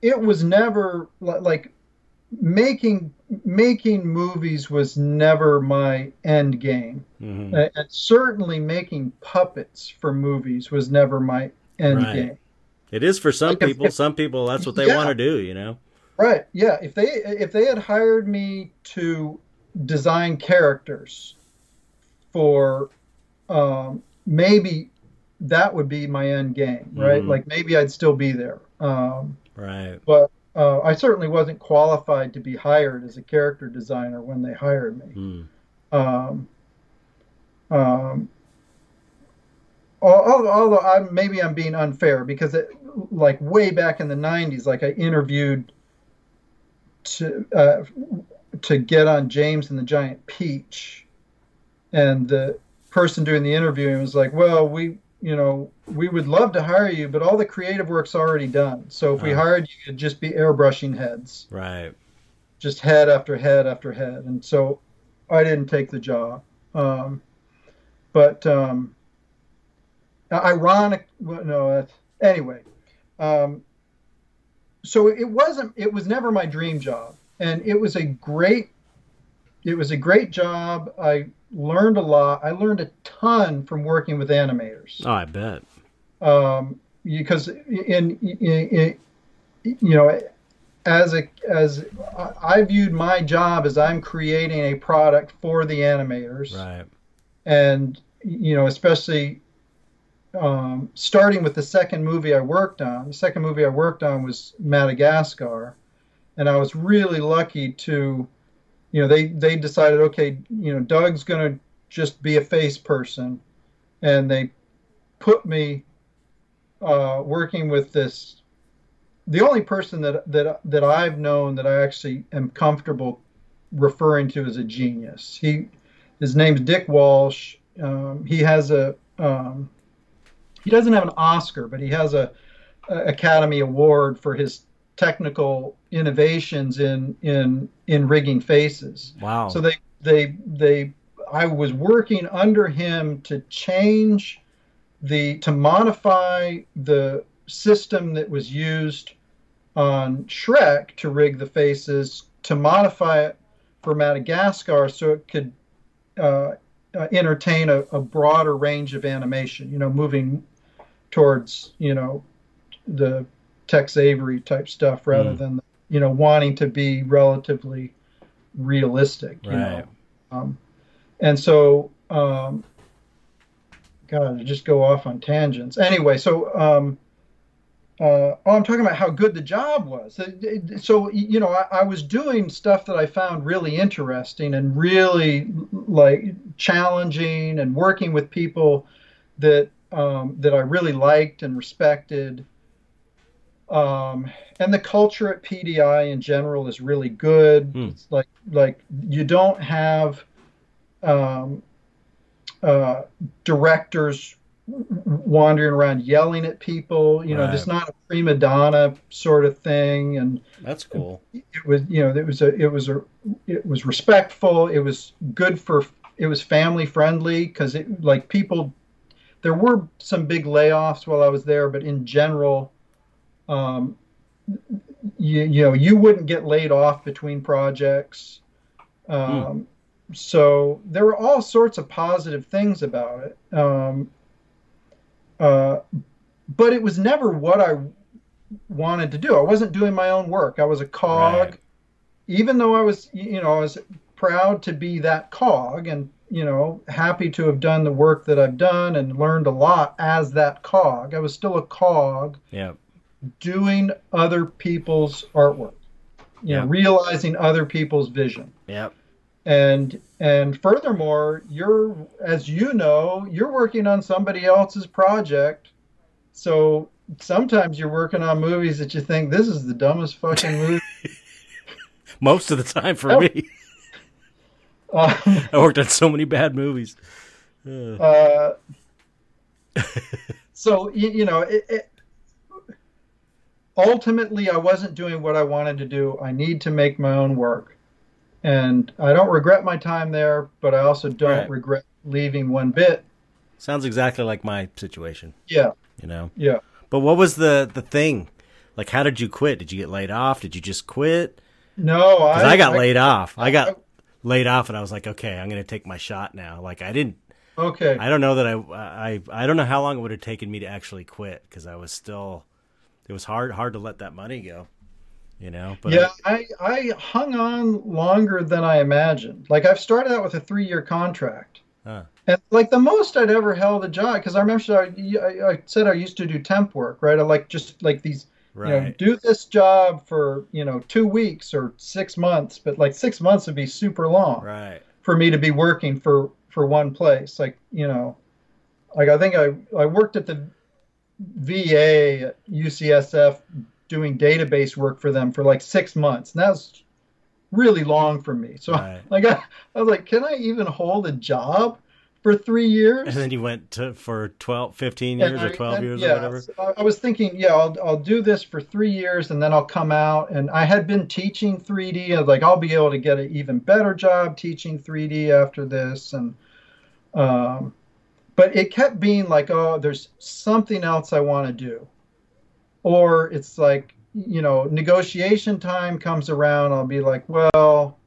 it was never like making making movies was never my end game mm-hmm. and certainly making puppets for movies was never my end right. game it is for some like people if, some people that's what they yeah. want to do you know right yeah if they if they had hired me to design characters for um, maybe that would be my end game right mm-hmm. like maybe i'd still be there um, right but uh, I certainly wasn't qualified to be hired as a character designer when they hired me. Mm. Um, um, although I'm, maybe I'm being unfair because it, like way back in the 90s, like I interviewed to uh, to get on James and the Giant Peach, and the person doing the interviewing was like, "Well, we you know, we would love to hire you, but all the creative work's already done. So if we hired you, it'd just be airbrushing heads. Right. Just head after head after head. And so I didn't take the job. Um, but um, ironic, no, anyway. Um, so it wasn't, it was never my dream job. And it was a great, it was a great job. I learned a lot. I learned a ton from working with animators. Oh, I bet. Um, because in, in, in, you know, as a as I viewed my job as I'm creating a product for the animators, right? And you know, especially um, starting with the second movie I worked on. The second movie I worked on was Madagascar, and I was really lucky to you know, they they decided, okay, you know, Doug's gonna just be a face person, and they put me uh, working with this. The only person that that that I've known that I actually am comfortable referring to as a genius. He, his name's Dick Walsh. Um, he has a um, he doesn't have an Oscar, but he has a, a Academy Award for his technical innovations in in in rigging faces. Wow. So they they they I was working under him to change the to modify the system that was used on Shrek to rig the faces to modify it for Madagascar so it could uh, uh, entertain a, a, broader range of animation. You know, moving towards you know the Tex Avery type stuff rather mm. than you know wanting to be relatively realistic. You right. know, um, and so um, God, I just go off on tangents. Anyway, so um, uh, oh, I'm talking about how good the job was. So you know, I, I, was doing stuff that I found really interesting and really like challenging, and working with people that um, that I really liked and respected. Um, and the culture at PDI in general is really good. Mm. It's like like you don't have um, uh, directors wandering around yelling at people. You know, right. it's not a prima donna sort of thing. And that's cool. It was you know it was a it was a it was respectful. It was good for it was family friendly because it like people. There were some big layoffs while I was there, but in general, um, you, you know, you wouldn't get laid off between projects. Um, mm. So there were all sorts of positive things about it. Um, uh, but it was never what I wanted to do. I wasn't doing my own work. I was a cog, right. even though I was, you know, I was proud to be that cog and, you know, happy to have done the work that I've done and learned a lot as that cog. I was still a cog. Yeah doing other people's artwork, you know, realizing other people's vision. Yep. And and furthermore, you're as you know, you're working on somebody else's project. So sometimes you're working on movies that you think this is the dumbest fucking movie. Most of the time for Oh. me. Um, I worked on so many bad movies. Uh, uh, so you, you know, it, it, ultimately, I wasn't doing what I wanted to do. I need to make my own work, and I don't regret my time there, but I also don't Right. regret leaving one bit. sounds exactly like my situation, Yeah, you know. yeah. But what was the the thing? Like, how did you quit? Did you get laid off? Did you just quit? No, I, I, got laid off. I got I- laid off, and I was like, okay, I'm going to take my shot now. Like, I didn't. Okay. I don't know that I. I I don't know how long it would have taken me to actually quit because I was still. It was hard hard to let that money go, you know. But yeah, I, I hung on longer than I imagined. Like I've started out with a three year contract, Huh. and like the most I'd ever held a job because I remember I, I, said I used to do temp work, right? I like just like these, you know, right, do this job for you know two weeks or six months, but like six months would be super long right, for me to be working for for one place. Like you know, like I think I I worked at the VA at UCSF doing database work for them for like six months, and that was really long for me. So right. like I, I was like, can I even hold a job for three years? And then you went to for 12, 15 And years or twelve and- years yeah, or whatever. so I, I was thinking, yeah, I'll I'll do this for three years, and then I'll come out. And I had been teaching 3D. I was like, I'll be able to get an even better job teaching 3D after this. And um, but it kept being like, oh, there's something else I want to do, or it's like, you know, negotiation time comes around. I'll be like, well,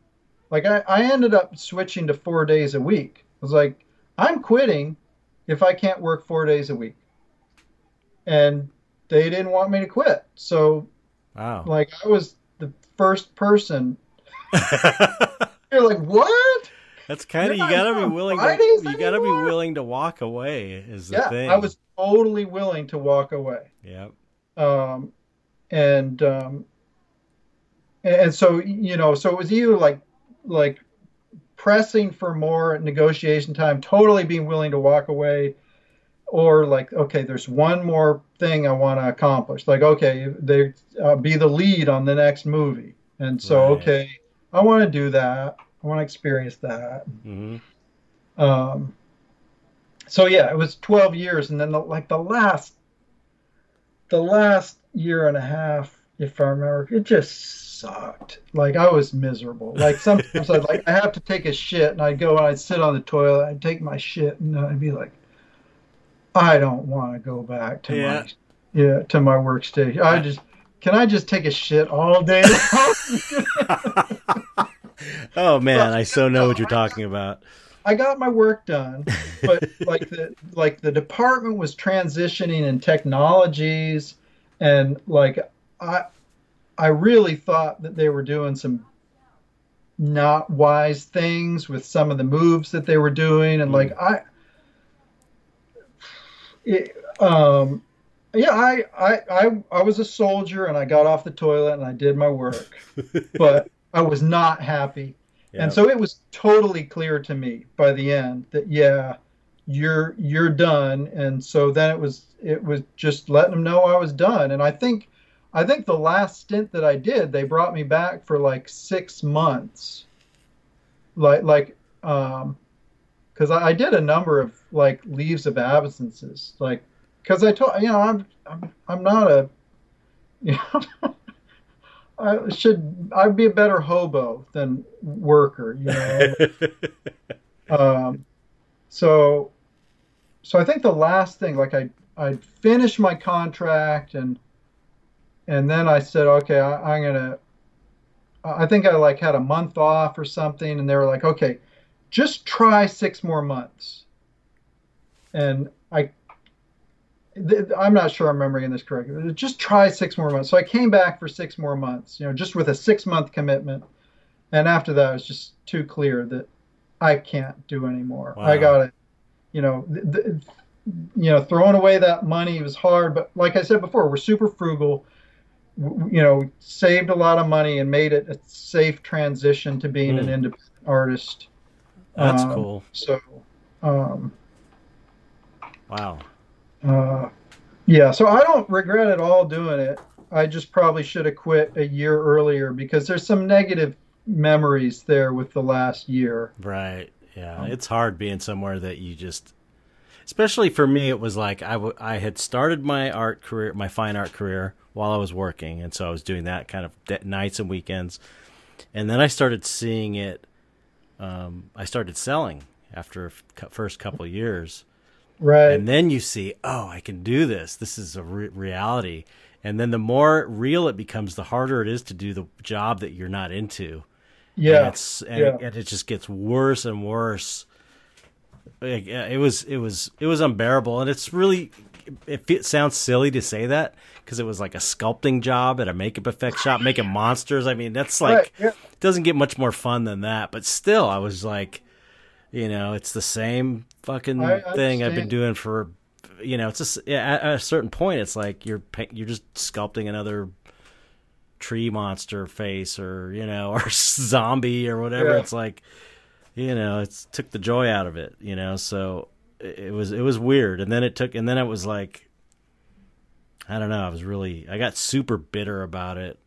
like I, I ended up switching to four days a week. I was like, I'm quitting if I can't work four days a week. And they didn't want me to quit. So, Wow. like, I was the first person. You're like, what? That's kind of you gotta be willing. To, you gotta be willing to walk away. Is the Yeah, thing. I was totally willing to walk away. Yep. Um, and, um, and so, you know, so it was either like, like pressing for more negotiation time, totally being willing to walk away, or like, okay, there's one more thing I want to accomplish. Like, okay, they uh, be the lead on the next movie, and so Right. okay, I want to do that. I want to experience that. hmm Um, so yeah, it was 12 years, and then the, like the last, the last year and a half, if I remember, it just sucked. Like I was miserable. Like sometimes I'd like I have to take a shit, and I'd go and I'd sit on the toilet, I'd take my shit, and I'd be like, I don't want to go back to Yeah. my yeah to my workstation. I just can I just take a shit all day long? oh man, I so know what you're talking about. I got my work done, but like the like the department was transitioning in technologies, and like I I really thought that they were doing some not wise things with some of the moves that they were doing, and like I, it, um, yeah, I, I I I was a soldier, and I got off the toilet and I did my work, but I was not happy. Yep. And so it was totally clear to me by the end that yeah, you're you're done. And so then it was it was just letting them know I was done. And I think I think the last stint that I did, they brought me back for like six months. Like like um because I, I did a number of like leaves of absences. Like because I told you know I'm I'm I'm not a you know I should I'd be a better hobo than worker, you know. um, so so I think the last thing, like I I finished my contract and and then I said, okay, I, I'm gonna. I think I like had a month off or something, and they were like, okay, just try six more months. And I th- I'm not sure I'm remembering this correctly. Just try six more months. So I came back for six more months, you know, just with a six month commitment. And after that, it was just too clear that I can't do anymore. Wow. I got it. you know, th- th- you know, throwing away that money was hard. But like I said before, we're super frugal. W- You know, saved a lot of money and made it a safe transition to being an Mm. independent artist. That's Um, cool. So, um, Wow. Uh, Yeah, so I don't regret at all doing it. I just probably should have quit a year earlier because there's some negative memories there with the last year. Right. Yeah. Um, it's hard being somewhere that you just especially for me it was like I, w- I had started my art career my fine art career while i was working and so i was doing that kind of de- nights and weekends and then i started seeing it um, i started selling after f- first couple of years right and then you see oh i can do this this is a re- reality and then the more real it becomes the harder it is to do the job that you're not into yeah and, it's, and, yeah. It, and it just gets worse and worse it was it was it was unbearable, and it's really it, it sounds silly to say that because it was like a sculpting job at a makeup effect shop making monsters. I mean, that's like right, yeah. it doesn't get much more fun than that. But still, I was like, you know, it's the same fucking thing I've been doing for, you know, it's just at, at a certain point, it's like you're you're just sculpting another tree monster face or you know or zombie or whatever. Yeah. It's like you know, it took the joy out of it, you know. So it was it was weird, and then it took, and then it was like, I don't know. I was really I got super bitter about it,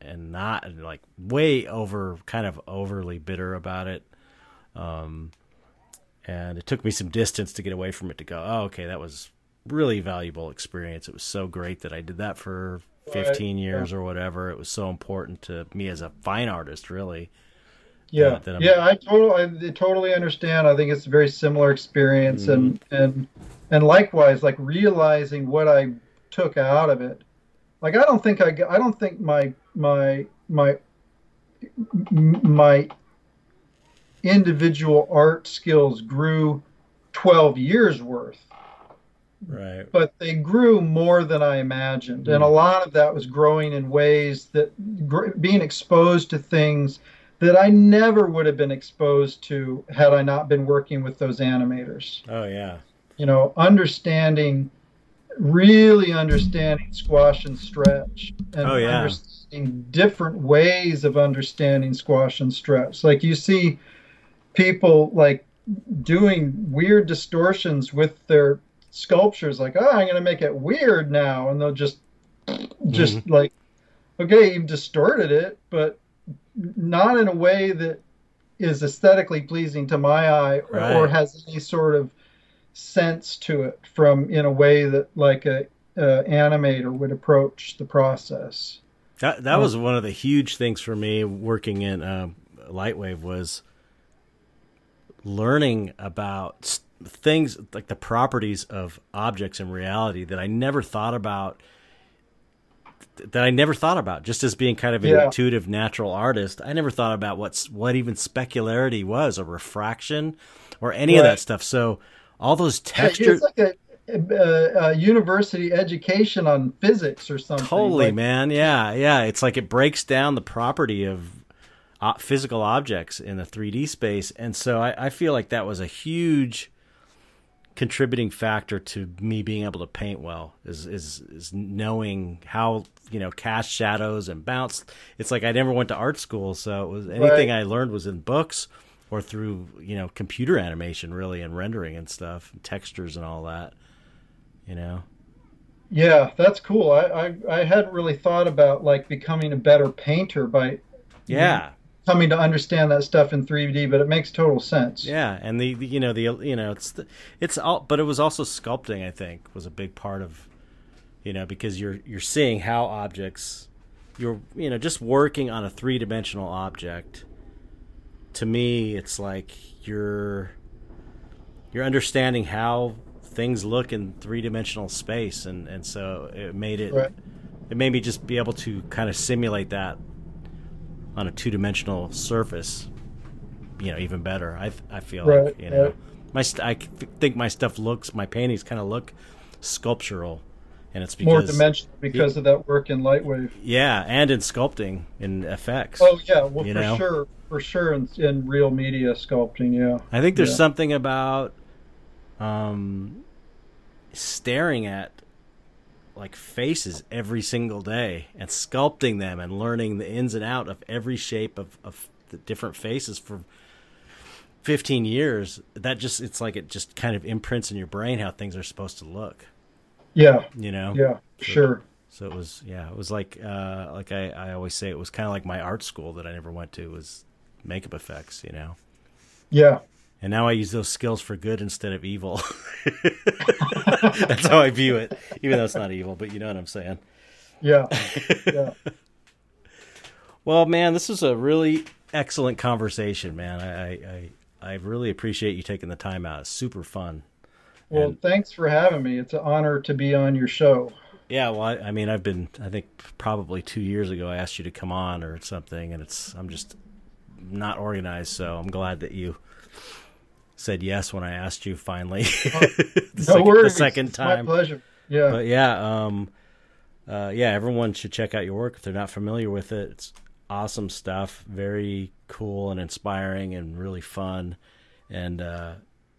and not like way over, kind of overly bitter about it. Um, and it took me some distance to get away from it to go. Oh, okay, that was really valuable experience. It was so great that I did that for 15 right. years yeah. or whatever. It was so important to me as a fine artist, really. Yeah, yeah, I totally, I totally understand. I think it's a very similar experience, mm-hmm. and and and likewise, like realizing what I took out of it. Like I don't think I, I don't think my my my my individual art skills grew 12 years worth. Right. But they grew more than I imagined. Mm. And a mm. lot of that was growing in ways that gr- being exposed to things that I never would have been exposed to had I not been working with those animators. Oh yeah. You know, understanding really understanding squash and stretch and oh, yeah. understanding different ways of understanding squash and stretch. Like you see people like doing weird distortions with their sculptures like, "Oh, I'm going to make it weird now." And they'll just just mm-hmm. like okay, you've distorted it, but not in a way that is aesthetically pleasing to my eye right. or has any sort of sense to it from in a way that like a, a animator would approach the process. That that was one of the huge things for me working in uh, Lightwave was learning about things like the properties of objects in reality that I never thought about that I never thought about. Just as being kind of an yeah. intuitive natural artist, I never thought about what's what even specularity was, or refraction, or any right. of that stuff. So all those textures. Like a, a, a, university education on physics or something. Totally, like, man. Yeah, yeah. It's like it breaks down the property of physical objects in the 3D space, and so I, I feel like that was a huge contributing factor to me being able to paint well is is is knowing how you know cast shadows and bounce it's like i never went to art school so it was anything right. i learned was in books or through you know computer animation really and rendering and stuff and textures and all that you know? Yeah that's cool. I i, I hadn't really thought about like becoming a better painter by yeah coming to understand that stuff in 3D, but it makes total sense. Yeah, and the, the you know the you know it's the, it's all, but it was also sculpting. I think was a big part of, you know, because you're you're seeing how objects, you're you know just working on a three dimensional object. To me, it's like you're you're understanding how things look in three dimensional space, and and so it made it. Right. It made me just be able to kind of simulate that on a two dimensional surface, you know, even better. I I feel right, like you know, right. my st- I think my stuff looks my paintings kind of look sculptural, and it's because more dimensional because it, of that work in Lightwave. Yeah, and in sculpting in effects. Oh yeah, well for know? sure, for sure in, in real media sculpting. Yeah, I think there's yeah. something about um staring at like faces every single day and sculpting them and learning the ins and out of every shape of, of the different faces for 15 years that just it's like it just kind of imprints in your brain how things are supposed to look Yeah. You know. Yeah. Sure. So it was yeah, it was like uh, like I, I always say it was kind of like my art school that I never went to was makeup effects, you know. Yeah. And now I use those skills for good instead of evil. That's how I view it, even though it's not evil, but you know what I'm saying. Yeah. Yeah. well, man, this is a really excellent conversation, man. I I, I really appreciate you taking the time out. It's super fun. Well, and, thanks for having me. It's an honor to be on your show. Yeah, well, I, I, mean, I've been, I think probably two years ago, I asked you to come on or something, and it's, I'm just not organized, so I'm glad that you said yes when I asked you finally. Oh, the, no second, worries. the second time. my pleasure. Yeah. But yeah, um, uh, yeah, everyone should check out your work if they're not familiar with it. It's awesome stuff, very cool and inspiring and really fun, and uh,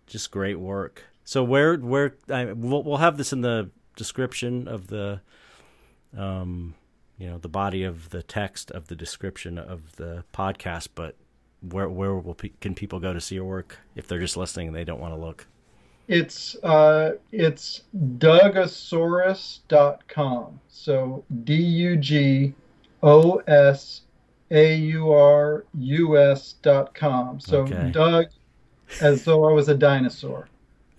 just great work. So where where I, we'll, we'll have this in the description of the um you know the body of the text of the description of the podcast but where where will can people go to see your work if they're just listening and they don't want to look it's uh it's dugosaurus.com so d u g o s a u r u s dot com so okay. doug as though i was a dinosaur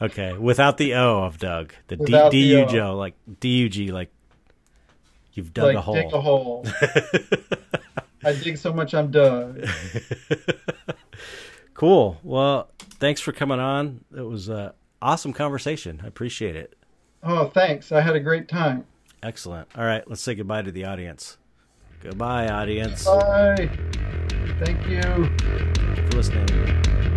Okay, without the O of Doug, the D D U Joe, like D U G, like you've dug like a hole. Dig a hole. I dig so much, I'm done. cool. Well, thanks for coming on. It was an awesome conversation. I appreciate it. Oh, thanks. I had a great time. Excellent. All right, let's say goodbye to the audience. Goodbye, audience. Bye. Thank you. Thank you for listening.